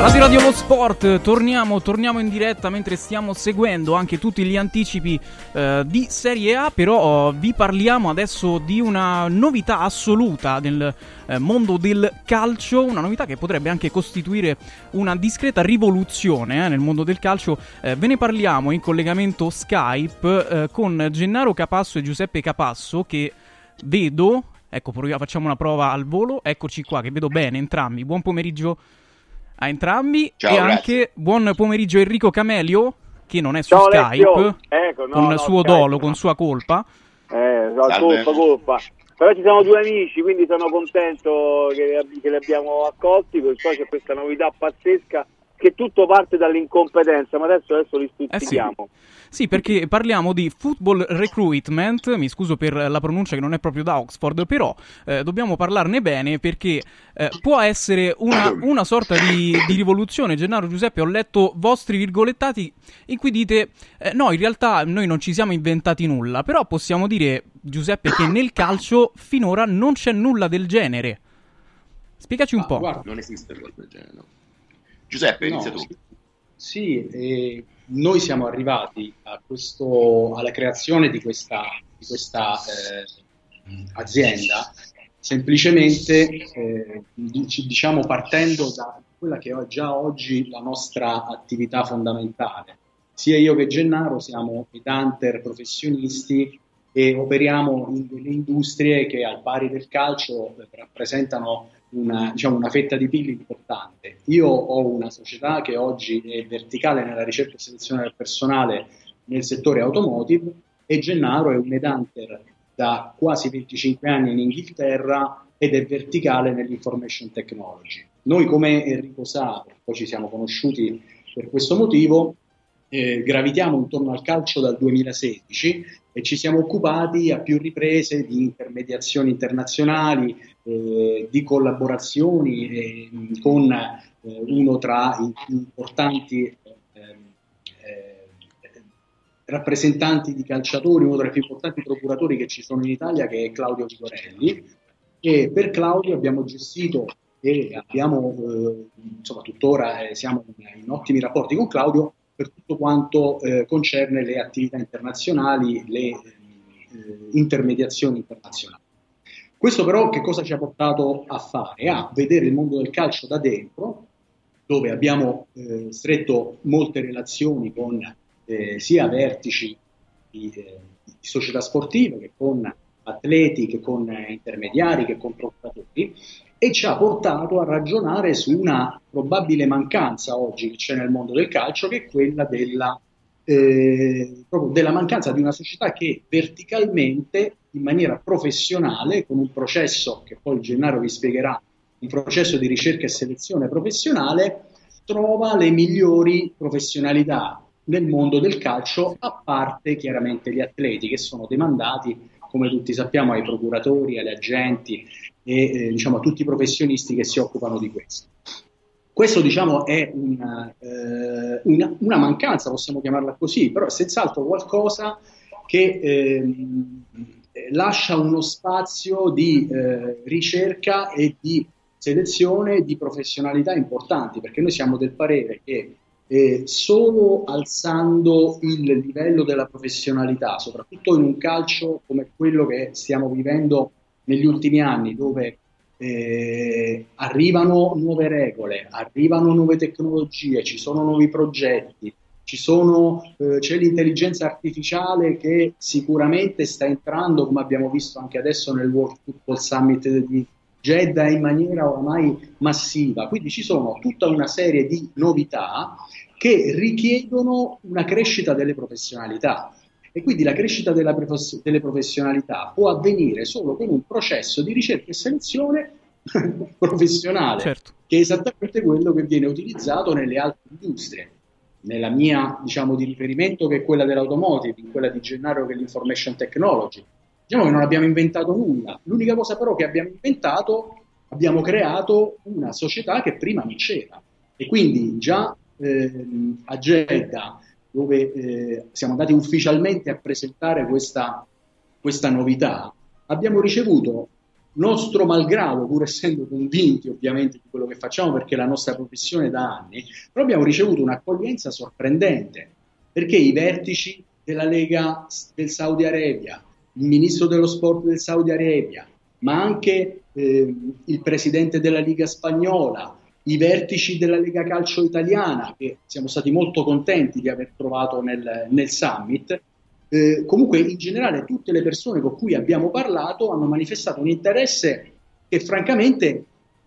Radio Radio Lo Sport, torniamo, torniamo in diretta mentre stiamo seguendo anche tutti gli anticipi eh, di Serie A, però oh, vi parliamo adesso di una novità assoluta nel eh, mondo del calcio, una novità che potrebbe anche costituire una discreta rivoluzione eh, nel mondo del calcio. Eh, ve ne parliamo in collegamento Skype eh, con Gennaro Capasso e Giuseppe Capasso che vedo, ecco facciamo una prova al volo, eccoci qua che vedo bene entrambi, buon pomeriggio a entrambi Ciao, e grazie. anche buon pomeriggio Enrico Camelio che non è su Ciao, Skype. Ecco, no, con no, suo Skype, dolo, no. con sua colpa. Eh, colpa, colpa. Però ci sono due amici, quindi sono contento che, che li abbiamo accolti, poi c'è questa novità pazzesca che tutto parte dall'incompetenza, ma adesso, adesso li stuzzichiamo. Eh Sì, perché parliamo di football recruitment, mi scuso per la pronuncia che non è proprio da Oxford, però eh, dobbiamo parlarne bene perché eh, può essere una, una sorta di, di rivoluzione. Gennaro Giuseppe, ho letto vostri virgolettati in cui dite eh, no, in realtà noi non ci siamo inventati nulla, però possiamo dire, Giuseppe, che nel calcio finora non c'è nulla del genere. Spiegaci un Ah, po'. guarda, non esiste qualcosa del genere, no. Giuseppe, No, inizia tu. sì. Eh, noi siamo arrivati a questo, alla creazione di questa, di questa eh, azienda semplicemente eh, dic- diciamo partendo da quella che è già oggi la nostra attività fondamentale. Sia io che Gennaro siamo headhunter professionisti e operiamo in delle industrie che al pari del calcio eh, rappresentano una, diciamo, una fetta di PIL importante. Io ho una società che oggi è verticale nella ricerca e selezione del personale nel settore automotive e Gennaro è un headhunter da quasi 25 anni in Inghilterra ed è verticale nell'information technology. Noi come Enrico sa, poi ci siamo conosciuti per questo motivo, eh, gravitiamo intorno al calcio dal 2016 e ci siamo occupati a più riprese di intermediazioni internazionali, eh, di collaborazioni eh, con eh, uno tra i più importanti ehm, eh, rappresentanti di calciatori, uno tra i più importanti procuratori che ci sono in Italia, che è Claudio Vigorelli. E per Claudio abbiamo gestito e abbiamo, eh, insomma, tuttora eh, siamo in, in ottimi rapporti con Claudio per tutto quanto eh, concerne le attività internazionali, le eh, intermediazioni internazionali. Questo però che cosa ci ha portato a fare? A vedere il mondo del calcio da dentro, dove abbiamo eh, stretto molte relazioni con eh, sia vertici di, eh, di società sportive che con atleti, che con eh, intermediari, che con procuratori e ci ha portato a ragionare su una probabile mancanza oggi che c'è nel mondo del calcio, che è quella della, eh, della mancanza di una società che verticalmente, in maniera professionale, con un processo che poi Gennaro vi spiegherà, un processo di ricerca e selezione professionale, trova le migliori professionalità nel mondo del calcio, a parte chiaramente gli atleti che sono demandati, come tutti sappiamo, ai procuratori, agli agenti e eh, diciamo, a tutti i professionisti che si occupano di questo. Questo diciamo, è una, eh, una, una, mancanza, possiamo chiamarla così, però è senz'altro qualcosa che ehm, lascia uno spazio di eh, ricerca e di selezione di professionalità importanti, perché noi siamo del parere che eh, solo alzando il livello della professionalità, soprattutto in un calcio come quello che stiamo vivendo negli ultimi anni, dove eh, arrivano nuove regole, arrivano nuove tecnologie, ci sono nuovi progetti, sono, eh, c'è l'intelligenza artificiale che sicuramente sta entrando, come abbiamo visto anche adesso nel World Football Summit di Jeddah, in maniera oramai massiva. Quindi ci sono tutta una serie di novità che richiedono una crescita delle professionalità. E quindi la crescita profes- delle professionalità può avvenire solo con un processo di ricerca e selezione professionale, certo. che è esattamente quello che viene utilizzato nelle altre industrie. Nella mia, diciamo, di riferimento, che è quella dell'automotive, in quella di Gennaro, che è l'information technology. Diciamo che non abbiamo inventato nulla. L'unica cosa però che abbiamo inventato, abbiamo creato una società che prima non c'era. E quindi già ehm, a Jeddah dove eh, siamo andati ufficialmente a presentare questa, questa novità, abbiamo ricevuto, nostro malgrado, pur essendo convinti ovviamente di quello che facciamo perché è la nostra professione da anni, però abbiamo ricevuto un'accoglienza sorprendente, perché i vertici della Lega del Saudi Arabia, il ministro dello sport del Saudi Arabia, ma anche eh, il presidente della Liga Spagnola, i vertici della Lega Calcio Italiana, che siamo stati molto contenti di aver trovato nel, nel summit. Eh, comunque, in generale, tutte le persone con cui abbiamo parlato hanno manifestato un interesse che, francamente,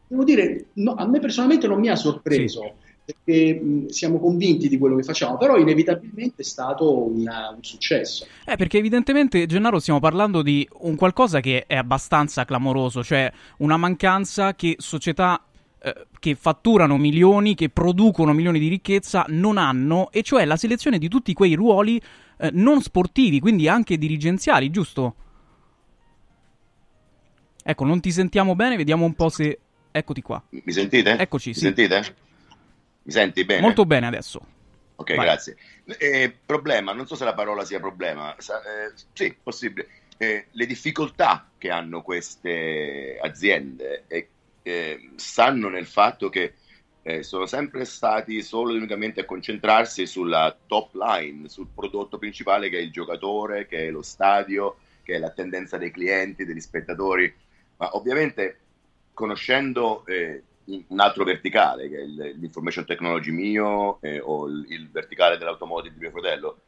devo dire, no, a me personalmente non mi ha sorpreso. Sì. perché mh, siamo convinti di quello che facciamo, però inevitabilmente è stato una- un successo. Eh, perché evidentemente, Gennaro, stiamo parlando di un qualcosa che è abbastanza clamoroso, cioè una mancanza che società eh, che fatturano milioni, che producono milioni di ricchezza, non hanno, e cioè la selezione di tutti quei ruoli eh, non sportivi, quindi anche dirigenziali, giusto? Ecco, non ti sentiamo bene, vediamo un po' se... Eccoti qua. Mi sentite? Eccoci, Mi sì. sentite? Mi senti bene? Molto bene adesso. Ok, Vai. grazie. Eh, problema, non so se la parola sia problema, eh, sì, possibile. Eh, le difficoltà che hanno queste aziende eh, eh, stanno nel fatto che eh, sono sempre stati solo ed unicamente a concentrarsi sulla top line, sul prodotto principale che è il giocatore, che è lo stadio, che è la tendenza dei clienti, degli spettatori. Ma ovviamente conoscendo eh, un altro verticale, che è l'information technology mio eh, o il, il verticale dell'automotive di mio fratello,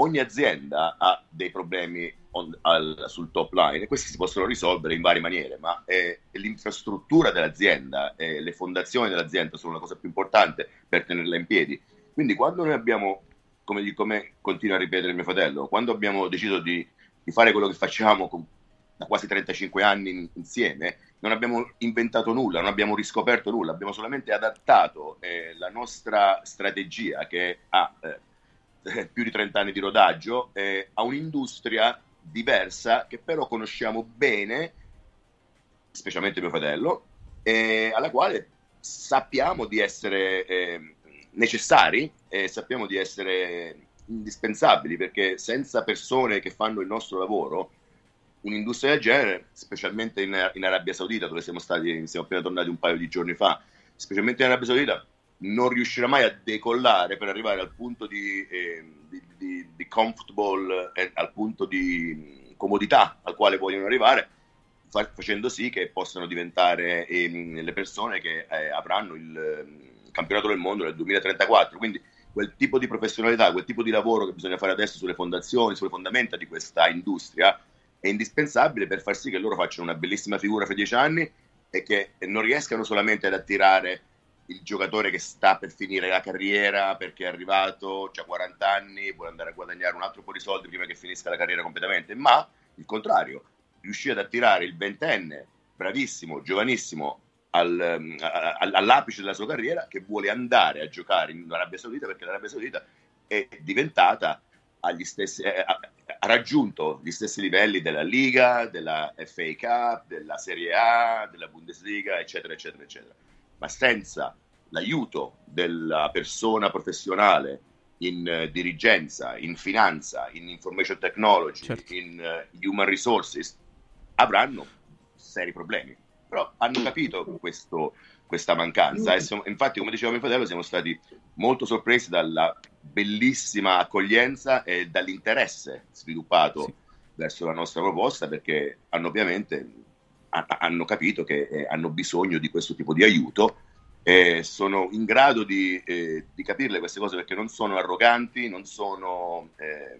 ogni azienda ha dei problemi on- al- sul top line e questi si possono risolvere in varie maniere, ma eh, l'infrastruttura dell'azienda e le fondazioni dell'azienda sono la cosa più importante per tenerla in piedi. Quindi quando noi abbiamo, come, come continua a ripetere mio fratello, quando abbiamo deciso di, di fare quello che facciamo con- da quasi 35 anni in- insieme, non abbiamo inventato nulla, non abbiamo riscoperto nulla, abbiamo solamente adattato eh, la nostra strategia che ha eh, più di 30 anni di rodaggio eh, a un'industria diversa che però conosciamo bene, specialmente mio fratello, e alla quale sappiamo di essere eh, necessari e sappiamo di essere indispensabili perché senza persone che fanno il nostro lavoro un'industria del genere, specialmente in, in Arabia Saudita, dove siamo stati, siamo appena tornati un paio di giorni fa, specialmente in Arabia Saudita, non riuscirà mai a decollare per arrivare al punto di, eh, di, di- di comfortable, eh, al punto di comodità al quale vogliono arrivare, fa- facendo sì che possano diventare ehm, le persone che eh, avranno il campionato del mondo nel 2034. Quindi quel tipo di professionalità, quel tipo di lavoro che bisogna fare adesso sulle fondazioni, sulle fondamenta di questa industria è indispensabile per far sì che loro facciano una bellissima figura fra dieci anni e che non riescano solamente ad attirare il giocatore che sta per finire la carriera perché è arrivato, ha 40 anni, vuole andare a guadagnare un altro po' di soldi prima che finisca la carriera completamente, ma il contrario, riuscire ad attirare il ventenne, bravissimo, giovanissimo, al- ehm, a- a- all'apice della sua carriera che vuole andare a giocare in Arabia Saudita perché l'Arabia Saudita è diventata agli stessi, eh, ha raggiunto gli stessi livelli della Liga, della FA Cup, della Serie A, della Bundesliga, eccetera, eccetera, eccetera. Ma senza l'aiuto della persona professionale in eh, dirigenza, in finanza, in information technology, in eh, human resources, avranno seri problemi. Però hanno capito questo- questa mancanza. E siamo- infatti, come diceva mio fratello, siamo stati molto sorpresi dalla bellissima accoglienza e dall'interesse sviluppato verso la nostra proposta perché hanno ovviamente ha- hanno capito che eh, hanno bisogno di questo tipo di aiuto e sono in grado di, eh, di capirle queste cose perché non sono arroganti, non sono eh,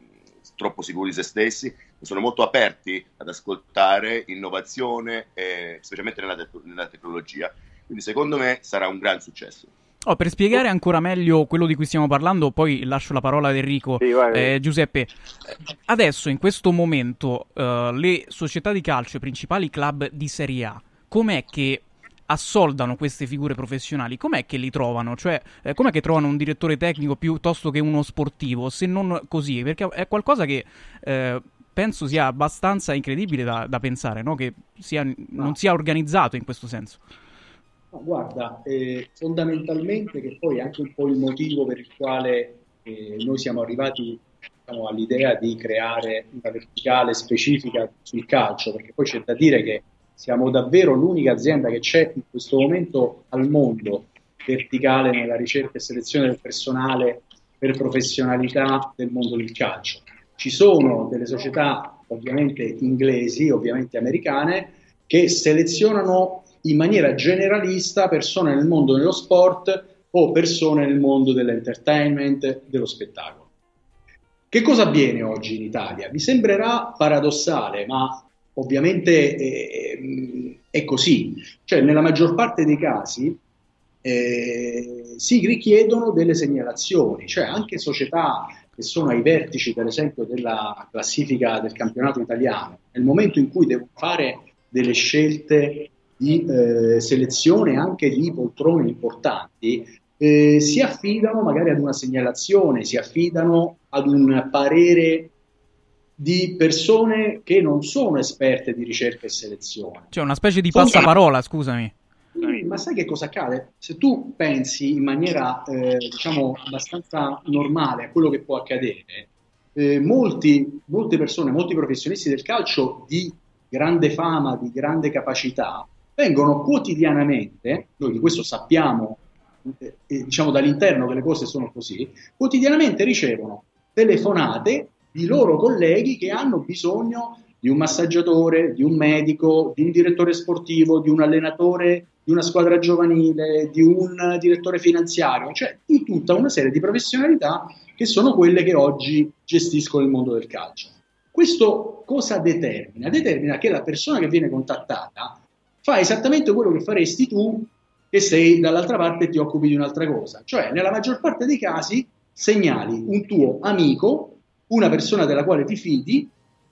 troppo sicuri di se stessi, sono molto aperti ad ascoltare innovazione, eh, specialmente nella, tec- nella tecnologia. Quindi secondo me sarà un gran successo. Oh, per spiegare ancora meglio quello di cui stiamo parlando, poi lascio la parola ad Enrico. Eh, Giuseppe, adesso in questo momento eh, le società di calcio, i principali club di Serie A, com'è che assoldano queste figure professionali? Com'è che li trovano? Cioè, eh, com'è che trovano un direttore tecnico piuttosto che uno sportivo? Se non così, perché è qualcosa che eh, penso sia abbastanza incredibile da, da pensare, no? Che sia- non sia organizzato in questo senso. No, guarda, eh, fondamentalmente che poi è anche un po' il motivo per il quale eh, noi siamo arrivati diciamo, all'idea di creare una verticale specifica sul calcio, perché poi c'è da dire che siamo davvero l'unica azienda che c'è in questo momento al mondo verticale nella ricerca e selezione del personale per professionalità del mondo del calcio. Ci sono delle società ovviamente inglesi, ovviamente americane, che selezionano in maniera generalista persone nel mondo dello sport o persone nel mondo dell'entertainment, dello spettacolo. Che cosa avviene oggi in Italia? Vi sembrerà paradossale, ma ovviamente eh, è così. Cioè, nella maggior parte dei casi, eh, si richiedono delle segnalazioni, cioè anche società che sono ai vertici, per esempio, della classifica del campionato italiano, nel momento in cui devono fare delle scelte di eh, selezione anche di poltrone importanti, eh, si affidano magari ad una segnalazione, si affidano ad un parere di persone che non sono esperte di ricerca e selezione. Cioè una specie di passaparola, scusami. Sì, ma sai che cosa accade? Se tu pensi in maniera, eh, diciamo, abbastanza normale a quello che può accadere, eh, molti, molte persone, molti professionisti del calcio di grande fama, di grande capacità, vengono quotidianamente, noi di questo sappiamo, eh, eh, diciamo dall'interno che le cose sono così, quotidianamente ricevono telefonate di loro colleghi che hanno bisogno di un massaggiatore, di un medico, di un direttore sportivo, di un allenatore di una squadra giovanile, di un direttore finanziario, cioè di tutta una serie di professionalità che sono quelle che oggi gestiscono il mondo del calcio. Questo cosa determina? Determina che la persona che viene contattata fa esattamente quello che faresti tu che sei dall'altra parte e ti occupi di un'altra cosa. Cioè, nella maggior parte dei casi segnali un tuo amico, una persona della quale ti fidi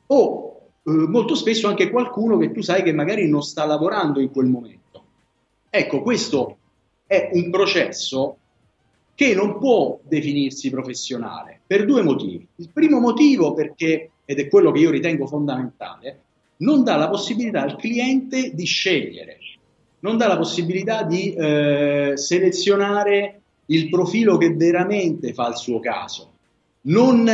o eh, molto spesso anche qualcuno che tu sai che magari non sta lavorando in quel momento. Ecco, questo è un processo che non può definirsi professionale per due motivi. Il primo motivo perché, ed è quello che io ritengo fondamentale, non dà la possibilità al cliente di scegliere, non dà la possibilità di eh, selezionare il profilo che veramente fa il suo caso, non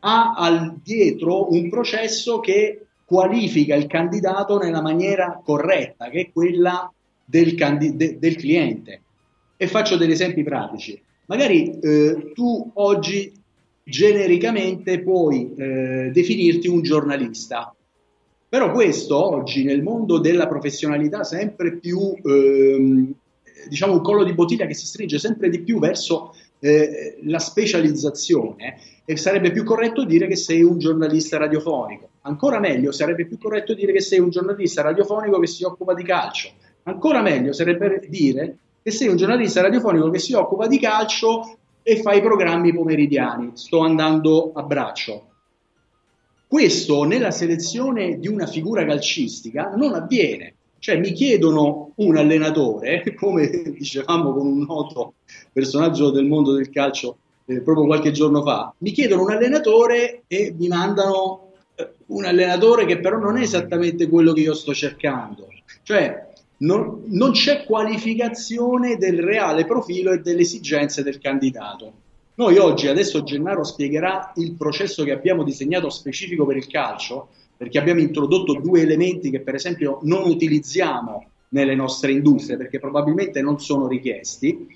ha al dietro un processo che qualifica il candidato nella maniera corretta, che è quella del, candi- de- del cliente. E faccio degli esempi pratici. Magari eh, tu oggi genericamente puoi eh, definirti un giornalista, però questo oggi nel mondo della professionalità sempre più, ehm, diciamo un collo di bottiglia che si stringe sempre di più verso eh, la specializzazione e sarebbe più corretto dire che sei un giornalista radiofonico. Ancora meglio sarebbe più corretto dire che sei un giornalista radiofonico che si occupa di calcio. Ancora meglio sarebbe dire che sei un giornalista radiofonico che si occupa di calcio e fa i programmi pomeridiani. Sto andando a braccio. Questo nella selezione di una figura calcistica non avviene. Cioè mi chiedono un allenatore, come dicevamo con un noto personaggio del mondo del calcio eh, proprio qualche giorno fa, mi chiedono un allenatore e mi mandano eh, un allenatore che però non è esattamente quello che io sto cercando. Cioè non, non c'è qualificazione del reale profilo e delle esigenze del candidato. Noi oggi, adesso Gennaro spiegherà il processo che abbiamo disegnato specifico per il calcio, perché abbiamo introdotto due elementi che per esempio non utilizziamo nelle nostre industrie, perché probabilmente non sono richiesti.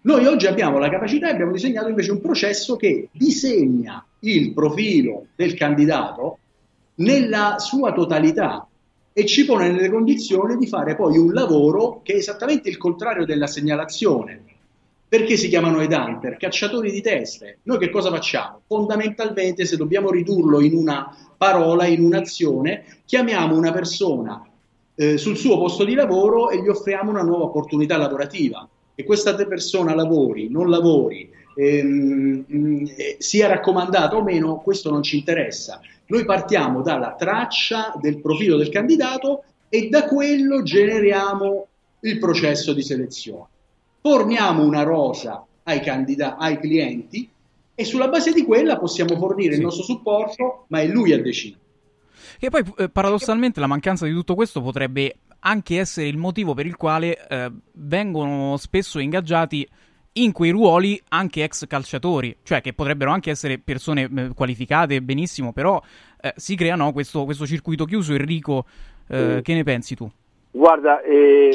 Noi oggi abbiamo la capacità e abbiamo disegnato invece un processo che disegna il profilo del candidato nella sua totalità, e ci pone nelle condizioni di fare poi un lavoro che è esattamente il contrario della segnalazione. Perché si chiamano headhunter? Cacciatori di teste. Noi che cosa facciamo? Fondamentalmente, se dobbiamo ridurlo in una parola, in un'azione, chiamiamo una persona eh, sul suo posto di lavoro e gli offriamo una nuova opportunità lavorativa. Che questa persona lavori, non lavori, ehm, eh, sia raccomandata o meno, questo non ci interessa. Noi partiamo dalla traccia del profilo del candidato e da quello generiamo il processo di selezione. Forniamo una rosa ai, candida- ai clienti e sulla base di quella possiamo fornire sì. il nostro supporto, ma è lui a decidere. E poi eh, paradossalmente la mancanza di tutto questo potrebbe anche essere il motivo per il quale eh, vengono spesso ingaggiati in quei ruoli anche ex calciatori, cioè che potrebbero anche essere persone eh, qualificate benissimo, però eh, si crea no, questo, questo, circuito chiuso. Enrico, eh, che ne pensi tu? Guarda, eh,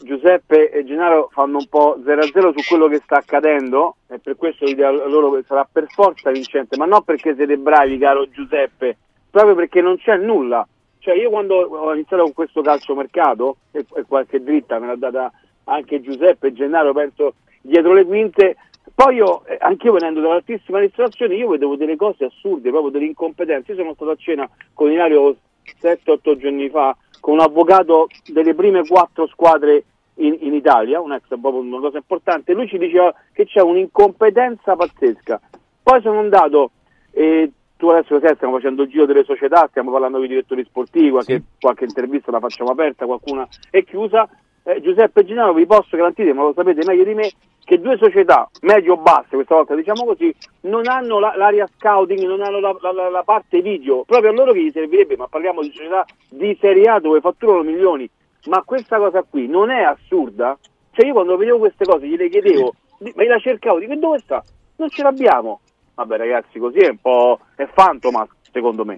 Giuseppe e Gennaro fanno un po' 0-0 su quello che sta accadendo e per questo l'idea loro sarà per forza vincente, ma non perché siete bravi, caro Giuseppe, proprio perché non c'è nulla. Cioè io quando ho iniziato con questo calciomercato, e, e qualche dritta me l'ha data anche Giuseppe e Gennaro, penso dietro le quinte. Poi io, eh, anche io venendo dall'altissima ristorazione, io vedevo delle cose assurde, proprio delle incompetenze. Io sono stato a cena con Ilario 7-8 giorni fa, con un avvocato delle prime quattro squadre in, in Italia, un ex proprio una cosa importante, lui ci diceva che c'è un'incompetenza pazzesca. Poi sono andato, e tu adesso lo sai, stiamo facendo il giro delle società, stiamo parlando con i direttori sportivi, qualche, qualche intervista la facciamo aperta, qualcuna è chiusa. Eh, Giuseppe Ginaro vi posso garantire, ma lo sapete meglio di me, che due società medio-basse, questa volta diciamo così, non hanno la- l'area scouting, non hanno la, la- la- parte video, proprio a loro che gli servirebbe, ma parliamo di società di Serie A dove fatturano milioni, ma questa cosa qui non è assurda? Cioè io quando vedevo queste cose gliele chiedevo, ma la cercavo, dico dove sta? Non ce l'abbiamo. Vabbè ragazzi, così è un po'... è fantoma, secondo me.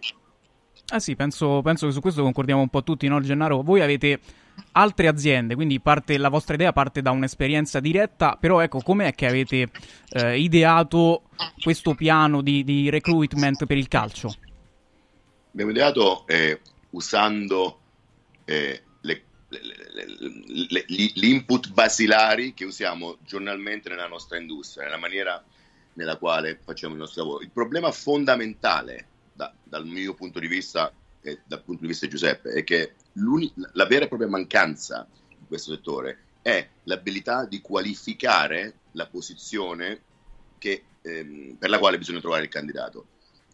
Eh sì, penso, penso che su questo concordiamo un po' tutti, no Gennaro? Voi avete altre aziende, quindi parte, la vostra idea parte da un'esperienza diretta, però ecco, com'è che avete eh, ideato questo piano di, di recruitment per il calcio? Abbiamo ideato eh, usando eh, le- le- le- gli input basilari che usiamo giornalmente nella nostra industria, nella maniera nella quale facciamo il nostro lavoro. Il problema fondamentale da- dal mio punto di vista e dal punto di vista di Giuseppe è che la vera e propria mancanza in questo settore è l'abilità di qualificare la posizione che, ehm, per la quale bisogna trovare il candidato.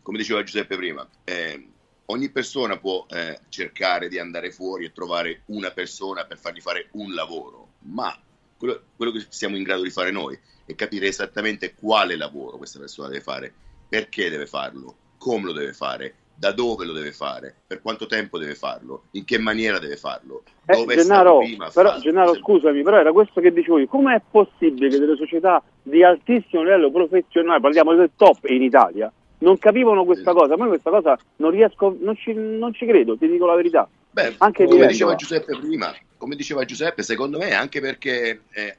Come diceva Giuseppe prima, ehm, ogni persona può eh, cercare di andare fuori e trovare una persona per fargli fare un lavoro, ma quello, quello che siamo in grado di fare noi è capire esattamente quale lavoro questa persona deve fare, perché deve farlo, come lo deve fare, da dove lo deve fare, per quanto tempo deve farlo, in che maniera deve farlo, Eh, Gennaro, prima. però, Gennaro, scusami, però era questo che dicevo io. Come è possibile che delle società di altissimo livello professionale, parliamo del top in Italia, non capivano questa cosa? Ma questa cosa non riesco, non ci, non ci credo, ti dico la verità. Beh, Anche come diceva va. Giuseppe prima, come diceva Giuseppe, secondo me anche perché, eh,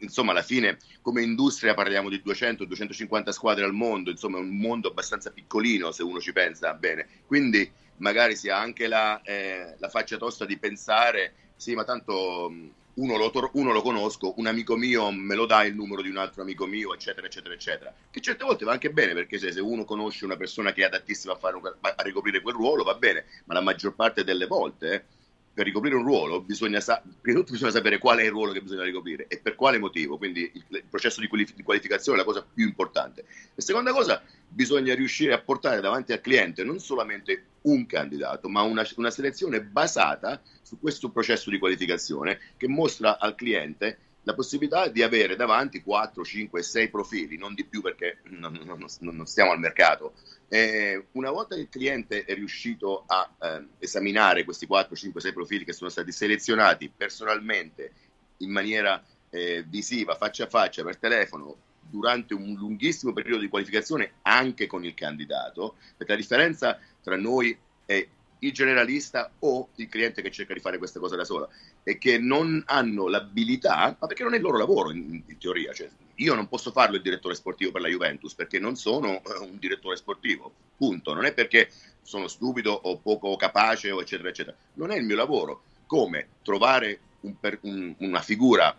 insomma, alla fine come industria parliamo di 200-250 squadre al mondo, insomma è un mondo abbastanza piccolino se uno ci pensa bene, quindi magari si ha anche la, eh, la faccia tosta di pensare, sì ma tanto mh, uno lo, tor- uno lo conosco, un amico mio me lo dà il numero di un altro amico mio, eccetera, eccetera, eccetera. Che certe volte va anche bene, perché se, se uno conosce una persona che è adattissima a, fare un- a ricoprire quel ruolo, va bene, ma la maggior parte delle volte, eh, per ricoprire un ruolo, bisogna, sa- prima di tutto bisogna sapere qual è il ruolo che bisogna ricoprire e per quale motivo. Quindi il, il processo di, quali- di qualificazione è la cosa più importante. E seconda cosa, bisogna riuscire a portare davanti al cliente non solamente un candidato, ma una, una selezione basata su questo processo di qualificazione che mostra al cliente la possibilità di avere davanti 4, 5, 6 profili, non di più perché non, non- non- stiamo al mercato. Eh, una volta che il cliente è riuscito a eh, esaminare questi 4, 5, 6 profili che sono stati selezionati personalmente in maniera eh, visiva, faccia a faccia, per telefono, durante un lunghissimo periodo di qualificazione anche con il candidato, perché la differenza tra noi e il generalista o il cliente che cerca di fare questa cosa da sola è che non hanno l'abilità, ma perché non è il loro lavoro in, in teoria, cioè, io non posso farlo il direttore sportivo per la Juventus perché non sono eh, un direttore sportivo, punto, non è perché sono stupido o poco capace o eccetera eccetera, non è il mio lavoro, come trovare un per- un- una figura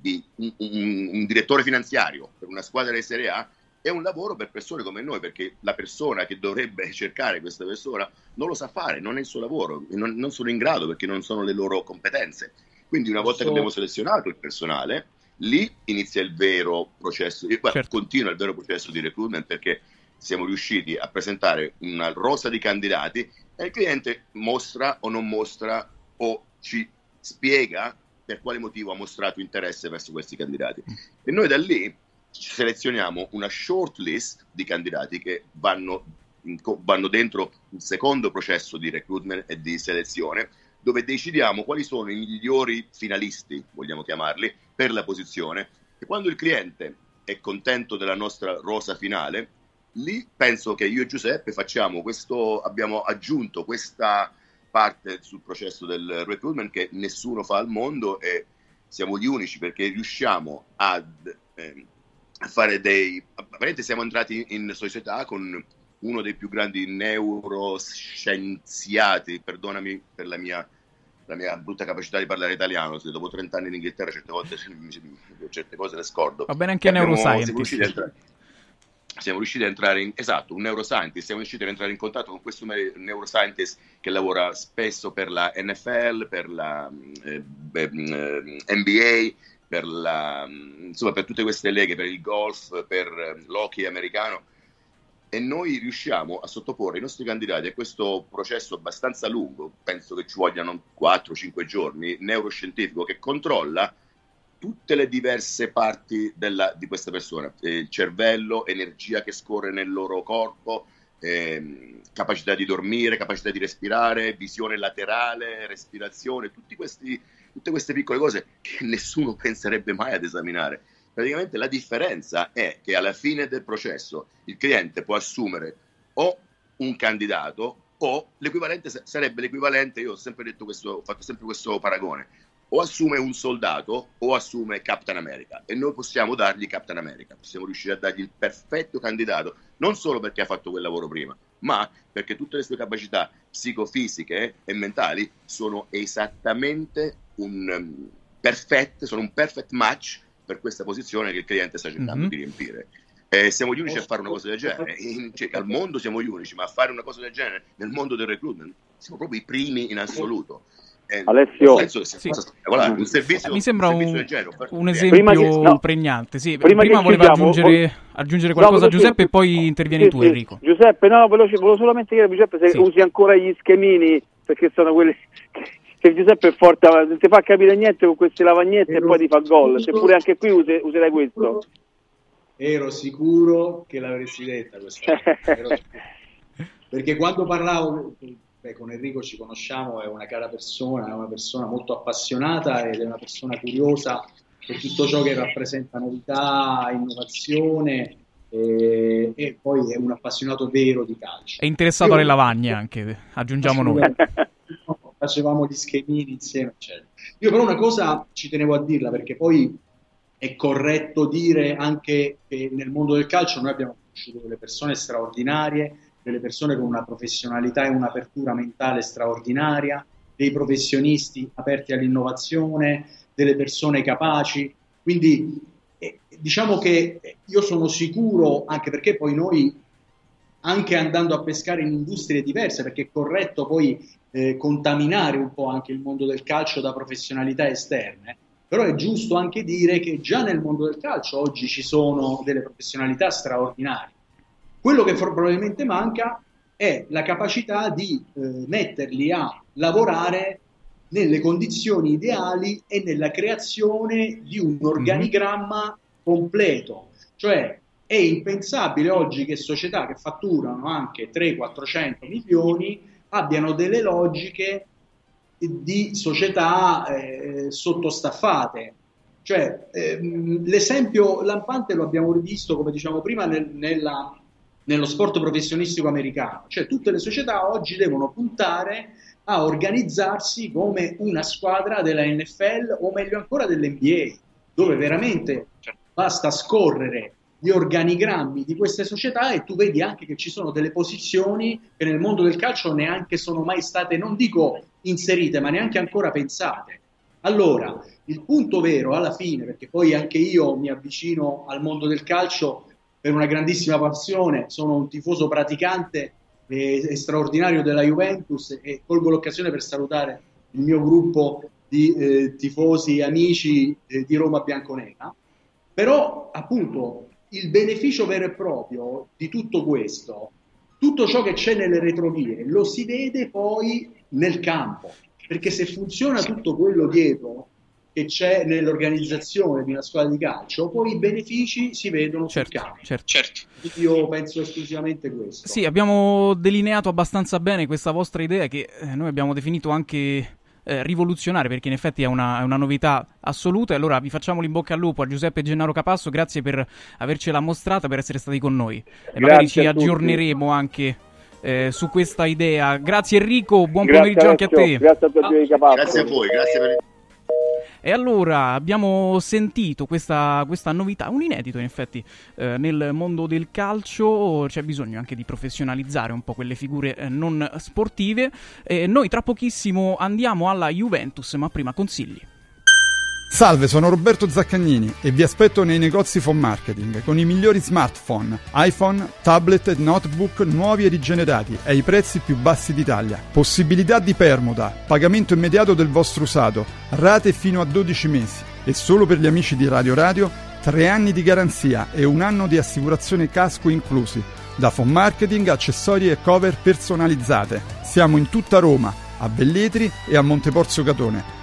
di un- un direttore finanziario per una squadra di Serie A è un lavoro per persone come noi, perché la persona che dovrebbe cercare questa persona non lo sa fare, non è il suo lavoro, non, non sono in grado perché non sono le loro competenze. Quindi una volta che Posso- abbiamo selezionato il personale, lì inizia il vero processo, eh, guarda, continua il vero processo di recruitment perché siamo riusciti a presentare una rosa di candidati e il cliente mostra o non mostra o ci spiega per quale motivo ha mostrato interesse verso questi candidati. E noi da lì selezioniamo una short list di candidati che vanno, co- vanno dentro un secondo processo di recruitment e di selezione dove decidiamo quali sono i migliori finalisti, vogliamo chiamarli, per la posizione. E quando il cliente è contento della nostra rosa finale, lì penso che io e Giuseppe facciamo questo, abbiamo aggiunto questa parte sul processo del recruitment che nessuno fa al mondo e siamo gli unici perché riusciamo ad, ehm, a fare dei... Apparentemente siamo entrati in società con uno dei più grandi neuroscienziati, perdonami per la mia, la mia brutta capacità di parlare italiano, se dopo 30 anni in Inghilterra certe volte certe cose le scordo. Va bene anche Abbiamo- neuroscientist. siamo riusciti a entrare- siamo riusciti ad entrare in, esatto, un neuroscientist, siamo riusciti ad entrare in contatto con questo neuroscientist che lavora spesso per la NFL, per la eh, beh, eh, NBA, per, la, insomma, per tutte queste leghe, per il golf, per eh, l'hockey americano. E noi riusciamo a sottoporre i nostri candidati a questo processo abbastanza lungo, penso che ci vogliano 4-5 giorni, neuroscientifico, che controlla tutte le diverse parti della, di questa persona, eh, il cervello, energia che scorre nel loro corpo, ehm, capacità di dormire, capacità di respirare, visione laterale, respirazione, questi, tutte queste piccole cose che nessuno penserebbe mai ad esaminare. Praticamente la differenza è che alla fine del processo il cliente può assumere o un candidato o l'equivalente sarebbe l'equivalente, io ho sempre detto questo, ho fatto sempre questo paragone, o assume un soldato o assume Captain America e noi possiamo dargli Captain America, possiamo riuscire a dargli il perfetto candidato, non solo perché ha fatto quel lavoro prima, ma perché tutte le sue capacità psicofisiche e mentali sono esattamente un um, perfette, sono un perfect match per questa posizione che il cliente sta cercando mm-hmm. di riempire. Eh, siamo gli unici a fare una cosa del genere, in, cioè, al mondo siamo gli unici, ma a fare una cosa del genere nel mondo del recruitment siamo proprio i primi in assoluto. Eh, Alessio, sì. un servizio, mi sembra un, un, un esempio che, no, pregnante. Sì, prima, prima voleva aggiungere, aggiungere, qualcosa no, Giuseppe e poi intervieni sì, tu sì. Enrico. Giuseppe, no, volevo, volevo solamente chiedere Giuseppe se usi ancora gli schemini perché sono quelli che Giuseppe è forte, non ti fa capire niente con queste lavagnette e, e poi ti fa gol. Seppure anche qui use, userai questo. Ero sicuro che l'avresti detta questa perché quando parlavo beh, con Enrico ci conosciamo, è una cara persona, è una persona molto appassionata ed è una persona curiosa per tutto ciò che rappresenta novità, innovazione e, e poi è un appassionato vero di calcio. È interessato Io, alle lavagne anche, aggiungiamo noi. Facevamo gli schemini insieme, eccetera. Io però una cosa ci tenevo a dirla perché poi è corretto dire anche che nel mondo del calcio noi abbiamo conosciuto delle persone straordinarie delle persone con una professionalità e un'apertura mentale straordinaria, dei professionisti aperti all'innovazione, delle persone capaci. Quindi eh, diciamo che io sono sicuro, anche perché poi noi, anche andando a pescare in industrie diverse, perché è corretto poi eh, contaminare un po' anche il mondo del calcio da professionalità esterne, però è giusto anche dire che già nel mondo del calcio oggi ci sono delle professionalità straordinarie quello che probabilmente manca è la capacità di eh, metterli a lavorare nelle condizioni ideali e nella creazione di un mhm. organigramma completo. Cioè è impensabile oggi che società che fatturano anche 300-400 milioni abbiano delle logiche di società eh, sottostaffate. Cioè, ehm, l'esempio lampante lo abbiamo rivisto, come diciamo prima, nel, nella nello sport professionistico americano, cioè tutte le società oggi devono puntare a organizzarsi come una squadra della NFL o meglio ancora dell'NBA, dove veramente basta scorrere gli organigrammi di queste società e tu vedi anche che ci sono delle posizioni che nel mondo del calcio neanche sono mai state, non dico inserite, ma neanche ancora pensate. Allora, il punto vero alla fine, perché poi anche io mi avvicino al mondo del calcio per una grandissima passione, sono un tifoso praticante e, e straordinario della Juventus e colgo l'occasione per salutare il mio gruppo di eh, tifosi amici eh, di Roma Bianconera. Però, appunto, il beneficio vero e proprio di tutto questo, tutto ciò che c'è nelle retrovie, lo si vede poi nel campo, perché se funziona tutto quello dietro, che c'è nell'organizzazione di una squadra di calcio, poi i benefici si vedono certo, sul campo. Certo. certo. Io penso esclusivamente questo. Sì, abbiamo delineato abbastanza bene questa vostra idea che eh, noi abbiamo definito anche eh, rivoluzionaria perché in effetti è una, è una, novità assoluta e allora vi facciamo l'in bocca al lupo a Giuseppe Gennaro Capasso, grazie per avercela mostrata, per essere stati con noi e grazie magari ci aggiorneremo anche eh, su questa idea. Grazie Enrico, buon grazie pomeriggio anche a te. Grazie a tutti ah. Capasso. Grazie a voi, grazie per il e allora abbiamo sentito questa, questa novità, un inedito in effetti eh, nel mondo del calcio, c'è bisogno anche di professionalizzare un po' quelle figure eh, non sportive. Eh, noi tra pochissimo andiamo alla Juventus, ma prima consigli. Salve, sono Roberto Zaccagnini e vi aspetto nei negozi Phone Marketing con i migliori smartphone, iPhone, tablet e notebook nuovi e rigenerati ai prezzi più bassi d'Italia. Possibilità di permuta, pagamento immediato del vostro usato, rate fino a 12 mesi e solo per gli amici di Radio Radio 3 anni di garanzia e un anno di assicurazione casco inclusi. Da Phone Marketing, accessori e cover personalizzate. Siamo in tutta Roma, a Velletri e a Monteporzio Catone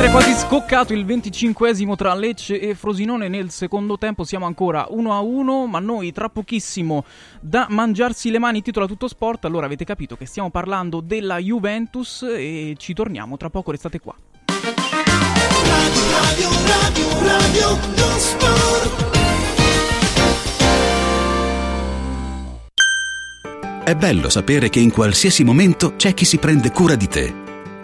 Mentre quasi scoccato il 25esimo tra Lecce e Frosinone nel secondo tempo siamo ancora 1 a 1, ma noi tra pochissimo da mangiarsi le mani titola tutto sport, allora avete capito che stiamo parlando della Juventus e ci torniamo tra poco, restate qua. Radio, radio, radio, lo sport. È bello sapere che in qualsiasi momento c'è chi si prende cura di te.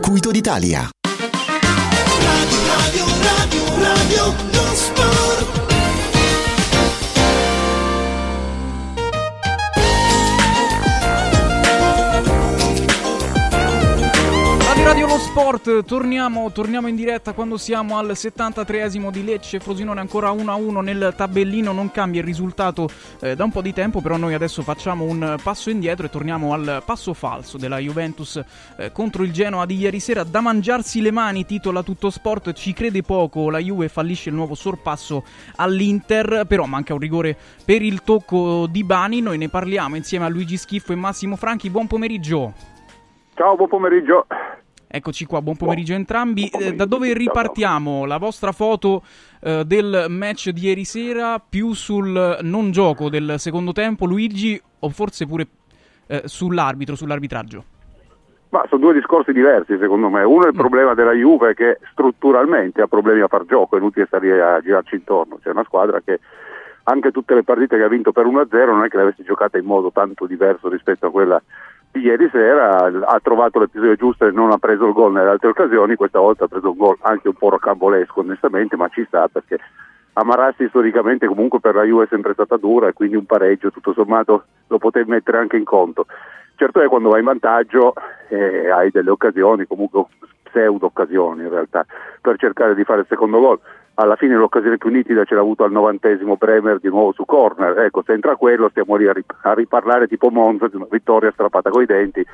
circuito d'Italia. Radio, radio, radio, radio, non sport. Radio Lo Sport, torniamo, torniamo, in diretta quando siamo al 73esimo di Lecce, Frosinone ancora 1-1 nel tabellino, non cambia il risultato eh, da un po' di tempo, però noi adesso facciamo un passo indietro e torniamo al passo falso della Juventus eh, contro il Genoa di ieri sera, da mangiarsi le mani, titola tutto sport, ci crede poco, la Juve fallisce il nuovo sorpasso all'Inter, però manca un rigore per il tocco di Bani, noi ne parliamo insieme a Luigi Schiffo e Massimo Franchi, buon pomeriggio. Ciao, buon pomeriggio. Eccoci qua, buon pomeriggio a entrambi. Pomeriggio. Da dove ripartiamo? La vostra foto eh, del match di ieri sera più sul non gioco del secondo tempo, Luigi, o forse pure eh, sull'arbitro, sull'arbitraggio? Ma sono due discorsi diversi secondo me. Uno è il mm. problema della Juve che strutturalmente ha problemi a far gioco, è inutile stare a girarci intorno. C'è una squadra che anche tutte le partite che ha vinto per 1-0 non è che le avesse giocate in modo tanto diverso rispetto a quella ieri sera ha trovato l'episodio giusto e non ha preso il gol nelle altre occasioni, questa volta ha preso un gol anche un po' rocambolesco onestamente, ma ci sta perché Amarassi storicamente comunque per la Juve è sempre stata dura e quindi un pareggio tutto sommato lo potevi mettere anche in conto. Certo è quando vai in vantaggio eh, hai delle occasioni, comunque pseudo occasioni in realtà, per cercare di fare il secondo gol alla fine l'occasione più nitida ce l'ha avuto al novantesimo Bremer di nuovo su corner, ecco se entra quello stiamo lì a, rip- a riparlare tipo Monza di una vittoria strappata coi denti,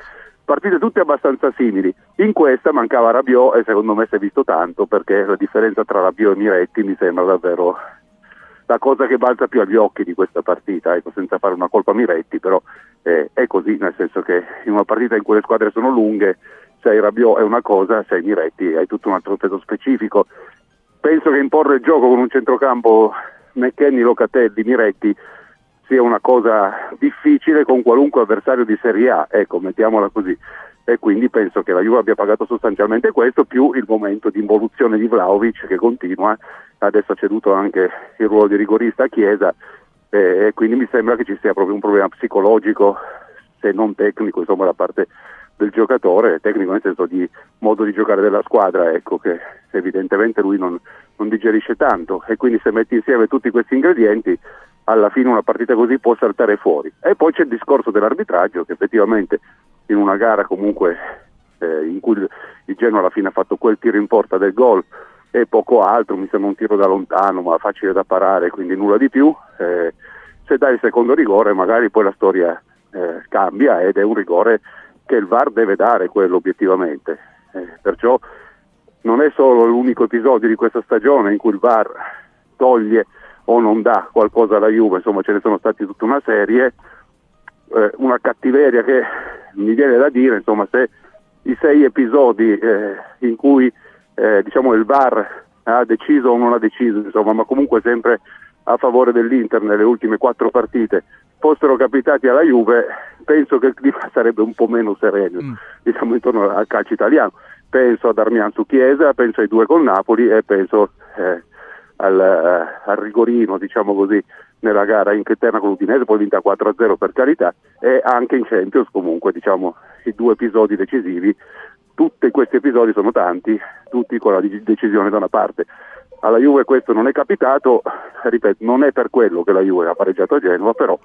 partite tutte abbastanza simili, in questa mancava Rabiot e secondo me si è visto tanto perché la differenza tra Rabiot e Miretti mi sembra davvero la cosa che balza più agli occhi di questa partita, ecco, senza fare una colpa a Miretti, però eh, è così, nel senso che in una partita in cui le squadre sono lunghe, se hai Rabiot è una cosa, se hai Miretti hai tutto un altro peso specifico penso che imporre il gioco con un centrocampo McKenny, Locatelli, Miretti sia una cosa difficile con qualunque avversario di Serie A, ecco, mettiamola così. E quindi penso che la Juve abbia pagato sostanzialmente questo, più il momento di involuzione di Vlaovic che continua, adesso ha ceduto anche il ruolo di rigorista a Chiesa, e quindi mi sembra che ci sia proprio un problema psicologico, se non tecnico, insomma, da parte del giocatore, tecnico nel senso di modo di giocare della squadra, ecco che evidentemente lui non, non digerisce tanto e quindi se metti insieme tutti questi ingredienti alla fine una partita così può saltare fuori. E poi c'è il discorso dell'arbitraggio che effettivamente in una gara comunque eh, in cui il Genoa alla fine ha fatto quel tiro in porta del gol e poco altro, mi sembra un tiro da lontano ma facile da parare, quindi nulla di più, eh, se dai il secondo rigore magari poi la storia eh, cambia ed è un rigore che il VAR deve dare quello obiettivamente. Eh, perciò non è solo l'unico episodio di questa stagione in cui il VAR toglie o non dà qualcosa alla Juve, insomma ce ne sono stati tutta una serie, eh, una cattiveria che mi viene da dire, insomma se i sei episodi eh, in cui eh, diciamo il VAR ha deciso o non ha deciso, insomma, ma comunque sempre a favore dell'Inter nelle ultime quattro partite, fossero capitati alla Juve, penso che il clima sarebbe un po' meno sereno, mm. diciamo intorno al calcio italiano. Penso ad Armian su Chiesa, penso ai due con Napoli e penso eh, al, eh, al, rigorino, diciamo così, nella gara interna con l'Udinese, poi vinta 4-0 per carità, e anche in Champions comunque, diciamo, i due episodi decisivi. Tutti questi episodi sono tanti, tutti con la decisione da una parte alla Juve questo non è capitato, ripeto, non è per quello che la Juve ha pareggiato a Genova, però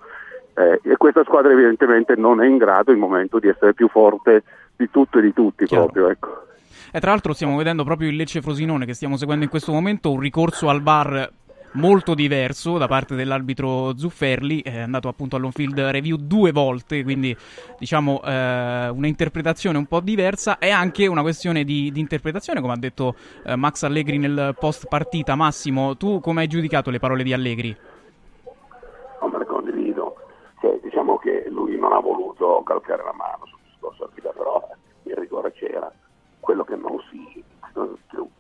eh, e questa squadra evidentemente non è in grado il momento di essere più forte di tutto e di tutti Chiaro. proprio, ecco. E tra l'altro stiamo vedendo proprio il Lecce Frosinone che stiamo seguendo in questo momento un ricorso al VAR molto diverso da parte dell'arbitro Zufferli, è andato appunto all'on-field review due volte, quindi diciamo eh, una interpretazione un po' diversa e anche una questione di, di interpretazione, come ha detto eh, Max Allegri nel post partita. Massimo, tu come hai giudicato le parole di Allegri? Non me le condivido, cioè, diciamo che lui non ha voluto calcare la mano sul discorso arbitra, però il rigore c'era, quello che non si,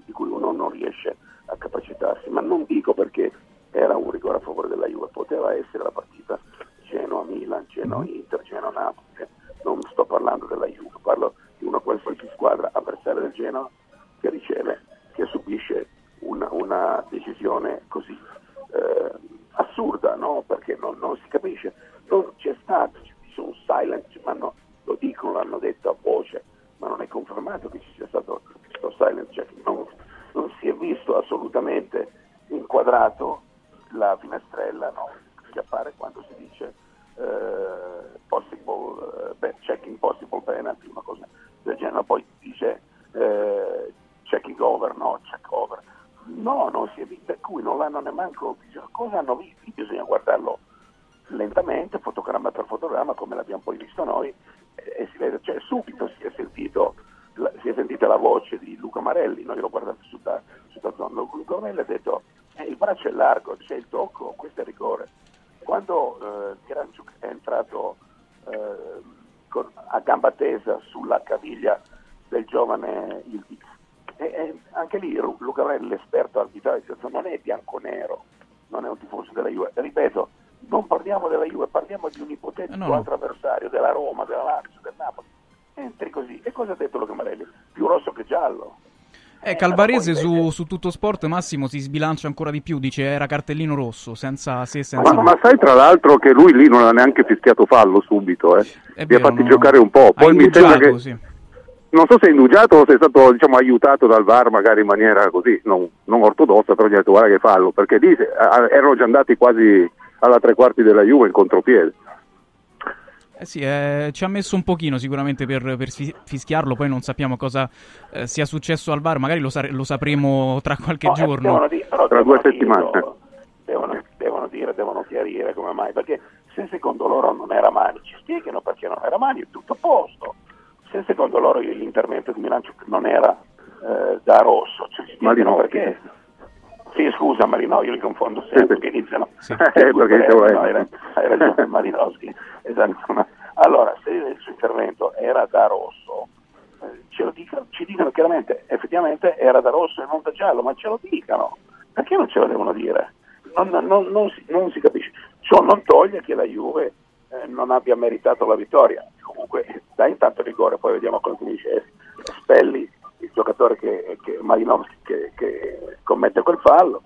di cui uno non riesce a capacitarsi, ma non dico perché era un rigore a favore della Juve, poteva essere la partita Genoa-Milan, Genoa-Inter, Genoa-Napoli, non sto parlando della Juve, parlo di una qualsiasi squadra avversaria del Genoa che riceve, che subisce una, una decisione così eh, assurda, no? perché non, non, si capisce, non c'è stato, c'è un silence, ma no, lo dicono, l'hanno detto a voce, ma non è confermato che ci sia stato questo silent check, non, non si è visto assolutamente inquadrato la finestrella no? che appare quando si dice eh, possible, eh, checking possible penalty, una cosa del genere, poi dice eh, checking over, no, check over. No, non si è visto, per cui non l'hanno neanche visto. Cosa hanno visto? Bisogna guardarlo lentamente, fotogramma per fotogramma, come l'abbiamo poi visto noi, e, e si vede, cioè subito si è sentito la, si è sentita la voce di Luca Marelli, noi l'ho guardato su zona, Luca Marelli ha detto eh, il braccio è largo, c'è il tocco, questo è rigore. Quando eh, Tiranciuk è entrato eh, con, a gamba tesa sulla caviglia del giovane Ildiz, e, e anche lì Luca Marelli, l'esperto arbitrale, non è bianco-nero, non è un tifoso della Juve, ripeto, non parliamo della Juve, parliamo di un ipotetico no, no. altro avversario, della Roma, della Lazio, del Napoli. Entri così. E cosa ha detto Luca Marelli? Più rosso che giallo. Eh, Calvarese su, su, tutto sport Massimo si sbilancia ancora di più, dice era cartellino rosso, senza se senza ma, ma, sai tra l'altro che lui lì non ha neanche fischiato fallo subito, eh. Li ha fatti no. giocare un po', poi mi sembra che... Sì. Non so se è indugiato o se è stato diciamo, aiutato dal VAR magari in maniera così, non, non ortodossa, però gli ha detto guarda che fallo, perché lì erano già andati quasi alla tre quarti della Juve in contropiede. Eh sì, eh, ci ha messo un pochino sicuramente per, per fischiarlo, poi non sappiamo cosa eh, sia successo al VAR, magari lo, sa- lo sapremo tra qualche no, eh, giorno. Dire, tra due settimane. Devono, devono, dire, devono chiarire come mai, perché se secondo loro non era Mani, ci spiegano perché non era Mani, è tutto a posto. Se secondo loro l'intervento di Milancio non era eh, da rosso, ci spiegano perché. Sì, scusa Marino, io li confondo sempre perché iniziano. Sì. Eh, perché eh, no, hai, hai ragione Marinowski. Esatto. Allora, se il suo intervento era da rosso, eh, ce lo dicono, ci dicono chiaramente, effettivamente era da rosso e non da giallo, ma ce lo dicano. Perché non ce lo devono dire? Non, non, non, si, non si, capisce. Ciò non toglie che la Juve eh, non abbia meritato la vittoria. Comunque dai intanto rigore, poi vediamo come finisce. Spelli il giocatore che, che Malinowski che, che, commette quel fallo.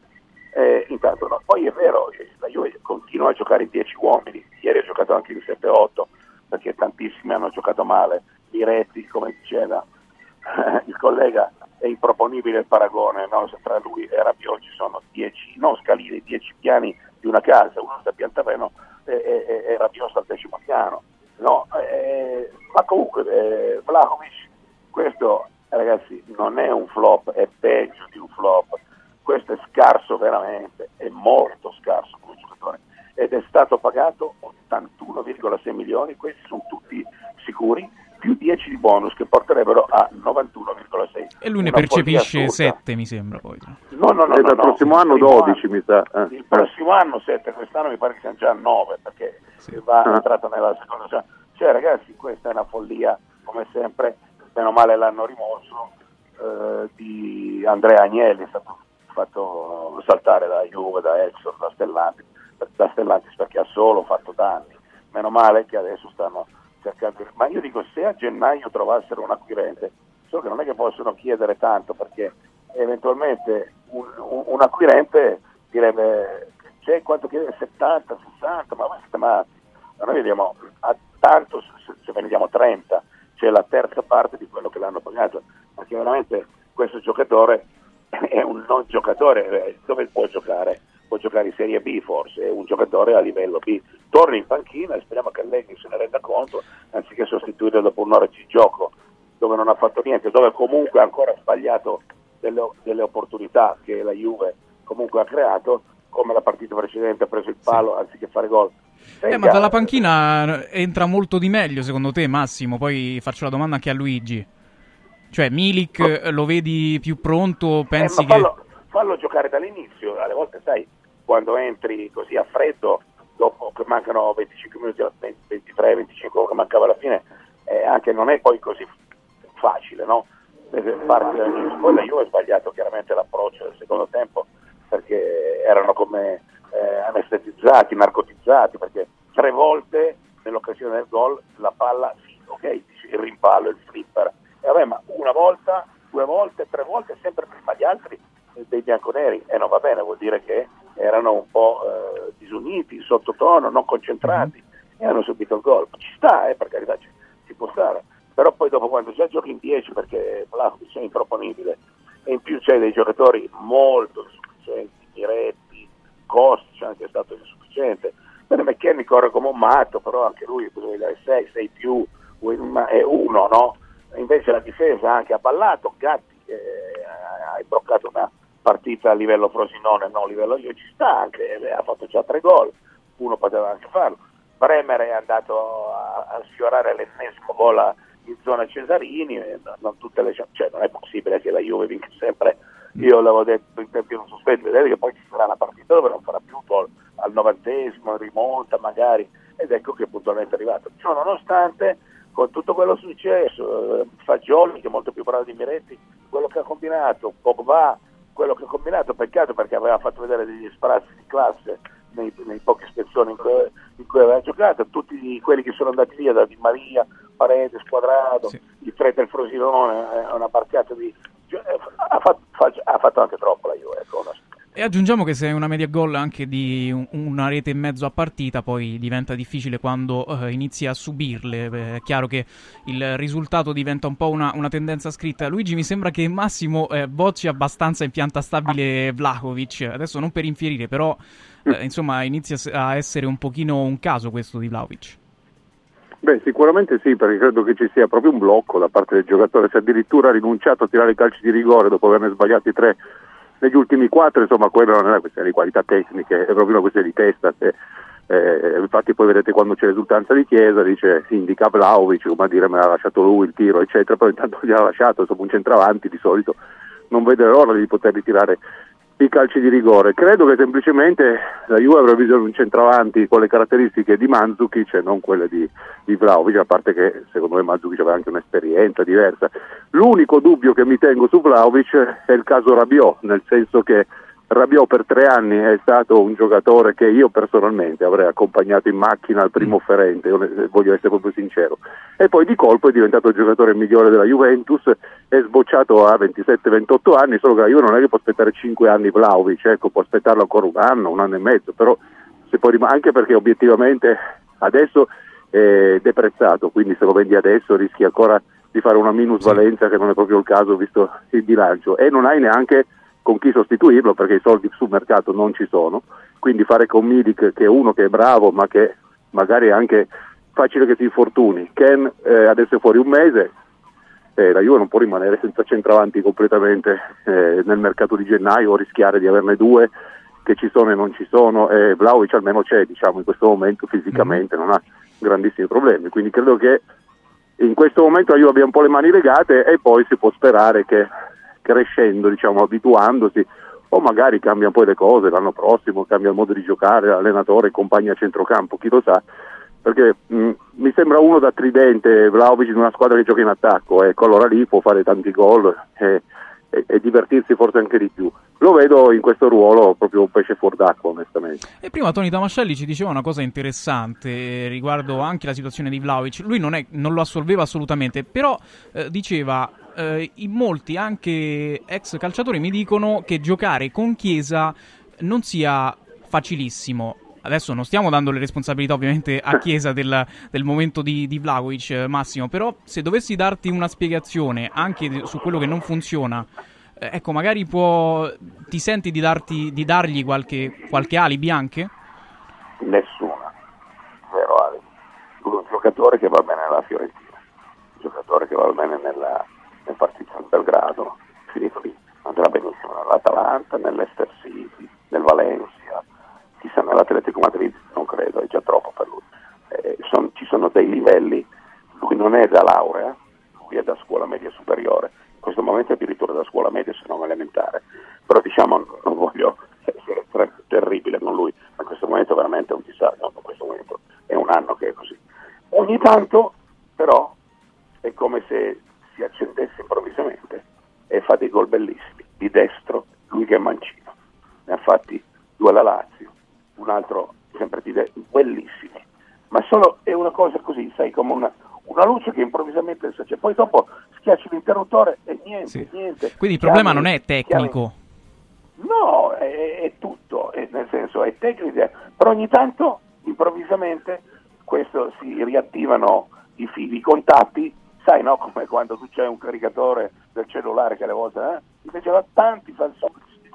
Eh, intanto no. Poi è vero, la Juve continua a giocare in 10 uomini, ieri ha giocato anche in 7-8 perché tantissimi hanno giocato male, diretti come diceva il collega, è improponibile il paragone no? tra lui e Rabiot ci sono 10, non scalini, 10 piani di una casa, uno sta a pian terreno e, e, e Rabiot sta al decimo piano. No? Eh, ma comunque eh, Vlahovic questo ragazzi non è un flop, è peggio di un flop, questo è scarso veramente, è molto scarso come giocatore ed è stato pagato 81,6 milioni, questi sono tutti sicuri, più 10 di bonus che porterebbero a 91,6. E lui ne percepisce 7 mi sembra poi. No, no, no. E no, dal no, prossimo anno 12 anno, mi sa. Eh. Il prossimo anno 7, quest'anno mi pare che siano già 9 perché sì. va ah. entrato nella seconda. Cioè ragazzi questa è una follia come sempre meno male l'hanno rimosso, eh, di Andrea Agnelli, è stato fatto saltare da Juve, da Exor, da Stellantis, da Stellantis perché ha solo fatto danni. Meno male che adesso stanno cercando. Ma io dico, se a gennaio trovassero un acquirente, so che non è che possono chiedere tanto perché eventualmente un, un, un acquirente direbbe c'è quanto chiede 70, 60, ma voi siete matti. Noi vediamo a tanto se, se ne vediamo 30 c'è la terza parte di quello che l'hanno pagato, ma chiaramente questo giocatore è un non giocatore, eh, dove può giocare? Può giocare in Serie B forse, è un giocatore a livello B. Torna in panchina e speriamo che Allegri se ne renda conto, anziché sostituirlo dopo un'ora di gioco dove non ha fatto niente, dove comunque ha ancora sbagliato delle, delle opportunità che la Juve comunque ha creato, come la partita precedente ha preso il palo anziché fare gol. Eh, ma dalla panchina entra molto di meglio, secondo te, Massimo? Poi faccio la domanda anche a Luigi. Cioè, Milik eh, lo vedi più pronto? Eh, Pensi ma che... fallo, fallo giocare dall'inizio, alle volte sai, quando entri così a freddo, dopo che mancano 25 minuti, 20, 23, 25 che mancava alla fine, eh, anche non è poi così facile, no? Farti dall'inizio. Poi la Juve ha sbagliato chiaramente l'approccio del secondo tempo perché erano come eh, anestetizzati, narcotizzati, perché tre volte nell'occasione del gol la palla, sì, ok, il rimpallo, il flipper, e vabbè, ma una volta, due volte, tre volte, sempre prima gli altri eh, dei bianconeri, e non va bene, vuol dire che erano un po' eh, disuniti, sottotono, non concentrati, e hanno subito il gol. Ci sta, eh, per carità, ci, ci può stare, però poi dopo quando già giochi in 10 perché Vlahovic è improponibile, e in più c'è dei giocatori molto insufficienti, Miretti, Costi, anche stato insufficiente. Bene, McKenny corre come un matto, però anche lui bisogna dare 6, 6 più, è uno, no? Invece la difesa anche ha ballato, Gatti eh, ha imbroccato una partita a livello Frosinone, non a livello io, ci sta anche, ha fatto già tre gol, uno poteva anche farlo. Bremer è andato a, a sfiorare l'ennesimo gol in zona Cesarini, eh, non- non, cioè, non è possibile che la Juve vinca sempre. Io l'avevo detto in tempi non sospetti, vedete che poi ci sarà una partita dove non farà più gol al novantesimo, rimonta magari, ed ecco che puntualmente è arrivato. Ciò nonostante, con tutto quello successo, eh, Fagioli che è molto più bravo di Miretti, quello che ha combinato, Pogba, quello che ha combinato, peccato perché aveva fatto vedere degli sprazzi di classe nei, nei pochi spezzoni in cui, in cui aveva giocato, tutti quelli che sono andati via da Di Maria, Paredes, Quadrado, i tre del Frosinone, eh, una barcata di... eh, ha, fatto, fa- ha fatto anche troppo la Juve, ecco. E aggiungiamo che se hai una media gol anche di un- una rete e mezzo a partita, poi diventa difficile quando eh, inizi a subirle. Beh, È chiaro che il risultato diventa un po' una, una tendenza scritta. Luigi, mi sembra che Massimo eh, bocci abbastanza in pianta stabile Vlahovic. Adesso non per infierire, però eh, insomma inizia a essere un pochino un caso questo di Vlahovic. Beh, sicuramente sì, perché credo che ci sia proprio un blocco da parte del giocatore, se addirittura ha rinunciato a tirare i calci di rigore dopo averne sbagliati tre negli ultimi quattro, insomma, quella non è una questione di qualità tecniche, è proprio una questione di testa. Se, eh, infatti poi vedete quando c'è l'esultanza di Chiesa, dice indica Vlaovic, come a dire me l'ha lasciato lui il tiro, eccetera, però intanto gliel'ha lasciato, insomma un centravanti di solito non vede l'ora di poterli tirare i calci di rigore. Credo che semplicemente la Juve avrà bisogno di un centravanti con le caratteristiche di Mandzukic e non quelle di, di Vlahovic, a parte che secondo me Mandzukic aveva anche un'esperienza diversa. L'unico dubbio che mi tengo su Vlahovic è il caso Rabiot, nel senso che Rabiot per tre anni è stato un giocatore che io personalmente avrei accompagnato in macchina al primo offerente, io ne- voglio essere proprio sincero, e poi di colpo è diventato il giocatore migliore della Juventus, è sbocciato a 27-28 anni, solo che Juve non è che può aspettare 5 anni Vlaovic, ecco, può aspettarlo ancora un anno, un anno e mezzo, però se poi rim- anche perché obiettivamente adesso è deprezzato, quindi se lo vendi adesso rischi ancora di fare una minusvalenza che non è proprio il caso visto il bilancio. E non hai neanche con chi sostituirlo perché i soldi sul mercato non ci sono, quindi fare con Milik che è uno che è bravo ma che magari è anche facile che si infortuni. Ken eh, adesso è fuori un mese, eh, la Juve non può rimanere senza centravanti completamente eh, nel mercato di gennaio o rischiare di averne due che ci sono e non ci sono e Vlaovic almeno c'è diciamo in questo momento fisicamente non ha grandissimi problemi. Quindi credo che in questo momento la Juve abbia un po' le mani legate e poi si può sperare che crescendo diciamo abituandosi o magari cambiano poi le cose l'anno prossimo cambia il modo di giocare l'allenatore compagni a centrocampo chi lo sa perché mh, mi sembra uno da tridente Vlaovic in una squadra che gioca in attacco ecco allora lì può fare tanti gol e, e- e divertirsi forse anche di più lo vedo in questo ruolo proprio un pesce fuor d'acqua onestamente E prima Tony Damascelli ci diceva una cosa interessante eh, riguardo anche la situazione di Vlaovic. Lui non, è- non lo assolveva assolutamente, però eh, diceva eh, in molti anche ex calciatori mi dicono che giocare con Chiesa non sia facilissimo. Adesso non stiamo dando le responsabilità ovviamente a Chiesa del, del momento di, di Vlahovic, eh, Massimo, però se dovessi darti una spiegazione anche su quello che non funziona, eh, ecco, magari può, ti senti di, darti, di dargli qualche, qualche alibi anche? Nessuna, zero alibi. Un giocatore che va bene nella Fiorentina, un giocatore che va bene nella, nel Partizan Belgrado, finito lì, andrà benissimo nell'Atalanta, nell'Ester City, nel Valencia, chissà nell'Atletico Madrid, non credo, è già troppo per lui. Eh, son- ci sono dei livelli, lui non è da laurea, lui è da scuola media superiore, in questo momento è addirittura da scuola media se non elementare, però diciamo non voglio essere terribile con lui, ma in questo momento veramente è un disastro, in questo momento è un anno che è così. Ogni tanto però è come se si accendesse improvvisamente e fa dei gol bellissimi, di destro, lui che è mancino, ne ha fatti due alla Lazio, un altro sempre di destro, bellissimi, ma solo è una cosa così, sai, come una, una luce che improvvisamente c'è, poi dopo schiacci l'interruttore e niente, niente. Quindi il problema Chiami- non è tecnico. No, è, è tutto, è- nel senso è tecnica, però ogni tanto improvvisamente questo si riattivano i fili, i contatti, sai no, come quando tu c'hai un caricatore del cellulare che alle volte eh, invece va tanti fa il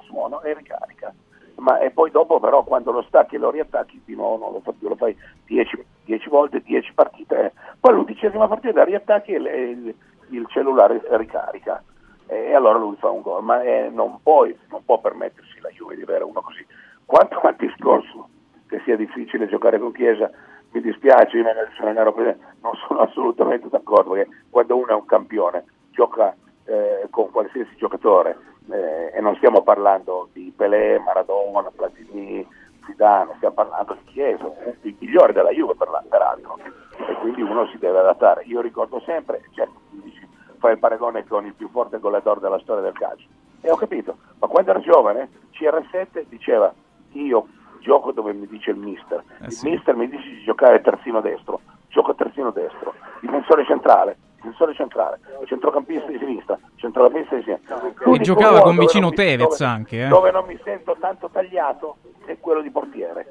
suono, e ricarica. Ma e poi dopo però quando lo stacchi e lo riattacchi di nuovo non lo fai più, lo fai 10 volte, 10 partite, eh. poi l'undicesima partita riattacchi e le- il, il cellulare ricarica e allora lui fa un gol, ma eh, non, puoi, non può permettersi la Juve di avere uno così. Quanto al discorso che sia difficile giocare con Chiesa, mi dispiace, io edizione europea non sono assolutamente d'accordo, perché quando uno è un campione gioca eh, con qualsiasi giocatore eh, e non stiamo parlando di Pelé, Maradona, Platini, Zidane, stiamo parlando di Chiesa, il migliore della Juve peraltro, e quindi uno si deve adattare. Io ricordo sempre, certo, dici, fai il paragone con il più forte goleador della storia del calcio. E ho capito, ma quando ero giovane CR7 diceva io gioco dove mi dice il mister, il mister mi dice di giocare terzino destro, gioco terzino destro, difensore centrale, difensore centrale, centrocampista di sinistra, centrocampista di sinistra. E giocava con vicino mi- Tevez dove- anche, eh. Dove non mi sento tanto tagliato è quello di portiere.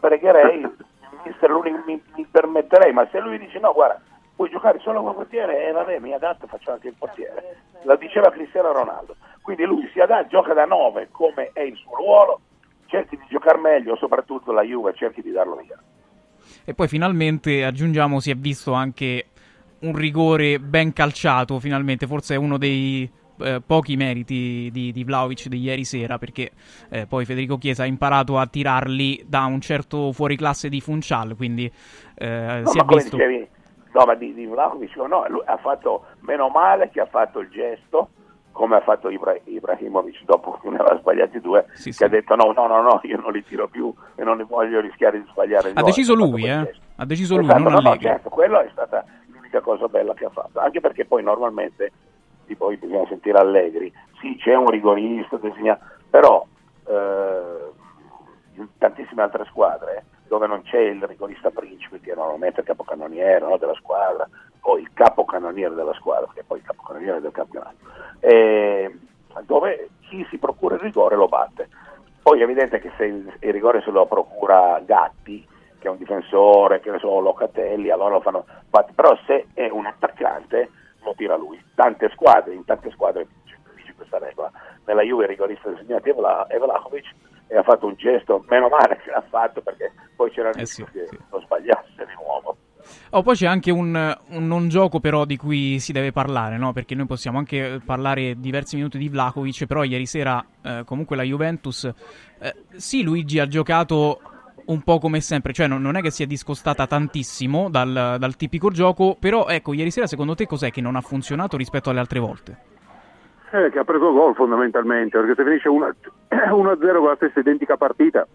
Pregherei, il mister l'unico mi, mi permetterei, ma se lui dice no, guarda, puoi giocare solo come portiere, e vabbè, mi adatto, faccio anche il portiere. La diceva Cristiano Ronaldo. Quindi lui si adatta, gioca da 9 come è il suo ruolo, cerchi di giocare meglio, soprattutto la Juve, cerchi di darlo via. E poi finalmente aggiungiamo si è visto anche un rigore ben calciato, finalmente forse è uno dei eh, pochi meriti di, di Vlaovic di ieri sera perché eh, poi Federico Chiesa ha imparato a tirarli da un certo fuoriclasse di Funchal, quindi eh, No, si è visto... dicevi, no, ma di, di Vlahovic, no, lui ha fatto meno male che ha fatto il gesto, come ha fatto Ibra- Ibrahimovic dopo che ne aveva sbagliati due, che ha detto no, no, no, no, io non li tiro più e non ne voglio rischiare di sbagliare Ha gol. deciso lui, eh? Ha deciso lui, Esatto, non no, no, certo, quello è stata l'unica cosa bella che ha fatto, anche perché poi normalmente, tipo, poi bisogna sentire Allegri, sì c'è un rigorista, disegna- però eh, in tantissime altre squadre dove non c'è il rigorista principe che normalmente è il capocannoniere no, della squadra o il capocannoniere della squadra, che è poi il capocannoniere del campionato, e dove chi si procura il rigore lo batte. Poi è evidente che se il, il rigore se lo procura Gatti, che è un difensore, che ne so, Locatelli, allora lo fanno però se è un attaccante lo tira lui. Tante squadre, in tante squadre vige questa regola. Nella Juve il rigorista designato è Vla- è Vlahovic e ha fatto un gesto, meno male che l'ha fatto perché poi c'era il rischio che lo sbagliasse di nuovo. Oh, poi c'è anche un, un non gioco però di cui si deve parlare, no? Perché noi possiamo anche parlare diversi minuti di Vlahovic, però ieri sera eh, comunque la Juventus, eh, sì Luigi ha giocato un po' come sempre, cioè non, non è che si è discostata tantissimo dal, dal tipico gioco, però ecco, ieri sera secondo te cos'è che non ha funzionato rispetto alle altre volte? Eh, che ha preso gol fondamentalmente, perché se finisce 1 1-0 con la stessa identica partita,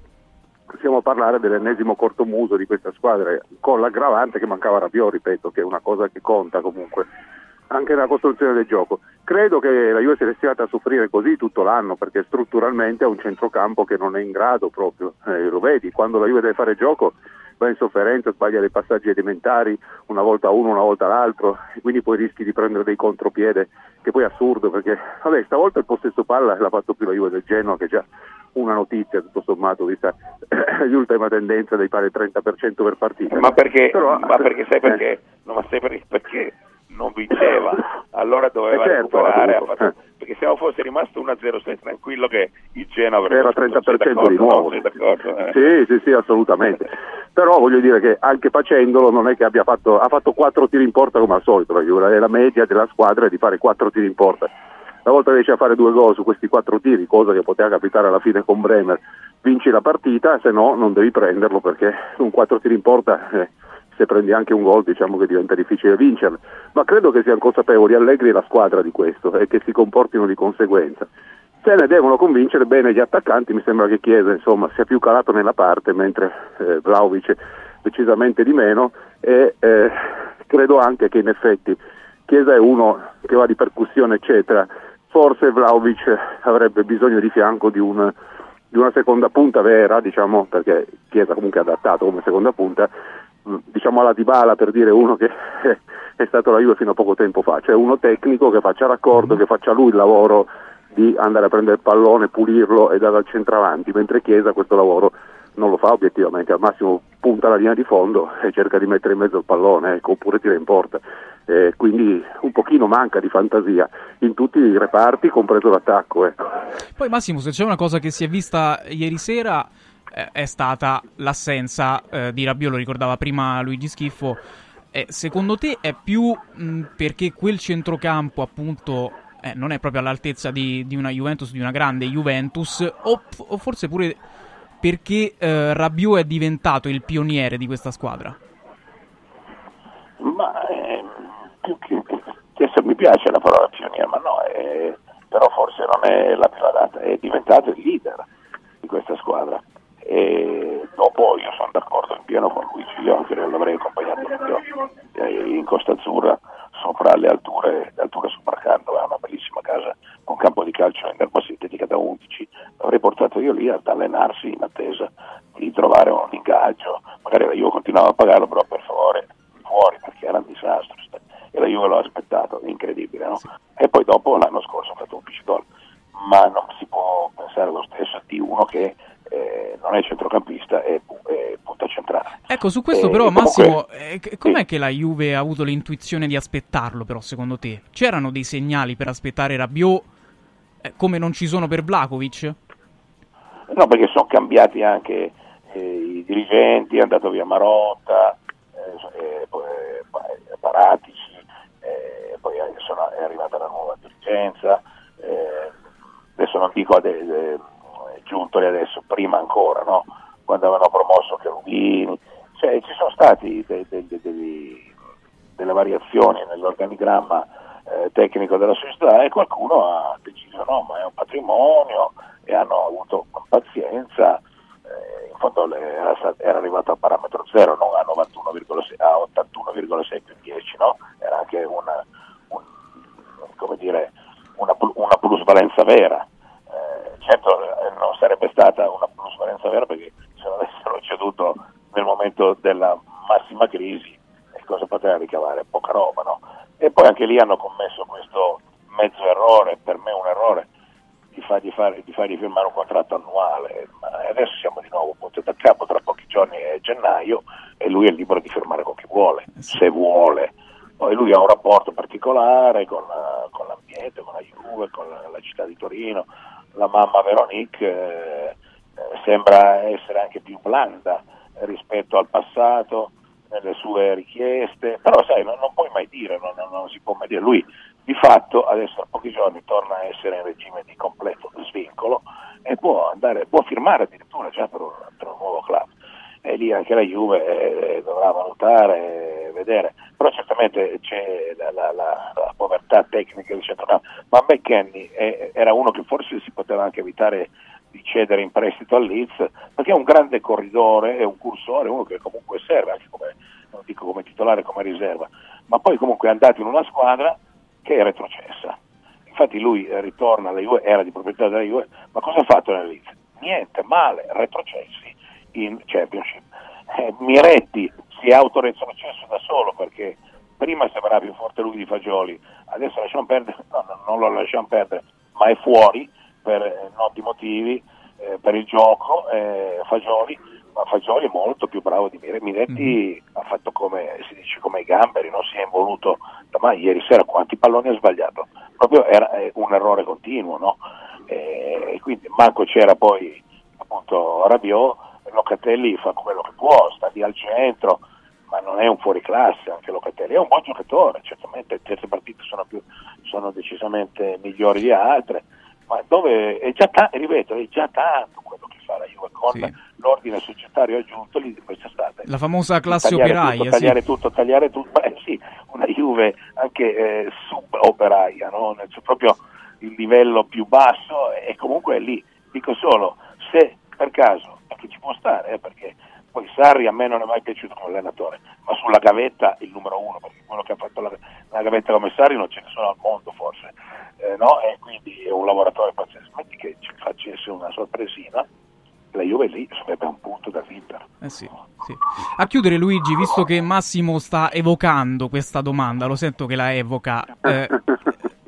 possiamo parlare dell'ennesimo cortomuso di questa squadra, con l'aggravante che mancava Rabiot, ripeto, che è una cosa che conta comunque anche nella costruzione del gioco. Credo che la Juve sia destinata a soffrire così tutto l'anno, perché strutturalmente ha un centrocampo che non è in grado proprio, eh, lo vedi, quando la Juve deve fare gioco va in sofferenza, sbaglia dei passaggi elementari, una volta uno, una volta l'altro, e quindi poi rischi di prendere dei contropiede, che poi è assurdo, perché vabbè, stavolta il possesso palla l'ha fatto più la Juve del Genoa, che è già una notizia, tutto sommato, vista l'ultima tendenza dei pari 30% per partita. Ma perché, Però- ma perché sai perché? No, ma sai perché? Perché non vinceva, allora doveva Eh certo, recuperare, fatto- perché se fosse rimasto 1-0 sei tranquillo che il Genoa avrebbe Era battuto, 30% sei d'accordo? di nuovo. No, eh? Sì, sì, sì, assolutamente. Però voglio dire che anche facendolo non è che abbia fatto, ha fatto quattro tiri in porta come al solito, perché la la media della squadra è di fare quattro tiri in porta. Una volta riesci a fare due gol su questi quattro tiri, cosa che poteva capitare alla fine con Bremer, vinci la partita, se no non devi prenderlo perché con quattro tiri in porta eh, se prendi anche un gol diciamo che diventa difficile vincerlo, ma credo che siano consapevoli Allegri e la squadra di questo e che si comportino di conseguenza. Se ne devono convincere bene gli attaccanti, mi sembra che Chiesa insomma, sia più calato nella parte, mentre eh, Vlaovic decisamente di meno e eh, credo anche che in effetti Chiesa è uno che va di percussione eccetera, forse Vlaovic avrebbe bisogno di fianco di, un, di una seconda punta vera, diciamo, perché Chiesa comunque è adattato come seconda punta, mh, diciamo alla Dybala per dire uno che è stato la Juve fino a poco tempo fa, cioè uno tecnico che faccia raccordo, che faccia lui il lavoro di andare a prendere il pallone, pulirlo e dare al centravanti, mentre Chiesa questo lavoro non lo fa obiettivamente, al massimo punta la linea di fondo e cerca di mettere in mezzo il pallone, ecco, oppure tira in porta. Eh, quindi un pochino manca di fantasia in tutti i reparti, compreso l'attacco. Ecco. Poi Massimo, se c'è una cosa che si è vista ieri sera eh, è stata l'assenza eh, di Rabiot, lo ricordava prima Luigi Schiffo. Eh, secondo te è più mh, perché quel centrocampo appunto eh, non è proprio all'altezza di, di, una Juventus, di una grande Juventus, o, o forse pure perché eh, Rabiot è diventato il pioniere di questa squadra? Ma eh, più che, adesso mi piace la parola pioniere, ma no, è, però forse non è la più adatta, è diventato il leader di questa squadra. E dopo io sono d'accordo in pieno con Luigi, io anche l'avrei accompagnato in Costa Azzurra sopra le alture, le alture Supercando, è una bellissima casa con campo di calcio in erba sintetica da 11, l'avrei portato io lì ad allenarsi in attesa di trovare un ingaggio, magari la Juve continuava a pagarlo, però per favore fuori perché era un disastro. E la Juve l'ho aspettato, incredibile, no? E poi dopo l'anno scorso ha fatto un piscitol, ma non si può pensare lo stesso di uno che eh, non è centrocampista e, e punta centrale. Ecco, su questo E però comunque- Massimo, eh, c- com'è che la Juve ha avuto l'intuizione di aspettarlo però secondo te? C'erano dei segnali per aspettare Rabiot eh, come non ci sono per Vlakovic? No, perché sono cambiati anche eh, i dirigenti, è andato via Marotta, eh, eh, eh, Paratici, eh, poi è, sono- è arrivata la nuova dirigenza, eh, adesso non dico ade- eh, Giuntoli adesso, prima ancora, no? quando avevano promosso Cherubini, cioè ci sono stati de- de- de- degli- delle variazioni nell'organigramma eh, tecnico della società e qualcuno ha deciso no, ma è un patrimonio e hanno avuto pazienza, eh, in fondo era, era arrivato a parametro zero, non a 91,6, a 81,6 più 10, no? era anche una, un- dire, una, una plusvalenza vera. Eh, certo eh, non sarebbe stata una plusvalenza vera perché se l'avessero ceduto nel momento della massima crisi cosa poteva ricavare? Poca roba, no? E poi anche lì hanno commesso questo mezzo errore, per me un errore, di, fa- di, fare- di fargli firmare un contratto annuale, ma adesso siamo di nuovo punto da capo, tra pochi giorni è gennaio e lui è libero di firmare con chi vuole, se vuole. Poi lui ha un rapporto particolare con, la- con l'ambiente, con la Juve, con la, la città di Torino, la mamma Veronique eh, sembra essere anche più blanda rispetto al passato nelle sue richieste, però sai, non, non puoi mai dire, non, non- si può mai dire. Lui di fatto adesso tra pochi giorni torna a essere in regime di completo svincolo e può andare, può firmare addirittura già per un, per un nuovo club. E lì anche la Juve eh, dovrà valutare e vedere. Però certamente c'è la, la- la- la povertà tecnica del centrocampo. Ma McKenny eh, era uno che forse si poteva anche evitare di cedere in prestito al Leeds, perché è un grande corridore, è un cursore, uno che comunque serve, anche come, non dico come titolare, come riserva, ma poi comunque è andato in una squadra che è retrocessa. Infatti lui eh, ritorna alla Juve, era di proprietà della Juve, ma cosa ha fatto nel Leeds? Niente, male, retrocessi in Championship. Eh, Miretti si è autoretrocesso da solo perché prima sembrava più forte lui di Fagioli, adesso lasciamo perdere, no, no, non lo lasciamo perdere, ma è fuori per eh, noti motivi, eh, per il gioco, eh, Fagioli, ma Fagioli è molto più bravo di Miretti. Miretti ha fatto come si dice come i gamberi, non si è involuto, ma ieri sera quanti palloni ha sbagliato? Proprio era eh, un errore continuo, no? E quindi manco c'era poi appunto Rabiot, Locatelli fa quello che può, sta lì al centro, ma non è un fuoriclasse anche Locatelli, è un buon giocatore, certamente terze partite sono, più, sono decisamente migliori di altre, ma dove è già ta- ripeto, è già tanto quello che fa la Juve con Sì. l'ordine societario aggiunto lì di quest'estate. La famosa classe tagliare operaia, tutto, sì. tagliare tutto, tagliare tutto, Beh, sì, una Juve anche eh, sub-operaia, no? Cioè proprio il livello più basso e comunque è lì. Dico solo, se per caso, anche ci può stare, eh, perché poi Sarri a me non è mai piaciuto come allenatore, ma sulla gavetta il numero uno, perché quello che ha fatto la, la gavetta come Sarri non ce ne sono al mondo forse, eh, no? E quindi è un lavoratore pazzesco. Metti che ci facesse una sorpresina, la Juve lì sarebbe un punto dall'Inter. Eh sì, sì. A chiudere Luigi, visto che Massimo sta evocando questa domanda, lo sento che la evoca, eh,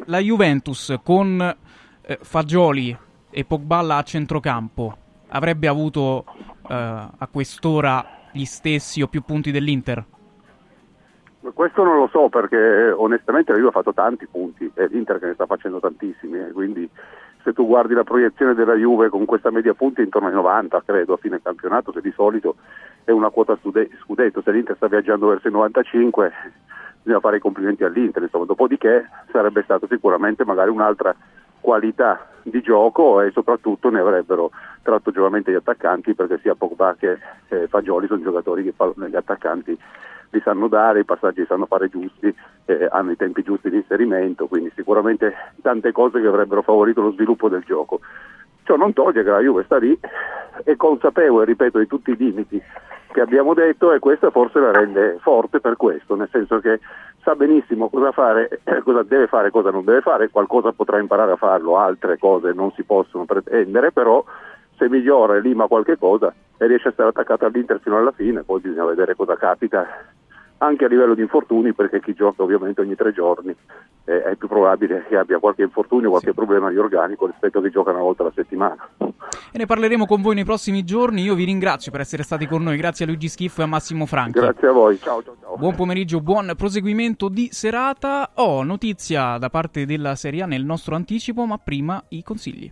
la Juventus con eh, Fagioli e Pogba là a centrocampo avrebbe avuto eh, a quest'ora gli stessi o più punti dell'Inter? Questo non lo so perché eh, onestamente la Juve ha fatto tanti punti e l'Inter che ne sta facendo tantissimi, eh, quindi se tu guardi la proiezione della Juve con questa media punti intorno ai 90 credo a fine campionato, che di solito è una quota scudetto, se l'Inter sta viaggiando verso i 95 bisogna fare i complimenti all'Inter, insomma, dopodiché sarebbe stata sicuramente magari un'altra qualità di gioco e soprattutto ne avrebbero tratto giovamente gli attaccanti perché sia Pogba che eh, Fagioli sono giocatori che agli attaccanti li sanno dare, i passaggi li sanno fare giusti, eh, hanno i tempi giusti di inserimento, quindi sicuramente tante cose che avrebbero favorito lo sviluppo del gioco. Ciò non toglie che la Juve sta lì, è consapevole, ripeto, di tutti i limiti che abbiamo detto e questa forse la rende forte per questo, nel senso che sa benissimo cosa fare, cosa deve fare, cosa non deve fare, qualcosa potrà imparare a farlo, altre cose non si possono pretendere, però se migliora e lima qualche cosa e riesce a stare attaccato all'Inter fino alla fine, poi bisogna vedere cosa capita anche a livello di infortuni perché chi gioca ovviamente ogni tre giorni eh, è più probabile che abbia qualche infortunio, qualche problema di organico rispetto a chi gioca una volta alla settimana. E ne parleremo con voi nei prossimi giorni. Io vi ringrazio per essere stati con noi. Grazie a Luigi Schiffo e a Massimo Franchi. Grazie a voi, ciao ciao ciao. Buon pomeriggio, buon proseguimento di serata. Ho notizia da parte della Serie A nel nostro anticipo, ma prima i consigli.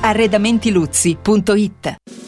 Arredamentiluzzi.it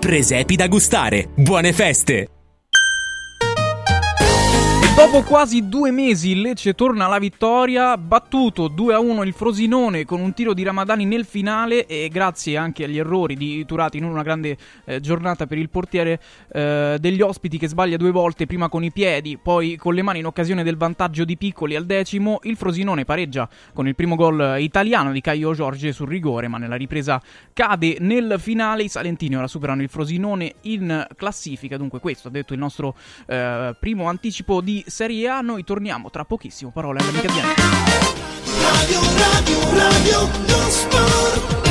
Presepi da gustare. Buone feste! Dopo quasi due mesi il Lecce torna alla vittoria, battuto 2-1 il Frosinone con un tiro di Ramadani nel finale e grazie anche agli errori di Turati, non una grande eh, giornata per il portiere eh, degli ospiti che sbaglia due volte, prima con i piedi, poi con le mani in occasione del vantaggio di Piccoli al decimo, il Frosinone pareggia con il primo gol italiano di Caio Giorge sul rigore, ma nella ripresa cade nel finale, i Salentini ora superano il Frosinone in classifica, dunque questo ha detto il nostro eh, primo anticipo di Serie A, noi torniamo tra pochissimo, parole all'amica Bianca. Radio, radio, radio, non sport.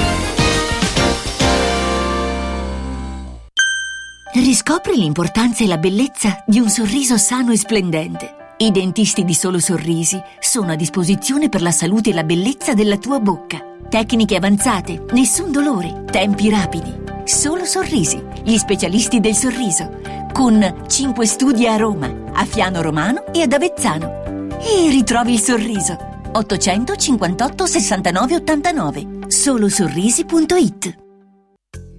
Riscopri l'importanza e la bellezza di un sorriso sano e splendente. I dentisti di Solo Sorrisi sono a disposizione per la salute e la bellezza della tua bocca. Tecniche avanzate, nessun dolore, tempi rapidi. Solo Sorrisi, gli specialisti del sorriso, con 5 studi a Roma, a Fiano Romano e ad Avezzano. E ritrovi il sorriso. 858 69 89 solosorrisi.it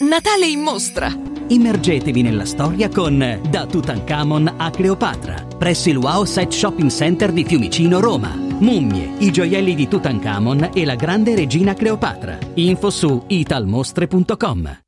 Natale in mostra! Immergetevi nella storia con Da Tutankhamon a Cleopatra, presso il Wow Site Shopping Center di Fiumicino, Roma. Mummie, i gioielli di Tutankhamon e la grande regina Cleopatra. Info su italmostre.com.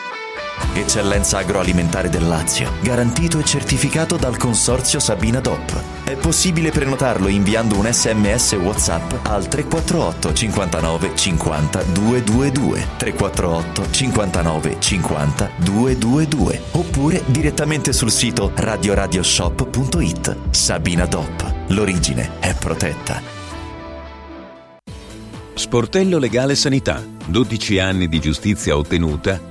Eccellenza agroalimentare del Lazio, garantito e certificato dal consorzio Sabina DOP. È possibile prenotarlo inviando un sms WhatsApp al 348 59 50 222 348 59 50 222 oppure direttamente sul sito radioradioshop.it. Sabina DOP. L'origine è protetta. Sportello Legale Sanità. 12 anni di giustizia ottenuta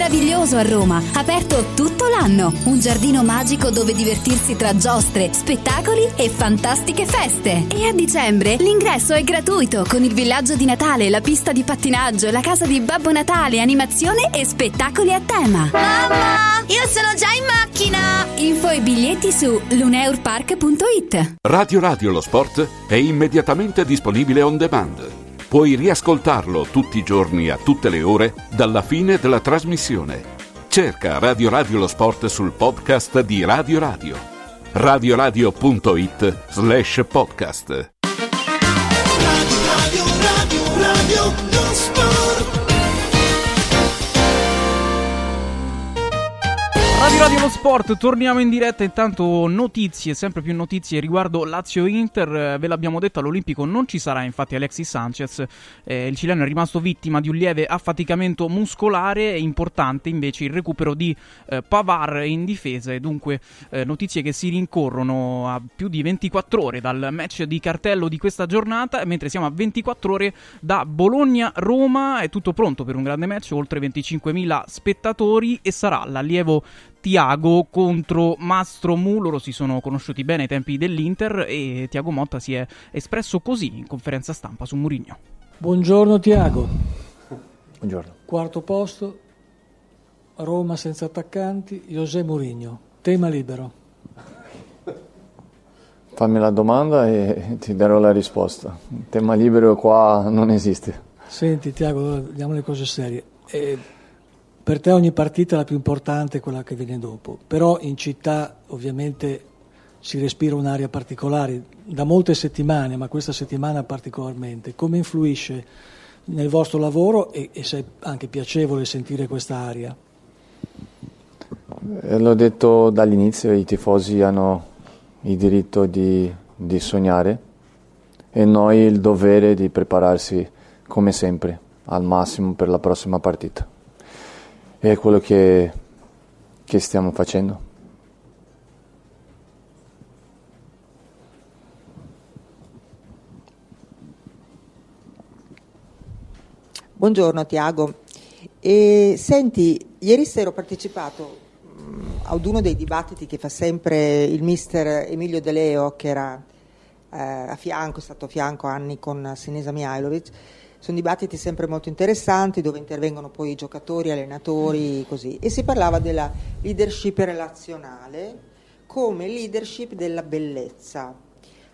meraviglioso a Roma, aperto tutto l'anno. Un giardino magico dove divertirsi tra giostre, spettacoli e fantastiche feste. E a dicembre l'ingresso è gratuito con il villaggio di Natale, la pista di pattinaggio, la casa di Babbo Natale, animazione e spettacoli a tema. Mamma, io sono già in macchina! Info e biglietti su luneurpark.it. Radio Radio lo sport è immediatamente disponibile on demand. Puoi riascoltarlo tutti i giorni a tutte le ore dalla fine della trasmissione. Cerca Radio Radio lo sport sul podcast di Radio Radio. radioradio.it slash podcast. Radio lo Sport, torniamo in diretta, intanto notizie, sempre più notizie riguardo Lazio-Inter, Eh, ve l'abbiamo detto all'Olimpico non ci sarà infatti Alexis Sanchez, Eh, il cileno è rimasto vittima di un lieve affaticamento muscolare, è importante invece il recupero di eh, Pavar in difesa. E dunque eh, notizie che si rincorrono a più di 24 ore dal match di cartello di questa giornata, mentre siamo a 24 ore da Bologna-Roma, è tutto pronto per un grande match, oltre 25.000 spettatori e sarà l'allievo Tiago contro Mastro Mu, loro si sono conosciuti bene ai tempi dell'Inter e Tiago Motta si è espresso così in conferenza stampa su Murigno. Buongiorno Tiago, Buongiorno. quarto posto, Roma senza attaccanti, José Mourinho, tema libero. fammi la domanda e ti darò la risposta. Il tema libero qua non esiste. Senti Tiago, vediamo le cose serie. Eh, per te ogni partita la più importante è quella che viene dopo, però in città ovviamente si respira un'aria particolare da molte settimane, ma questa settimana particolarmente. Come influisce nel vostro lavoro e, e se è anche piacevole sentire questa aria? Eh, L'ho detto dall'inizio, i tifosi hanno il diritto di, di sognare e noi il dovere di prepararsi come sempre al massimo per la prossima partita. E è quello che, che stiamo facendo. Buongiorno Tiago. E, senti, ieri sera ho partecipato mh, ad uno dei dibattiti che fa sempre il mister Emilio De Leo, che era eh, a fianco, è stato a fianco anni con Sinesa Mihailovic. Sono dibattiti sempre molto interessanti dove intervengono poi giocatori, allenatori, così. E si parlava della leadership relazionale come leadership della bellezza.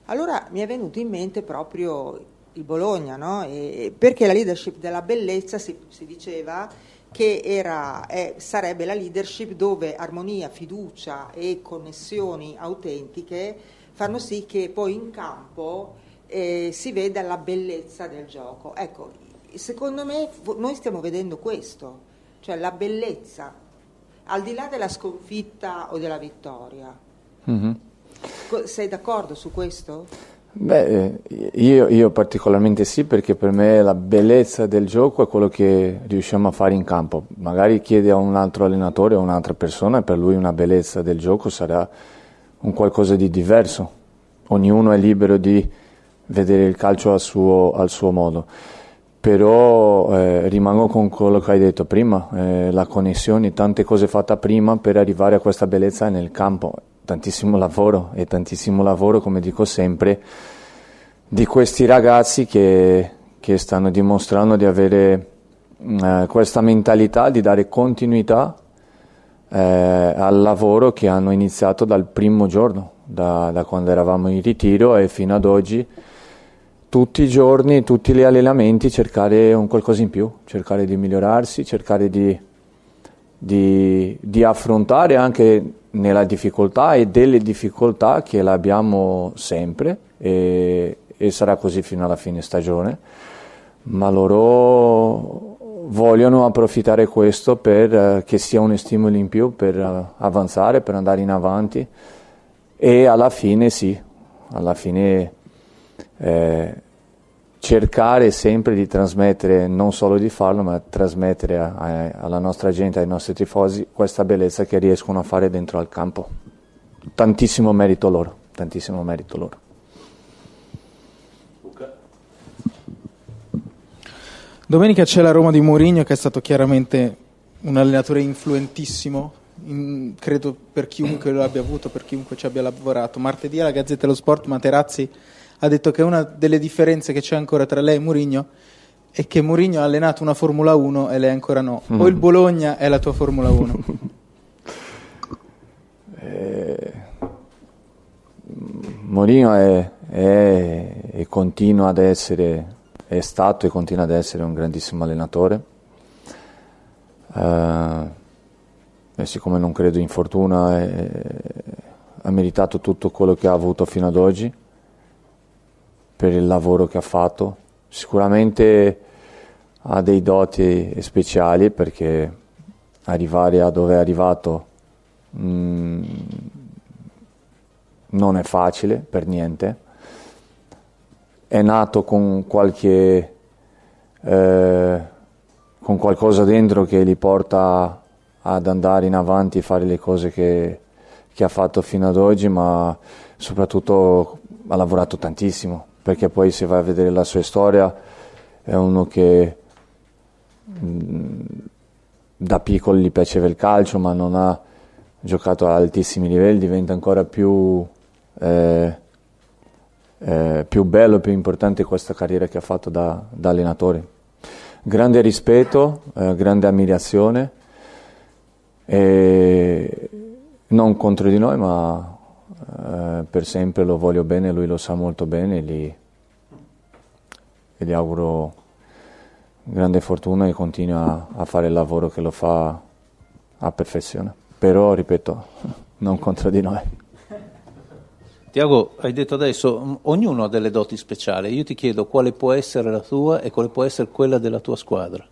Allora mi è venuto in mente proprio il Bologna, no? E perché la leadership della bellezza si, si diceva che era, è, sarebbe la leadership dove armonia, fiducia e connessioni autentiche fanno sì che poi in campo eh, si veda la bellezza del gioco. Ecco, secondo me noi stiamo vedendo questo, cioè la bellezza, al di là della sconfitta o della vittoria. Mm-hmm. Sei d'accordo su questo? Beh, eh, io, io, particolarmente sì, perché per me la bellezza del gioco è quello che riusciamo a fare in campo. Magari chiede a un altro allenatore o un'altra persona e per lui una bellezza del gioco sarà un qualcosa di diverso. Ognuno è libero di vedere il calcio al suo, al suo modo. Però eh, rimango con quello che hai detto prima, eh, la connessione, tante cose fatte prima per arrivare a questa bellezza nel campo tantissimo lavoro e tantissimo lavoro, come dico sempre, di questi ragazzi che, che stanno dimostrando di avere eh, questa mentalità di dare continuità eh, al lavoro che hanno iniziato dal primo giorno, da, da, quando eravamo in ritiro e fino ad oggi. Tutti i giorni, tutti gli allenamenti, cercare un qualcosa in più, cercare di migliorarsi, cercare di, di, di affrontare anche nella difficoltà e delle difficoltà che l'abbiamo sempre e, e, sarà così fino alla fine stagione, ma loro vogliono approfittare questo per uh, che sia un stimolo in più per uh, avanzare, per andare in avanti. E alla fine sì, alla fine eh, cercare sempre di trasmettere, non solo di farlo, ma trasmettere a, a, alla nostra gente, ai nostri tifosi, questa bellezza che riescono a fare dentro al campo. Tantissimo merito loro, tantissimo merito loro. Domenica c'è la Roma di Mourinho che è stato chiaramente un allenatore influentissimo, in, credo per chiunque lo abbia avuto, per chiunque ci abbia lavorato. Martedì alla Gazzetta dello Sport Materazzi ha detto che una delle differenze che c'è ancora tra lei e Mourinho è che Mourinho ha allenato una Formula 1 e lei ancora no. Mm. O il Bologna è la tua Formula 1? eh, Mourinho è, è, e continua ad essere, è stato e continua ad essere un grandissimo allenatore. Uh, e siccome non credo in fortuna, è, ha meritato tutto quello che ha avuto fino ad oggi per il lavoro che ha fatto. Sicuramente ha dei doti speciali perché arrivare a dove è arrivato mh, mm, non è facile per niente. È nato con qualche eh, con qualcosa dentro che gli porta ad andare in avanti e fare le cose che, che ha fatto fino ad oggi, ma soprattutto ha lavorato tantissimo perché poi se vai a vedere la sua storia è uno che mm, da piccolo gli piaceva il calcio ma non ha giocato a altissimi livelli, diventa ancora più, eh, eh, più bello, più importante questa carriera che ha fatto da, da allenatore. Grande rispetto, eh, grande ammirazione, non contro di noi ma eh, per sempre, lo voglio bene, lui lo sa molto bene e gli, e gli auguro grande fortuna e continua a fare il lavoro che lo fa a perfezione. Però, ripeto, non contro di noi. Tiago, hai detto adesso, ognuno ha delle doti speciali. Io ti chiedo quale può essere la tua e quale può essere quella della tua squadra.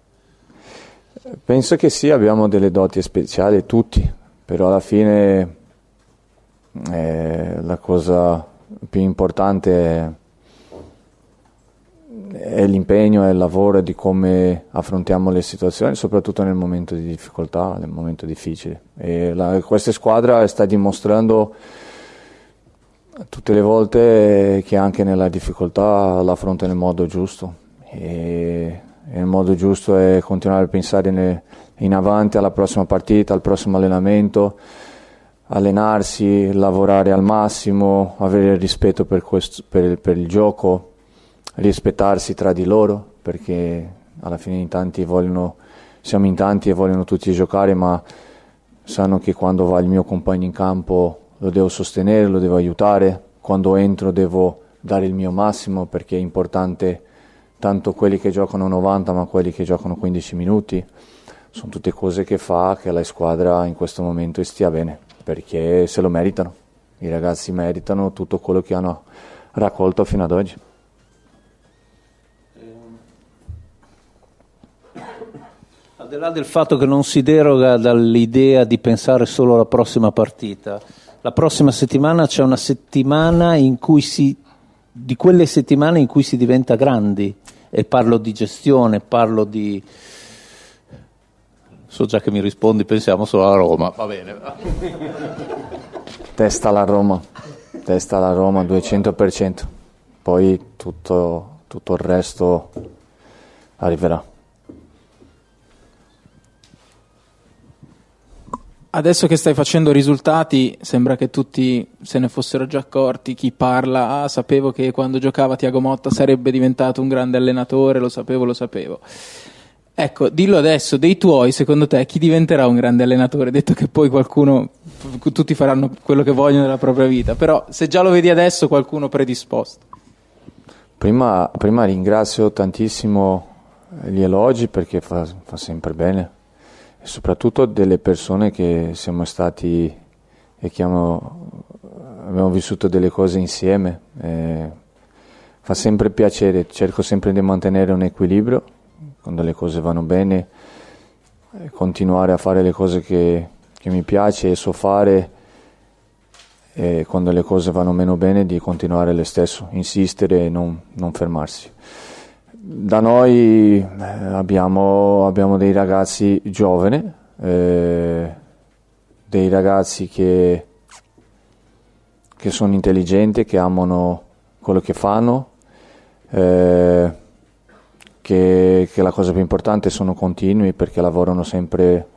Penso che sì, abbiamo delle doti speciali tutti, però alla fine eh, la cosa più importante è, l'impegno, è il lavoro, di come affrontiamo le situazioni, soprattutto nel momento di difficoltà, nel momento difficile. La, questa squadra sta dimostrando tutte le volte che anche nella difficoltà l'affronta nel modo giusto. E, e il modo giusto è continuare a pensare in avanti alla prossima partita, al prossimo allenamento, allenarsi, lavorare al massimo, avere rispetto per, questo- per- per il gioco, rispettarsi tra di loro, perché alla fine in tanti vogliono, siamo in tanti e vogliono tutti giocare, ma sanno che quando va il mio compagno in campo lo devo sostenere, lo devo aiutare, quando entro devo dare il mio massimo perché è importante tanto quelli che giocano 90 ma quelli che giocano 15 minuti. Sono tutte cose che fa che la squadra in questo momento stia bene, perché se lo meritano. I ragazzi meritano tutto quello che hanno raccolto fino ad oggi. Al di là del fatto che non si deroga dall'idea di pensare solo alla prossima partita, la prossima settimana c'è una settimana in cui si, di quelle settimane in cui si diventa grandi, e parlo di gestione, parlo di... So già che mi rispondi, pensiamo solo alla Roma, va bene. Testa alla Roma, testa alla Roma 200%, poi tutto, tutto il resto arriverà. Adesso che stai facendo risultati, sembra che tutti se ne fossero già accorti. Chi parla, ah, sapevo che quando giocava Tiago Motta sarebbe diventato un grande allenatore, lo sapevo, lo sapevo. Ecco, dillo adesso, dei tuoi, secondo te, chi diventerà un grande allenatore? Detto che poi qualcuno, tutti faranno quello che vogliono nella propria vita, però se già lo vedi adesso, qualcuno predisposto. Prima, prima ringrazio tantissimo gli elogi perché fa, fa sempre bene e soprattutto delle persone che siamo stati e che abbiamo, abbiamo vissuto delle cose insieme. Eh, fa sempre piacere, cerco sempre di mantenere un equilibrio quando le cose vanno bene, eh, continuare a fare le cose che, che mi piace e so fare e quando le cose vanno meno bene di continuare le stesso, insistere e non, non fermarsi. Da noi eh, abbiamo, abbiamo dei ragazzi giovani, eh, dei ragazzi che, che sono intelligenti, che amano quello che fanno, eh, che, che la cosa più importante sono continui perché lavorano sempre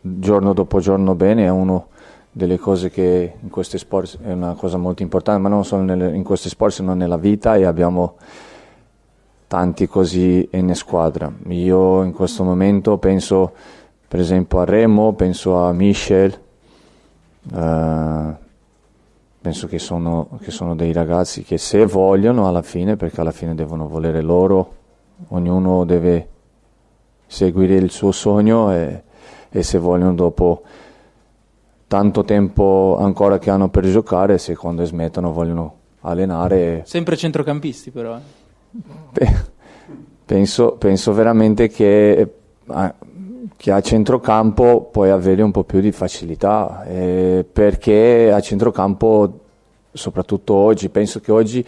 giorno dopo giorno bene, è una delle cose che in questi sport è una cosa molto importante, ma non solo nelle, in questi sport, ma nella vita e abbiamo tanti così in squadra. Io in questo momento penso per esempio a Remo, penso a Michel, eh, penso che sono, che sono dei ragazzi che se vogliono alla fine, perché alla fine devono volere loro, ognuno deve seguire il suo sogno e, e se vogliono dopo tanto tempo ancora che hanno per giocare, se quando smettono vogliono allenare. Sempre centrocampisti però. eh. Penso, penso veramente che, eh, che a centrocampo puoi avere un po' più di facilità, eh, perché a centrocampo, soprattutto oggi, penso che oggi,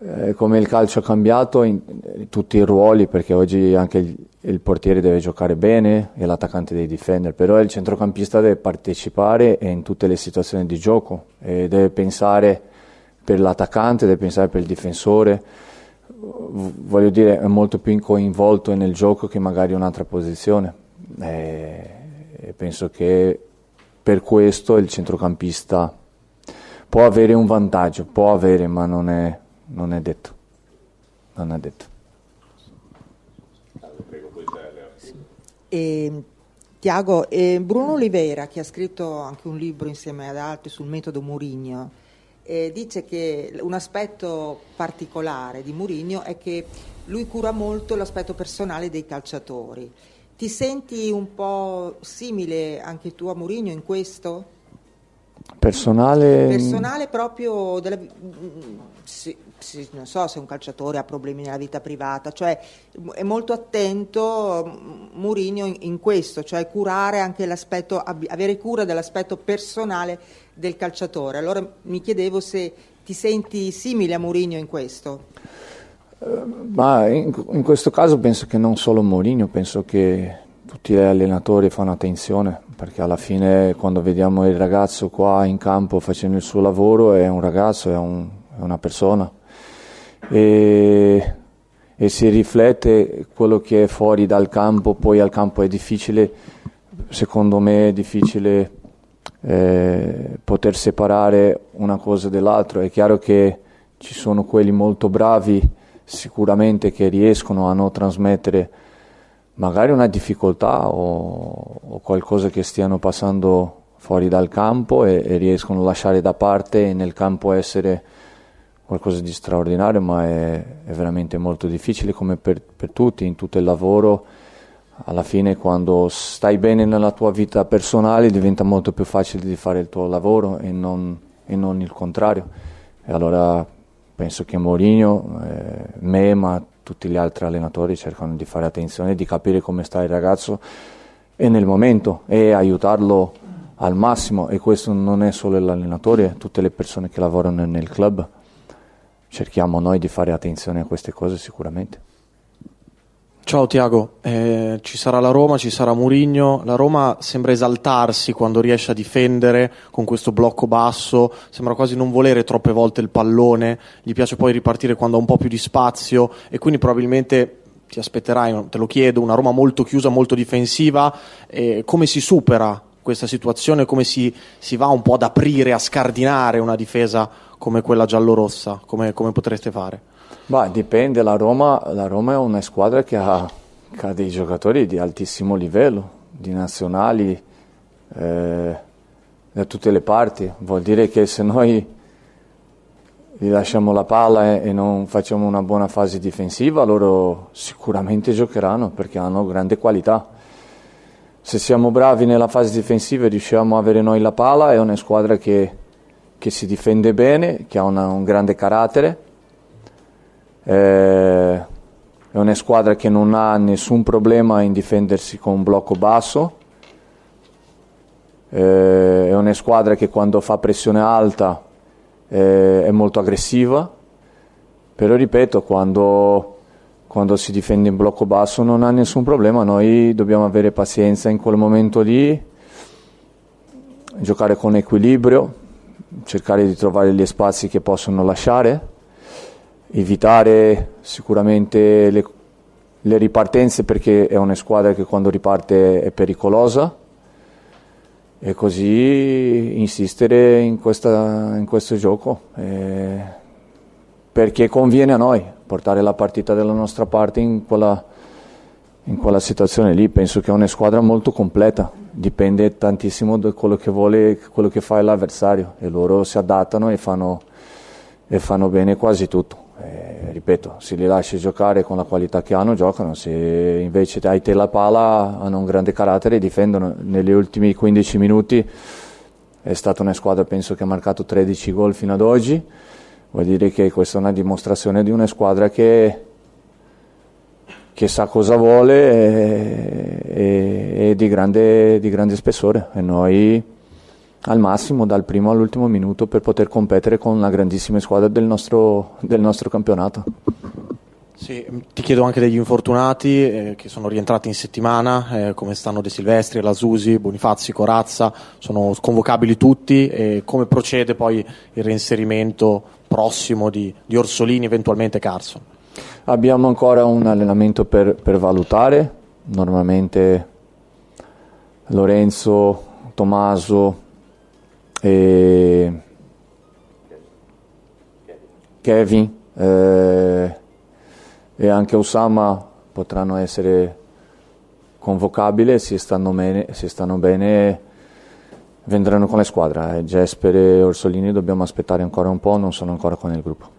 eh, come il calcio ha cambiato, in, in tutti i ruoli, perché oggi anche il, il portiere deve giocare bene e l'attaccante deve difendere, però il centrocampista deve partecipare in tutte le situazioni di gioco, deve pensare per l'attaccante, deve pensare per il difensore voglio dire, è molto più coinvolto nel gioco che magari un'altra posizione. E, e penso che per questo il centrocampista può avere un vantaggio, può avere, ma non è, non è detto. Non è detto. E Tiago, eh, Bruno Oliveira, che ha scritto anche un libro insieme ad altri sul metodo Murigno, eh, dice che un aspetto particolare di Murigno è che lui cura molto l'aspetto personale dei calciatori. Ti senti un po' simile anche tu a Murigno in questo? Personale... Personale proprio della, sì, sì, non so se un calciatore ha problemi nella vita privata, cioè è molto attento Mourinho in, in questo, cioè curare anche l'aspetto, avere cura dell'aspetto personale del calciatore. Allora mi chiedevo se ti senti simile a Mourinho in questo. Ma in, in, questo caso penso che non solo Mourinho, penso che tutti gli allenatori fanno attenzione perché alla fine quando vediamo il ragazzo qua in campo facendo il suo lavoro è un ragazzo, è, un, è una persona e, e, si riflette quello che è fuori dal campo, poi al campo è difficile, secondo me è difficile eh, poter separare una cosa dall'altra, è chiaro che ci sono quelli molto bravi sicuramente che riescono a non trasmettere magari una difficoltà o, o, qualcosa che stiano passando fuori dal campo e, e, riescono a lasciare da parte e nel campo essere qualcosa di straordinario, ma è, è veramente molto difficile come per, per, tutti, in tutto il lavoro. Alla fine quando stai bene nella tua vita personale diventa molto più facile di fare il tuo lavoro e non, e non il contrario. E allora penso che Mourinho, eh, me, ma tutti gli altri allenatori cercano di fare attenzione, di capire come sta il ragazzo e nel momento e aiutarlo al massimo e questo non è solo l'allenatore, tutte le persone che lavorano nel club. Cerchiamo noi di fare attenzione a queste cose sicuramente. Ciao Tiago, eh, ci sarà la Roma, ci sarà Murigno, la Roma sembra esaltarsi quando riesce a difendere con questo blocco basso, sembra quasi non volere troppe volte il pallone, gli piace poi ripartire quando ha un po' più di spazio e quindi probabilmente ti aspetterai, te lo chiedo, una Roma molto chiusa, molto difensiva, eh, come si supera questa situazione, come si, si, va un po' ad aprire, a scardinare una difesa come quella giallorossa, come, come potreste fare? Bah, dipende, la Roma, la Roma, è una squadra che ha, che ha, dei giocatori di altissimo livello, di nazionali eh, da tutte le parti. Vuol dire che se noi gli lasciamo la palla e, e non facciamo una buona fase difensiva, loro sicuramente giocheranno perché hanno grande qualità. Se siamo bravi nella fase difensiva e riusciamo a avere noi la palla, è una squadra che, che si difende bene, che ha una, un grande carattere eh, è una squadra che non ha nessun problema in difendersi con un blocco basso. Eh, è una squadra che quando fa pressione alta eh, è molto aggressiva. Però ripeto, quando, quando si difende in blocco basso non ha nessun problema. Noi dobbiamo avere pazienza in quel momento lì, giocare con equilibrio, cercare di trovare gli spazi che possono lasciare evitare sicuramente le, le, ripartenze perché è una squadra che quando riparte è pericolosa e così insistere in, questa, in questo gioco eh, perché conviene a noi portare la partita dalla nostra parte in quella, in quella situazione lì penso che è una squadra molto completa dipende tantissimo da quello che vuole quello che fa l'avversario e loro si adattano e fanno, e fanno bene quasi tutto eh, ripeto, se li lasci giocare con la qualità che hanno, giocano. Se invece hai te la pala, hanno un grande carattere e difendono. Negli ultimi 15 minuti è stata una squadra, penso che ha marcato 13 gol fino ad oggi. Vuol dire che questa è una dimostrazione di una squadra che, che sa cosa vuole e, e, di, grande, di grande spessore. E noi al massimo dal primo all'ultimo minuto per poter competere con la grandissima squadra del nostro, del nostro campionato. Sì, ti chiedo anche degli infortunati eh, che sono rientrati in settimana, eh, come stanno De Silvestri, La Susi, Bonifazzi, Corazza, sono convocabili tutti e come procede poi il reinserimento prossimo di, di Orsolini, eventualmente Carson? Abbiamo ancora un allenamento per, per valutare, normalmente Lorenzo, Tommaso, e Kevin eh, e anche Osama potranno essere convocabile, se stanno bene, se stanno bene vendranno con la squadra. Eh, Gesper e Orsolini dobbiamo aspettare ancora un po', non sono ancora con il gruppo.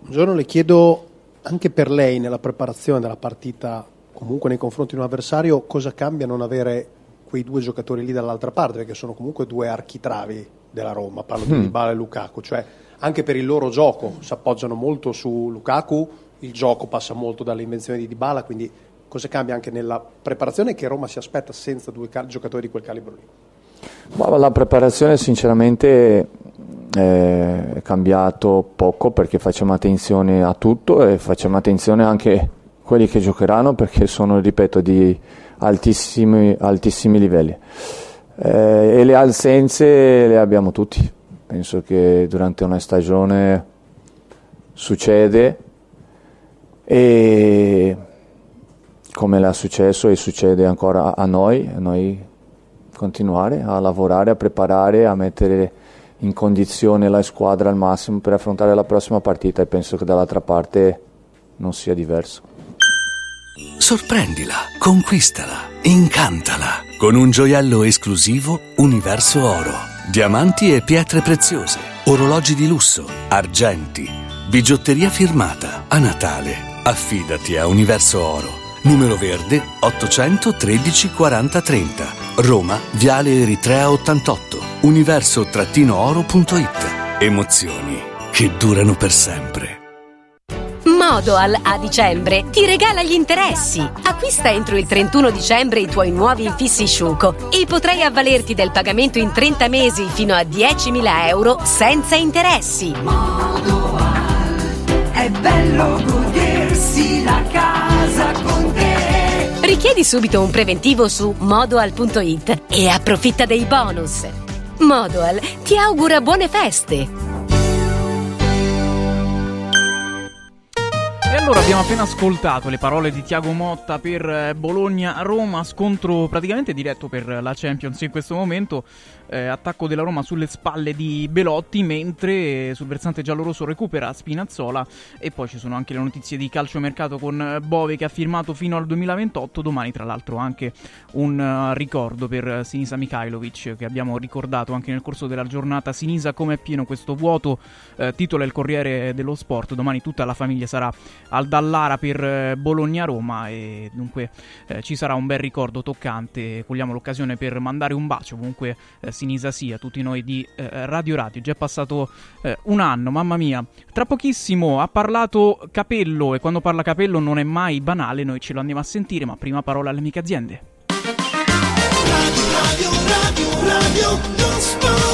Buongiorno, le chiedo anche per lei nella preparazione della partita, comunque nei confronti di un avversario, cosa cambia non avere quei due giocatori lì dall'altra parte, perché sono comunque due architravi della Roma, parlo di Mm. Dybala e Lukaku, cioè anche per il loro gioco si appoggiano molto su Lukaku, il gioco passa molto dalle invenzioni di Dybala, quindi cosa cambia anche nella preparazione che Roma si aspetta senza due cal- giocatori di quel calibro lì? La preparazione sinceramente eh, è cambiato poco perché facciamo attenzione a tutto e facciamo attenzione anche a quelli che giocheranno perché sono, ripeto, di altissimi, altissimi livelli. Eh, e le assenze le abbiamo tutti. Penso che durante una stagione succede e come è successo e succede ancora a noi, a noi continuare a lavorare, a preparare, a mettere in condizione la squadra al massimo per affrontare la prossima partita e penso che dall'altra parte non sia diverso. Sorprendila, conquistala, incantala con un gioiello esclusivo Universo Oro. Diamanti e pietre preziose, orologi di lusso, argenti, bigiotteria firmata. A Natale, affidati a Universo Oro. Numero verde 813 40 30. Roma, Viale Eritrea 88. Universo-oro.it. Emozioni che durano per sempre. Modoal a dicembre ti regala gli interessi. Acquista entro il 31 dicembre i tuoi nuovi infissi Sciuco e potrai avvalerti del pagamento in 30 mesi fino a 10.000 euro senza interessi. È bello godersi la casa. Richiedi subito un preventivo su modoal.it e approfitta dei bonus. Modoal ti augura buone feste. E allora abbiamo appena ascoltato le parole di Tiago Motta per eh, Bologna-Roma, scontro praticamente diretto per la Champions in questo momento, eh, attacco della Roma sulle spalle di Belotti, mentre eh, sul versante giallorosso recupera Spinazzola. E poi ci sono anche le notizie di calciomercato con eh, Bove che ha firmato fino al 2028, domani tra l'altro anche un eh, ricordo per Sinisa Mihailovic che abbiamo ricordato anche nel corso della giornata, Sinisa come è pieno questo vuoto, eh, titola il Corriere dello Sport, domani tutta la famiglia sarà al Dallara per Bologna-Roma. E dunque eh, ci sarà un bel ricordo toccante. Cogliamo l'occasione per mandare un bacio comunque eh, Sinisa sia a tutti noi di eh, Radio Radio. Già è passato eh, un anno, mamma mia. Tra pochissimo ha parlato Capello e quando parla Capello non è mai banale, noi ce lo andiamo a sentire, ma prima parola alle amiche aziende. Radio, radio, radio, lo sport.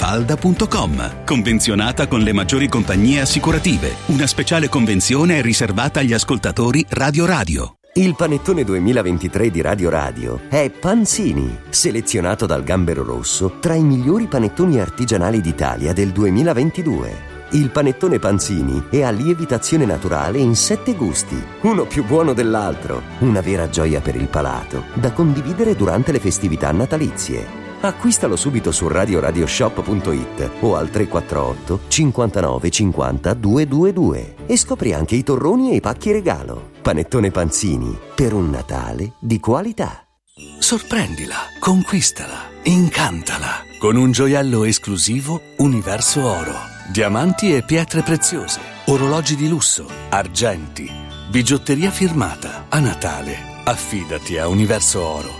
villamafalda.com. Convenzionata con le maggiori compagnie assicurative. Una speciale convenzione è riservata agli ascoltatori Radio Radio. Il panettone 2023 di Radio Radio è Panzini, selezionato dal Gambero Rosso tra i migliori panettoni artigianali d'Italia del 2022. Il panettone Panzini è a lievitazione naturale in sette gusti, uno più buono dell'altro, una vera gioia per il palato, da condividere durante le festività natalizie. Acquistalo subito su radioradioshop.it o al 348 59 50 222 e scopri anche i torroni e i pacchi regalo. Panettone Panzini, per un Natale di qualità. Sorprendila, conquistala, incantala con un gioiello esclusivo Universo Oro. Diamanti e pietre preziose, orologi di lusso, argenti, bigiotteria firmata. A Natale, affidati a Universo Oro.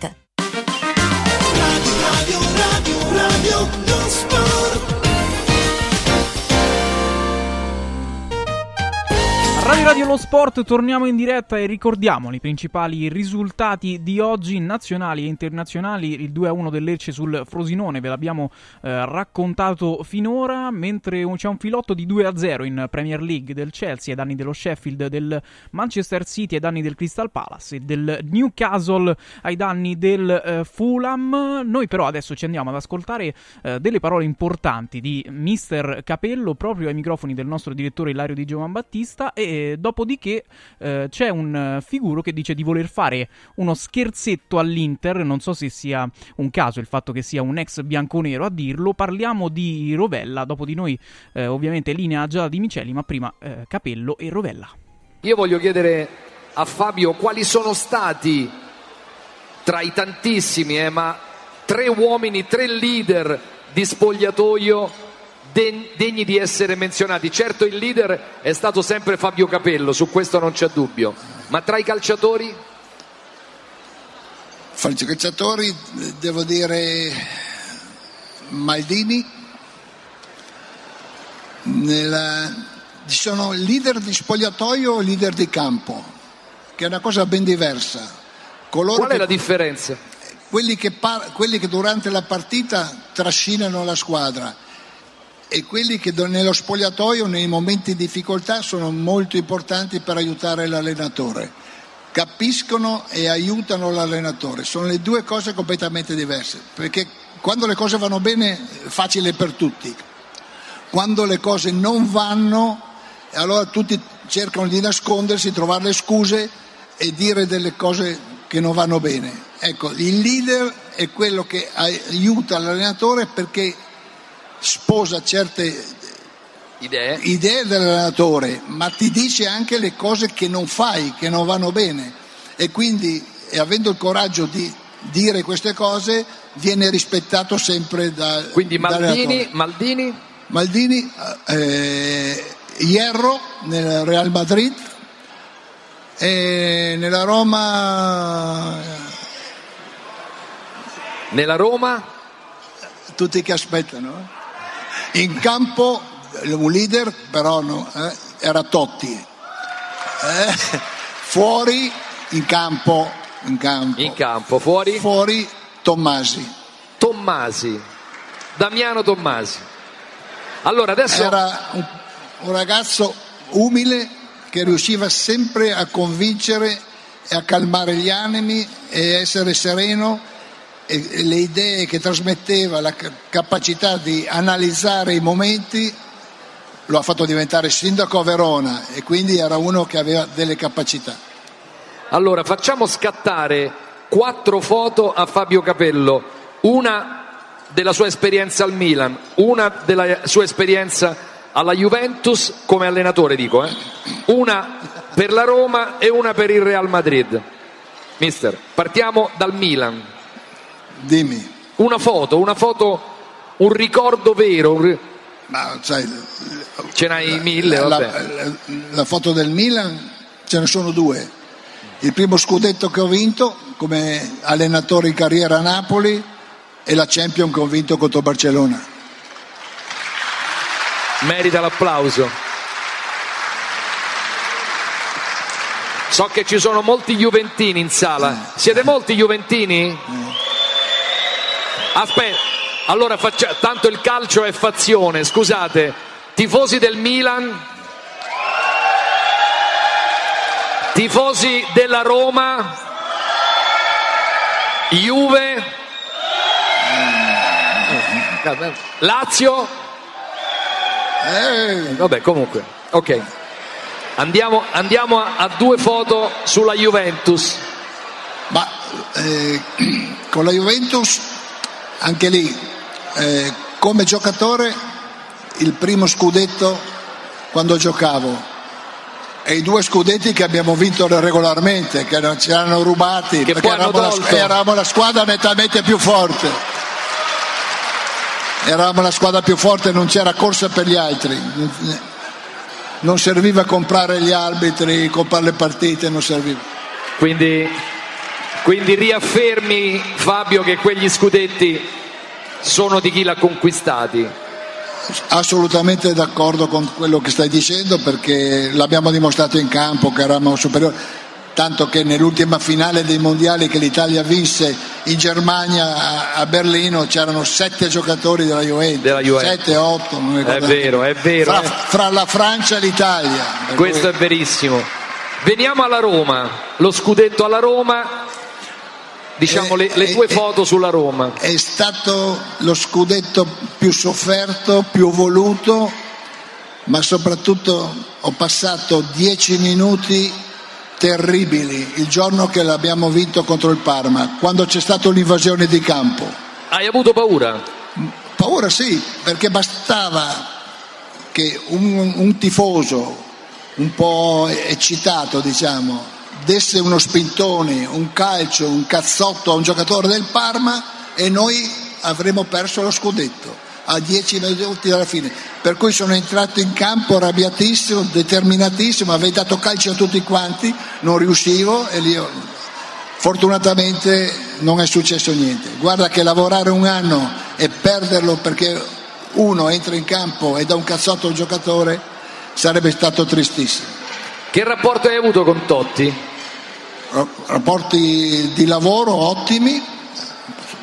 radio, radio, lo Radio Radio Lo Sport, torniamo in diretta e ricordiamo i principali risultati di oggi nazionali e internazionali. Il 2-1 del Lecce sul Frosinone ve l'abbiamo eh, raccontato finora, mentre c'è un filotto di 2-0 in Premier League del Chelsea ai danni dello Sheffield, del Manchester City ai danni del Crystal Palace e del Newcastle ai danni del eh, Fulham. Noi però adesso ci andiamo ad ascoltare eh, delle parole importanti di Mister Capello proprio ai microfoni del nostro direttore Ilario Di Giovan Battista dopodiché eh, c'è un eh, figuro che dice di voler fare uno scherzetto all'Inter, non so se sia un caso il fatto che sia un ex bianconero a dirlo, parliamo di Rovella, dopo di noi eh, ovviamente linea già di Miceli, ma prima eh, Capello e Rovella. Io voglio chiedere a Fabio quali sono stati tra i tantissimi, eh, ma tre uomini, tre leader di spogliatoio degni di essere menzionati. Certo il leader è stato sempre Fabio Capello, su questo non c'è dubbio, ma tra i calciatori? Fra i calciatori devo dire Maldini, nella, sono leader di spogliatoio o leader di campo, che è una cosa ben diversa. Coloro Qual è che- la differenza? quelli che, par- quelli che durante la partita trascinano la squadra e quelli che nello spogliatoio nei momenti di difficoltà sono molto importanti per aiutare l'allenatore. Capiscono e aiutano l'allenatore, sono le due cose completamente diverse, perché quando le cose vanno bene è facile per tutti, quando le cose non vanno allora tutti cercano di nascondersi, trovare le scuse e dire delle cose che non vanno bene. Ecco, il leader è quello che aiuta l'allenatore perché sposa certe Idee? idee dell'allenatore, ma ti dice anche le cose che non fai, che non vanno bene. E quindi, e avendo il coraggio di dire queste cose, viene rispettato sempre da. Quindi Maldini. Maldini, Maldini, eh, Hierro nel Real Madrid e nella Roma nella Roma, tutti che aspettano. In campo un leader però no, eh, era Totti. Eh, fuori in campo, in campo. in campo, fuori Fuori Tommasi. Tommasi, Damiano Tommasi. Allora adesso Era un, un ragazzo umile che riusciva sempre a convincere e a calmare gli animi e essere sereno le idee che trasmetteva, la ca- capacità di analizzare i momenti lo ha fatto diventare sindaco a Verona e quindi era uno che aveva delle capacità. Allora, facciamo scattare quattro foto a Fabio Capello, una della sua esperienza al Milan, una della sua esperienza alla Juventus come allenatore, dico, eh? una per la Roma e una per il Real Madrid. Mister, partiamo dal Milan. Dimmi. Una foto, una foto, un ricordo vero. un Ma sai, Ce n'hai mille, la, vabbè. la- la foto del Milan ce ne sono due. Il primo scudetto che ho vinto come allenatore in carriera a Napoli e la Champion che ho vinto contro Barcellona. merita l'applauso. So che ci sono molti Juventini in sala. Siete molti Juventini? Aspetta, allora faccia... tanto il calcio è fazione, scusate. Tifosi del Milan? Tifosi della Roma? Juve? Lazio? Vabbè, comunque, ok. Andiamo, andiamo a, a due foto sulla Juventus. Ma eh, con la Juventus, anche lì, eh, come giocatore, il primo scudetto quando giocavo e i due scudetti che abbiamo vinto regolarmente, che non ci hanno rubati, perché poi hanno eravamo la, eravamo la squadra nettamente più forte. Eravamo la squadra più forte, non c'era corsa per gli altri. Non serviva comprare gli arbitri, comprare le partite, non serviva. Quindi, quindi riaffermi, Fabio, che quegli scudetti sono di chi l'ha conquistati. Assolutamente d'accordo con quello che stai dicendo perché l'abbiamo dimostrato in campo che eravamo superiori, tanto che nell'ultima finale dei mondiali che l'Italia vinse in Germania a- Berlino c'erano sette giocatori della Juventus, Della Juventus. sette, otto, non È ricordo. vero, è vero. Fra, eh. fra la Francia e l'Italia. Questo cui- è verissimo. Veniamo alla Roma, lo scudetto alla Roma, diciamo le, le tue foto sulla Roma. È stato lo scudetto più sofferto, più voluto, ma soprattutto ho passato dieci minuti terribili il giorno che l'abbiamo vinto contro il Parma, quando c'è stata l'invasione di campo. Hai avuto paura? Paura sì, perché bastava che un, un tifoso un po' eccitato, diciamo, desse uno spintone, un calcio, un cazzotto a un giocatore del Parma e noi avremmo perso lo scudetto a 10 minuti dalla fine. Per cui sono entrato in campo arrabbiatissimo, determinatissimo, avevo dato calcio a tutti quanti, non riuscivo e lì fortunatamente non è successo niente. Guarda che lavorare un anno e perderlo perché uno entra in campo e dà un cazzotto a un giocatore sarebbe stato tristissimo. Che rapporto hai avuto con Totti? Ra- Rapporti di lavoro ottimi,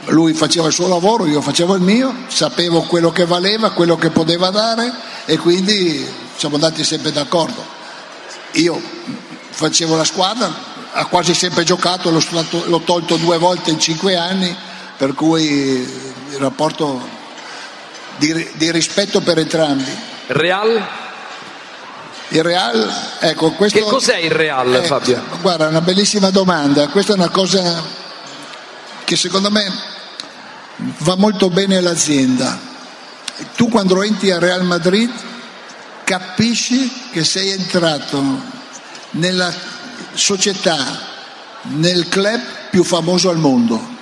lui faceva il suo lavoro, io facevo il mio, sapevo quello che valeva, quello che poteva dare e quindi siamo andati sempre d'accordo. Io facevo la squadra, ha quasi sempre giocato, l'ho, stato- l'ho tolto due volte in cinque anni, per cui il rapporto di, di rispetto per entrambi. Real? Il Real, ecco, questo... Che cos'è il Real, Eh, Fabio? Guarda, è una bellissima domanda. Questa è una cosa che secondo me va molto bene all'azienda. Tu quando entri al Real Madrid capisci che sei entrato nella società, nel club più famoso al mondo.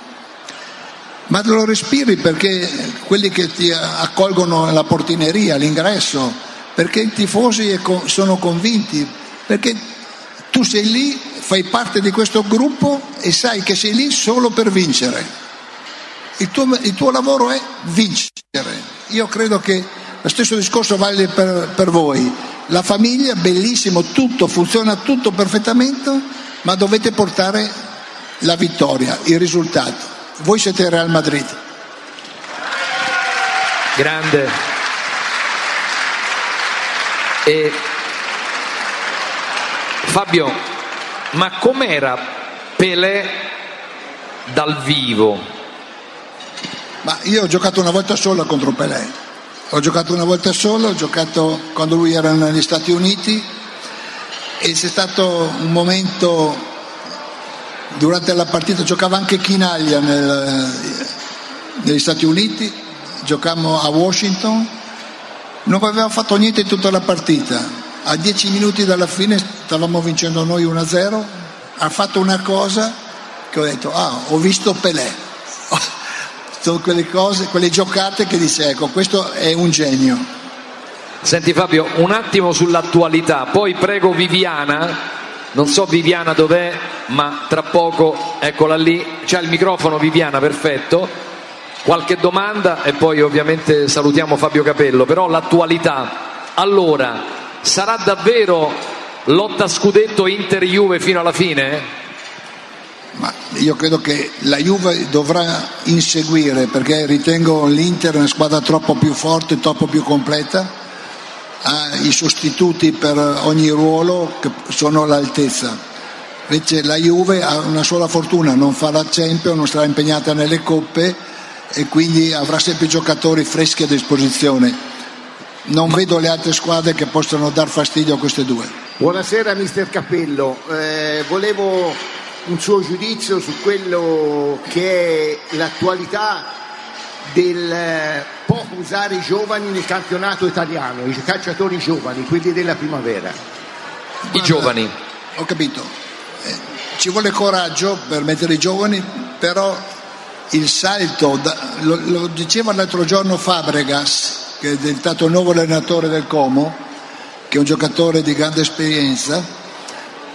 Ma lo respiri perché quelli che ti accolgono alla portineria, all'ingresso, perché i tifosi sono convinti, perché tu sei lì, fai parte di questo gruppo e sai che sei lì solo per vincere. Il tuo, il tuo lavoro è vincere. Io credo che lo stesso discorso vale per, per voi. La famiglia, bellissimo, tutto, funziona tutto perfettamente, ma dovete portare la vittoria, il risultato. Voi siete Real Madrid. Grande. E Fabio, ma com'era Pelé dal vivo? Ma io ho giocato una volta sola contro Pelé. Ho giocato una volta sola, ho giocato quando lui era negli Stati Uniti e c'è stato un momento durante la partita, giocava anche Chinaglia nel- negli Stati Uniti, giocammo a Washington, non aveva fatto niente in tutta la partita. A dieci minuti dalla fine stavamo vincendo noi 1-0, ha fatto una cosa che ho detto, ah, ho visto Pelé. Sono quelle cose, quelle giocate che dice, ecco, questo è un genio. Senti Fabio, un attimo sull'attualità, poi prego Viviana, non so Viviana dov'è, ma tra poco, eccola lì, c'ha il microfono Viviana, perfetto. Qualche domanda e poi ovviamente salutiamo Fabio Capello, però l'attualità. Allora, sarà davvero lotta scudetto Inter-Juve fino alla fine? Ma io credo che la Juve dovrà inseguire perché ritengo l'Inter una squadra troppo più forte, troppo più completa, ha i sostituti per ogni ruolo che sono all'altezza. Invece la Juve ha una sola fortuna, non fa la Champions, non sarà impegnata nelle coppe e quindi avrà sempre giocatori freschi a disposizione. Non vedo le altre squadre che possano dar fastidio a queste due. Buonasera mister Cappello, Eh, volevo un suo giudizio su quello che è l'attualità del eh, poco usare i giovani nel campionato italiano, i calciatori giovani, quelli della primavera. I giovani. Ho capito. Eh, ci vuole coraggio per mettere i giovani, però il salto, lo, lo diceva l'altro giorno Fabregas, che è diventato il nuovo allenatore del Como, che è un giocatore di grande esperienza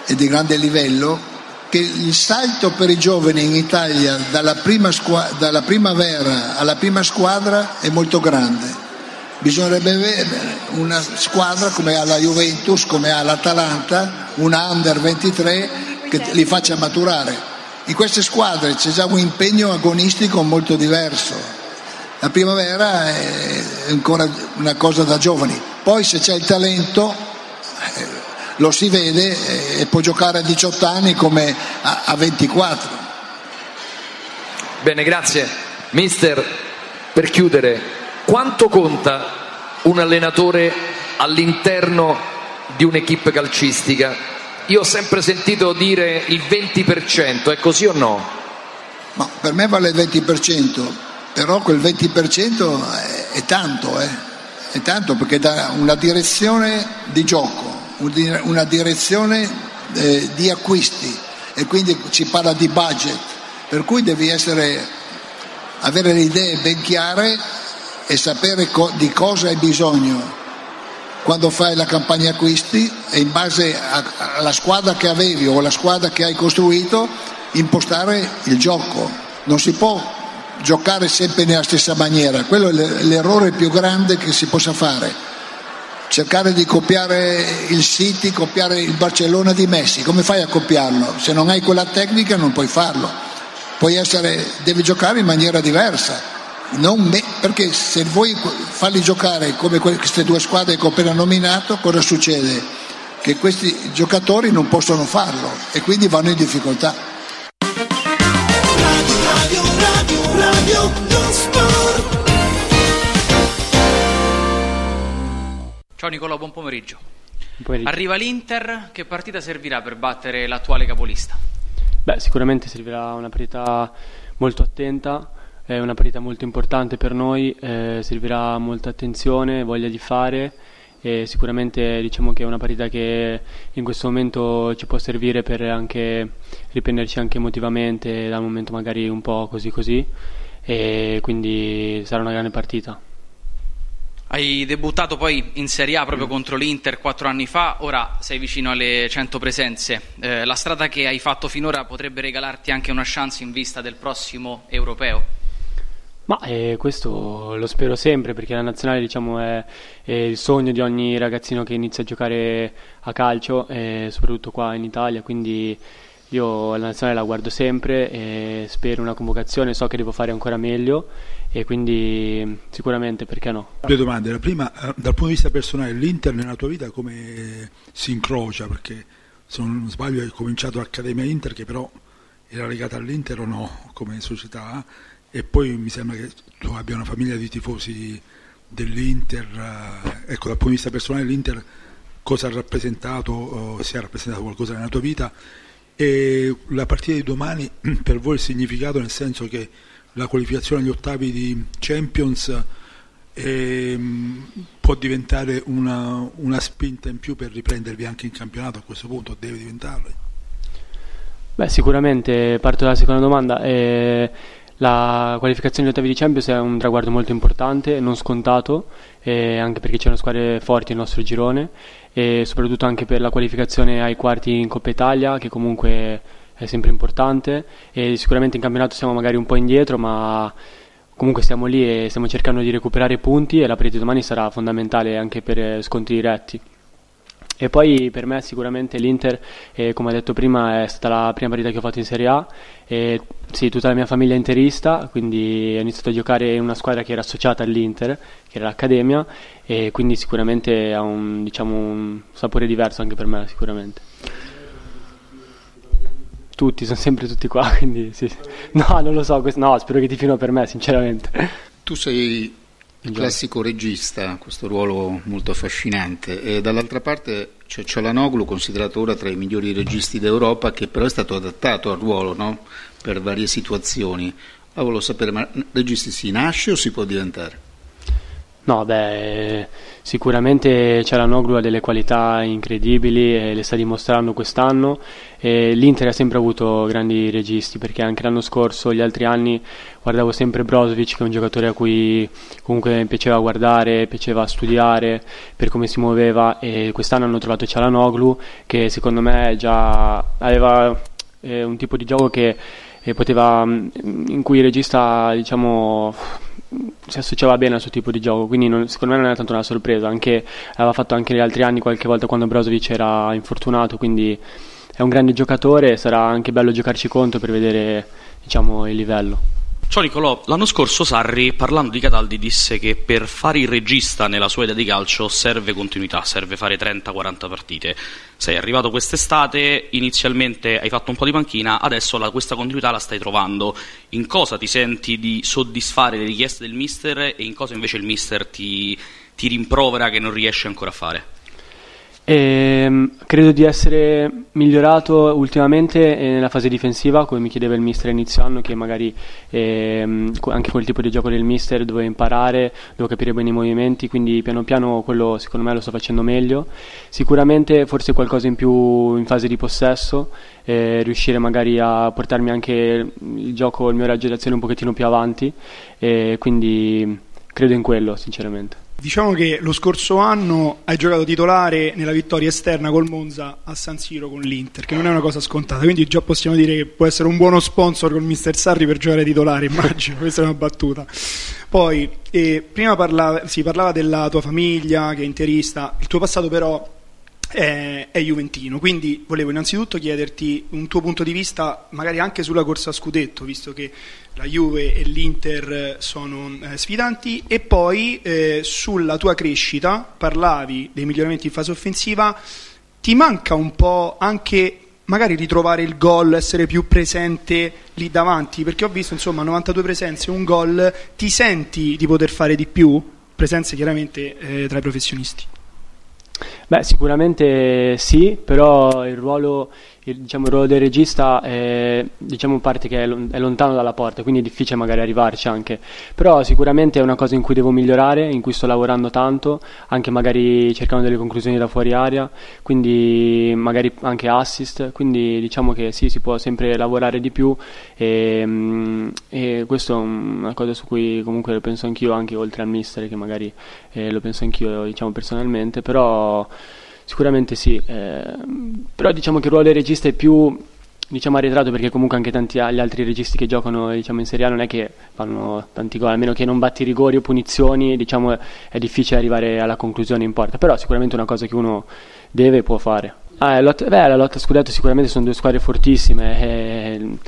e di grande livello, che il salto per i giovani in Italia dalla, prima squa- dalla primavera alla prima squadra è molto grande. Bisognerebbe avere una squadra come ha la Juventus, come ha l'Atalanta, una under 23 che li faccia maturare. In queste squadre c'è già un impegno agonistico molto diverso. La primavera è ancora una cosa da giovani. Poi se c'è il talento eh, lo si vede eh, e può giocare a 18 anni come a, a 24. Bene, grazie. Mister, per chiudere, quanto conta un allenatore all'interno di un'equipe calcistica? Io ho sempre sentito dire il 20%, è così o no? Ma per me vale il 20%, però quel 20% è, è tanto, eh? è tanto perché dà una direzione di gioco, una direzione eh, di acquisti e quindi si parla di budget, per cui devi essere, avere le idee ben chiare e sapere co- di cosa hai bisogno quando fai la campagna acquisti e in base alla squadra che avevi o alla squadra che hai costruito impostare il gioco. Non si può giocare sempre nella stessa maniera, quello è l'errore più grande che si possa fare. Cercare di copiare il City, copiare il Barcellona di Messi, come fai a copiarlo? Se non hai quella tecnica non puoi farlo. Essere, devi giocare in maniera diversa. Non me- perché se vuoi farli giocare come que- queste due squadre che ho appena nominato, cosa succede? Che questi giocatori non possono farlo e quindi vanno in difficoltà. Radio, radio, radio, lo sport. Ciao Nicola, buon pomeriggio. pomeriggio. Arriva l'Inter, che partita servirà per battere l'attuale capolista? Beh, sicuramente servirà una partita molto attenta, è una partita molto importante per noi, eh, servirà molta attenzione, voglia di fare e sicuramente diciamo che è una partita che in questo momento ci può servire per anche riprenderci anche emotivamente dal momento magari un po' così così e quindi sarà una grande partita. Hai debuttato poi in Serie A proprio contro l'Inter quattro anni fa, ora sei vicino alle 100 presenze. Eh, la strada che hai fatto finora potrebbe regalarti anche una chance in vista del prossimo europeo? Ma eh, questo lo spero sempre perché la nazionale diciamo, è, è, il sogno di ogni ragazzino che inizia a giocare a calcio, eh, soprattutto qua in Italia, quindi io la nazionale la guardo sempre e spero una convocazione, so che devo fare ancora meglio e quindi sicuramente perché no. Due domande, la prima eh, dal punto di vista personale l'Inter nella tua vita come si incrocia? Perché se non sbaglio hai cominciato l'Accademia Inter che però era legata all'Inter o no come società e poi mi sembra che tu abbia una famiglia di tifosi dell'Inter, eh, ecco dal punto di vista personale l'Inter cosa ha rappresentato, se ha rappresentato qualcosa nella tua vita e la partita di domani per voi il significato nel senso che la qualificazione agli ottavi di Champions eh, può diventare una, una, spinta in più per riprendervi anche in campionato a questo punto, deve diventarlo? Beh, sicuramente parto dalla seconda domanda. Eh, la qualificazione agli ottavi di Champions è un traguardo molto importante, non scontato, eh, anche perché c'erano squadre forti nel nostro girone e soprattutto anche per la qualificazione ai quarti in Coppa Italia, che comunque è sempre importante e sicuramente in campionato siamo magari un po' indietro, ma comunque stiamo lì e stiamo cercando di recuperare punti e la di domani sarà fondamentale anche per scontri diretti. E poi per me sicuramente l'Inter, eh, come ho detto prima, è stata la prima partita che ho fatto in Serie A. E, sì, tutta la mia famiglia è interista, quindi ho iniziato a giocare in una squadra che era associata all'Inter, che era l'Accademia, e quindi sicuramente ha un, diciamo, un sapore diverso anche per me, sicuramente tutti, sono sempre tutti qua, quindi sì. No, non lo so, questo, no, spero che ti fino per me, sinceramente. Tu sei il classico regista, questo ruolo molto affascinante, e dall'altra parte c'è Cialanoglu, considerato ora tra i migliori registi d'Europa, che però è stato adattato al ruolo no? per varie situazioni. Ma volevo sapere, ma registi si nasce o si può diventare? No, beh, sicuramente Cialanoglu ha delle qualità incredibili e le sta dimostrando quest'anno. E L'Inter ha sempre avuto grandi registi perché anche l'anno scorso, gli altri anni, guardavo sempre Brozovic, che è un giocatore a cui comunque piaceva guardare, piaceva studiare per come si muoveva. E quest'anno hanno trovato Cialanoglu, che secondo me già aveva eh, un tipo di gioco che eh, poteva, in cui il regista, diciamo si associava bene al suo tipo di gioco, quindi non, secondo me non è tanto una sorpresa, anche, aveva fatto anche negli altri anni qualche volta quando Brozovic era infortunato, quindi è un grande giocatore, sarà anche bello giocarci contro per vedere diciamo, il livello. Ciao Nicolò, l'anno scorso Sarri parlando di Cataldi disse che per fare il regista nella sua idea di calcio serve continuità, serve fare 30-40 partite. Sei arrivato quest'estate, inizialmente hai fatto un po' di panchina, adesso la, questa continuità la stai trovando. In cosa ti senti di soddisfare le richieste del mister e in cosa invece il mister ti, ti rimprovera che non riesci ancora a fare? E, ehm, credo di essere migliorato ultimamente eh, nella fase difensiva, come mi chiedeva il mister inizio anno, che magari eh, anche quel tipo di gioco del mister dove imparare, devo capire bene i movimenti, quindi piano piano quello secondo me lo sto facendo meglio. Sicuramente forse qualcosa in più in fase di possesso, eh, riuscire magari a portarmi anche il gioco, il mio raggio d'azione un pochettino più avanti, quindi credo in quello sinceramente. Diciamo che lo scorso anno hai giocato titolare nella vittoria esterna col Monza a San Siro con l'Inter, che non è una cosa scontata, quindi già possiamo dire che può essere un buono sponsor con Mister Sarri per giocare titolare, immagino, questa è una battuta. Poi, eh, prima parlava, si parlava della tua famiglia, che è interista, il tuo passato però è, è Juventino, quindi volevo innanzitutto chiederti un tuo punto di vista magari anche sulla corsa a scudetto, visto che la Juve e l'Inter sono eh, sfidanti, e poi eh, sulla tua crescita, parlavi dei miglioramenti in fase offensiva, ti manca un po' anche magari ritrovare il gol, essere più presente lì davanti, perché ho visto insomma 92 presenze, un gol, ti senti di poter fare di più? Presenze chiaramente eh, tra i professionisti. Beh, sicuramente sì, però il ruolo, il, diciamo, il ruolo del regista è, diciamo, parte che è, lon- è lontano dalla porta, quindi è difficile magari arrivarci anche. Però sicuramente è una cosa in cui devo migliorare, in cui sto lavorando tanto, anche magari cercando delle conclusioni da fuori aria, quindi magari anche assist, quindi diciamo che sì, si può sempre lavorare di più e, mm, e questo è una cosa su cui comunque lo penso anch'io, anche oltre al mister che magari eh, lo penso anch'io diciamo personalmente, però sicuramente sì, eh, però diciamo che il ruolo del regista è più diciamo arretrato perché comunque anche tanti gli altri registi che giocano diciamo, in Serie A non è che fanno tanti gol, a meno che non batti rigori o punizioni, diciamo è difficile arrivare alla conclusione in porta, però sicuramente è una cosa che uno deve e può fare. Ah, lotta, beh, la lotta a scudetto sicuramente sono due squadre fortissime. Eh,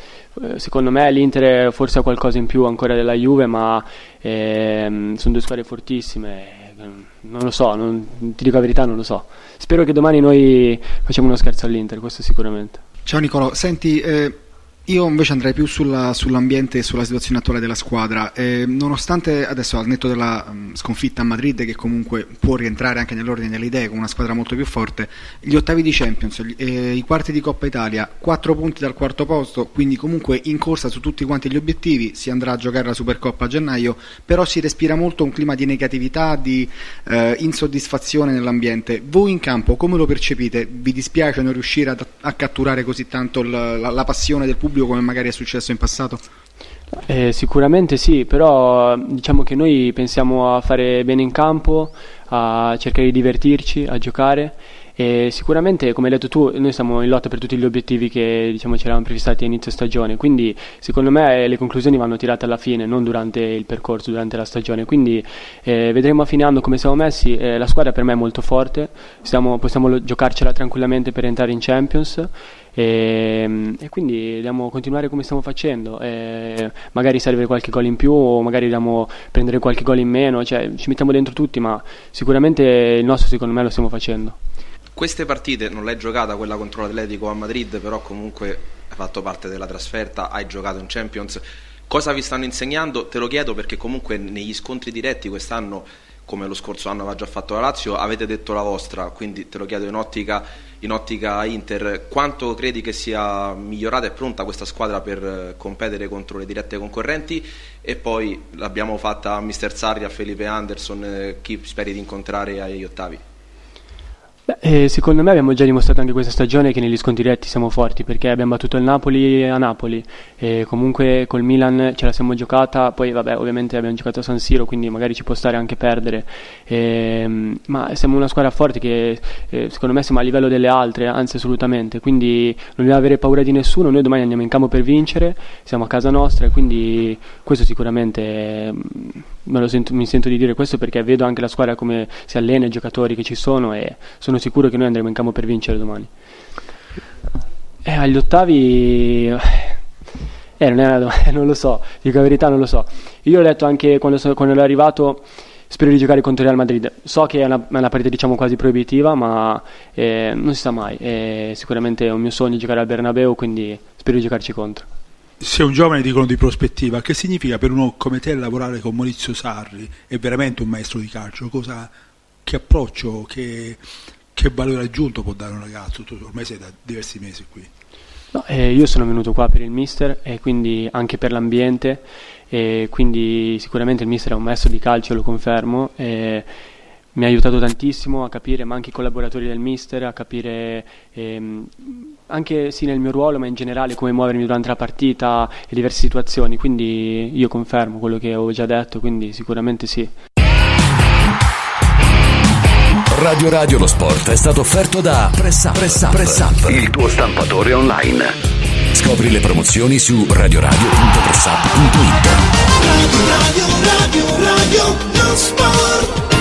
secondo me l'Inter forse ha qualcosa in più ancora della Juve, ma eh, sono due squadre fortissime. Non lo so, non, ti dico la verità, non lo so. Spero che domani noi facciamo uno scherzo all'Inter, questo sicuramente. Ciao Nicolò, senti, eh, io invece andrei più sulla, sull'ambiente e sulla situazione attuale della squadra. Eh, nonostante adesso al netto della um, sconfitta a Madrid, che comunque può rientrare anche nell'ordine delle idee con una squadra molto più forte, gli ottavi di Champions, gli, eh, i quarti di Coppa Italia, quattro punti dal quarto posto, quindi comunque in corsa su tutti quanti gli obiettivi, si andrà a giocare la Supercoppa a gennaio, però si respira molto un clima di negatività, di eh, insoddisfazione nell'ambiente. Voi in campo come lo percepite? Vi dispiace non riuscire a, a catturare così tanto la, la, la passione del pubblico? Come magari è successo in passato? Eh, sicuramente sì, però diciamo che noi pensiamo a fare bene in campo, a cercare di divertirci, a giocare e sicuramente, come hai detto tu, noi siamo in lotta per tutti gli obiettivi che diciamo, ci eravamo prefissati a inizio stagione, quindi secondo me le conclusioni vanno tirate alla fine, non durante il percorso, durante la stagione. Quindi eh, vedremo a fine anno come siamo messi. Eh, la squadra per me è molto forte, Stiamo, possiamo giocarcela tranquillamente per entrare in Champions. E, e, quindi dobbiamo continuare come stiamo facendo. E magari serve qualche gol in più, o magari dobbiamo prendere qualche gol in meno, cioè ci mettiamo dentro tutti, ma sicuramente il nostro secondo me lo stiamo facendo. Queste partite non l'hai giocata quella contro l'Atletico a Madrid, però comunque hai fatto parte della trasferta, hai giocato in Champions. Cosa vi stanno insegnando? Te lo chiedo perché comunque negli scontri diretti quest'anno, come lo scorso anno aveva già fatto la Lazio, avete detto la vostra, quindi te lo chiedo in ottica, in ottica Inter, quanto credi che sia migliorata e pronta questa squadra per competere contro le dirette concorrenti? E poi l'abbiamo fatta a Mister Sarri, a Felipe Anderson, eh, chi speri di incontrare agli ottavi? Beh, eh, secondo me abbiamo già dimostrato anche questa stagione che negli scontri diretti siamo forti perché abbiamo battuto il Napoli a Napoli. E comunque col Milan ce la siamo giocata, poi vabbè ovviamente abbiamo giocato a San Siro quindi magari ci può stare anche perdere, e, ma siamo una squadra forte che eh, secondo me siamo a livello delle altre, anzi assolutamente, quindi non dobbiamo avere paura di nessuno, noi domani andiamo in campo per vincere, siamo a casa nostra e quindi questo sicuramente sento, mi sento di dire questo perché vedo anche la squadra come si allena, i giocatori che ci sono e sono sicuro che noi andremo in campo per vincere domani. Eh, agli ottavi... Eh, non, è una non lo so, dico la verità non lo so. Io ho detto anche quando, sono, quando ero arrivato spero di giocare contro Real Madrid. So che è una, è una partita diciamo quasi proibitiva, ma eh, non si sa mai. Eh, sicuramente è un mio sogno giocare al Bernabeu, quindi spero di giocarci contro sei un giovane dicono di prospettiva, che significa per uno come te lavorare con Maurizio Sarri? È veramente un maestro di calcio? Cosa, che approccio, che, che valore aggiunto può dare un ragazzo? Tu ormai sei da diversi mesi qui. No, eh, io sono venuto qua per il mister e quindi anche per l'ambiente e quindi sicuramente il mister è un maestro di calcio, lo confermo. E, mi ha aiutato tantissimo a capire, ma anche i collaboratori del mister, a capire ehm, anche sì nel mio ruolo, ma in generale come muovermi durante la partita e diverse situazioni. Quindi io confermo quello che ho già detto, quindi sicuramente sì. Radio Radio lo sport è stato offerto da Press Up, Press il tuo stampatore online. Scopri le promozioni su radioradio.pressup.it. Radio Radio Radio Radio lo sport.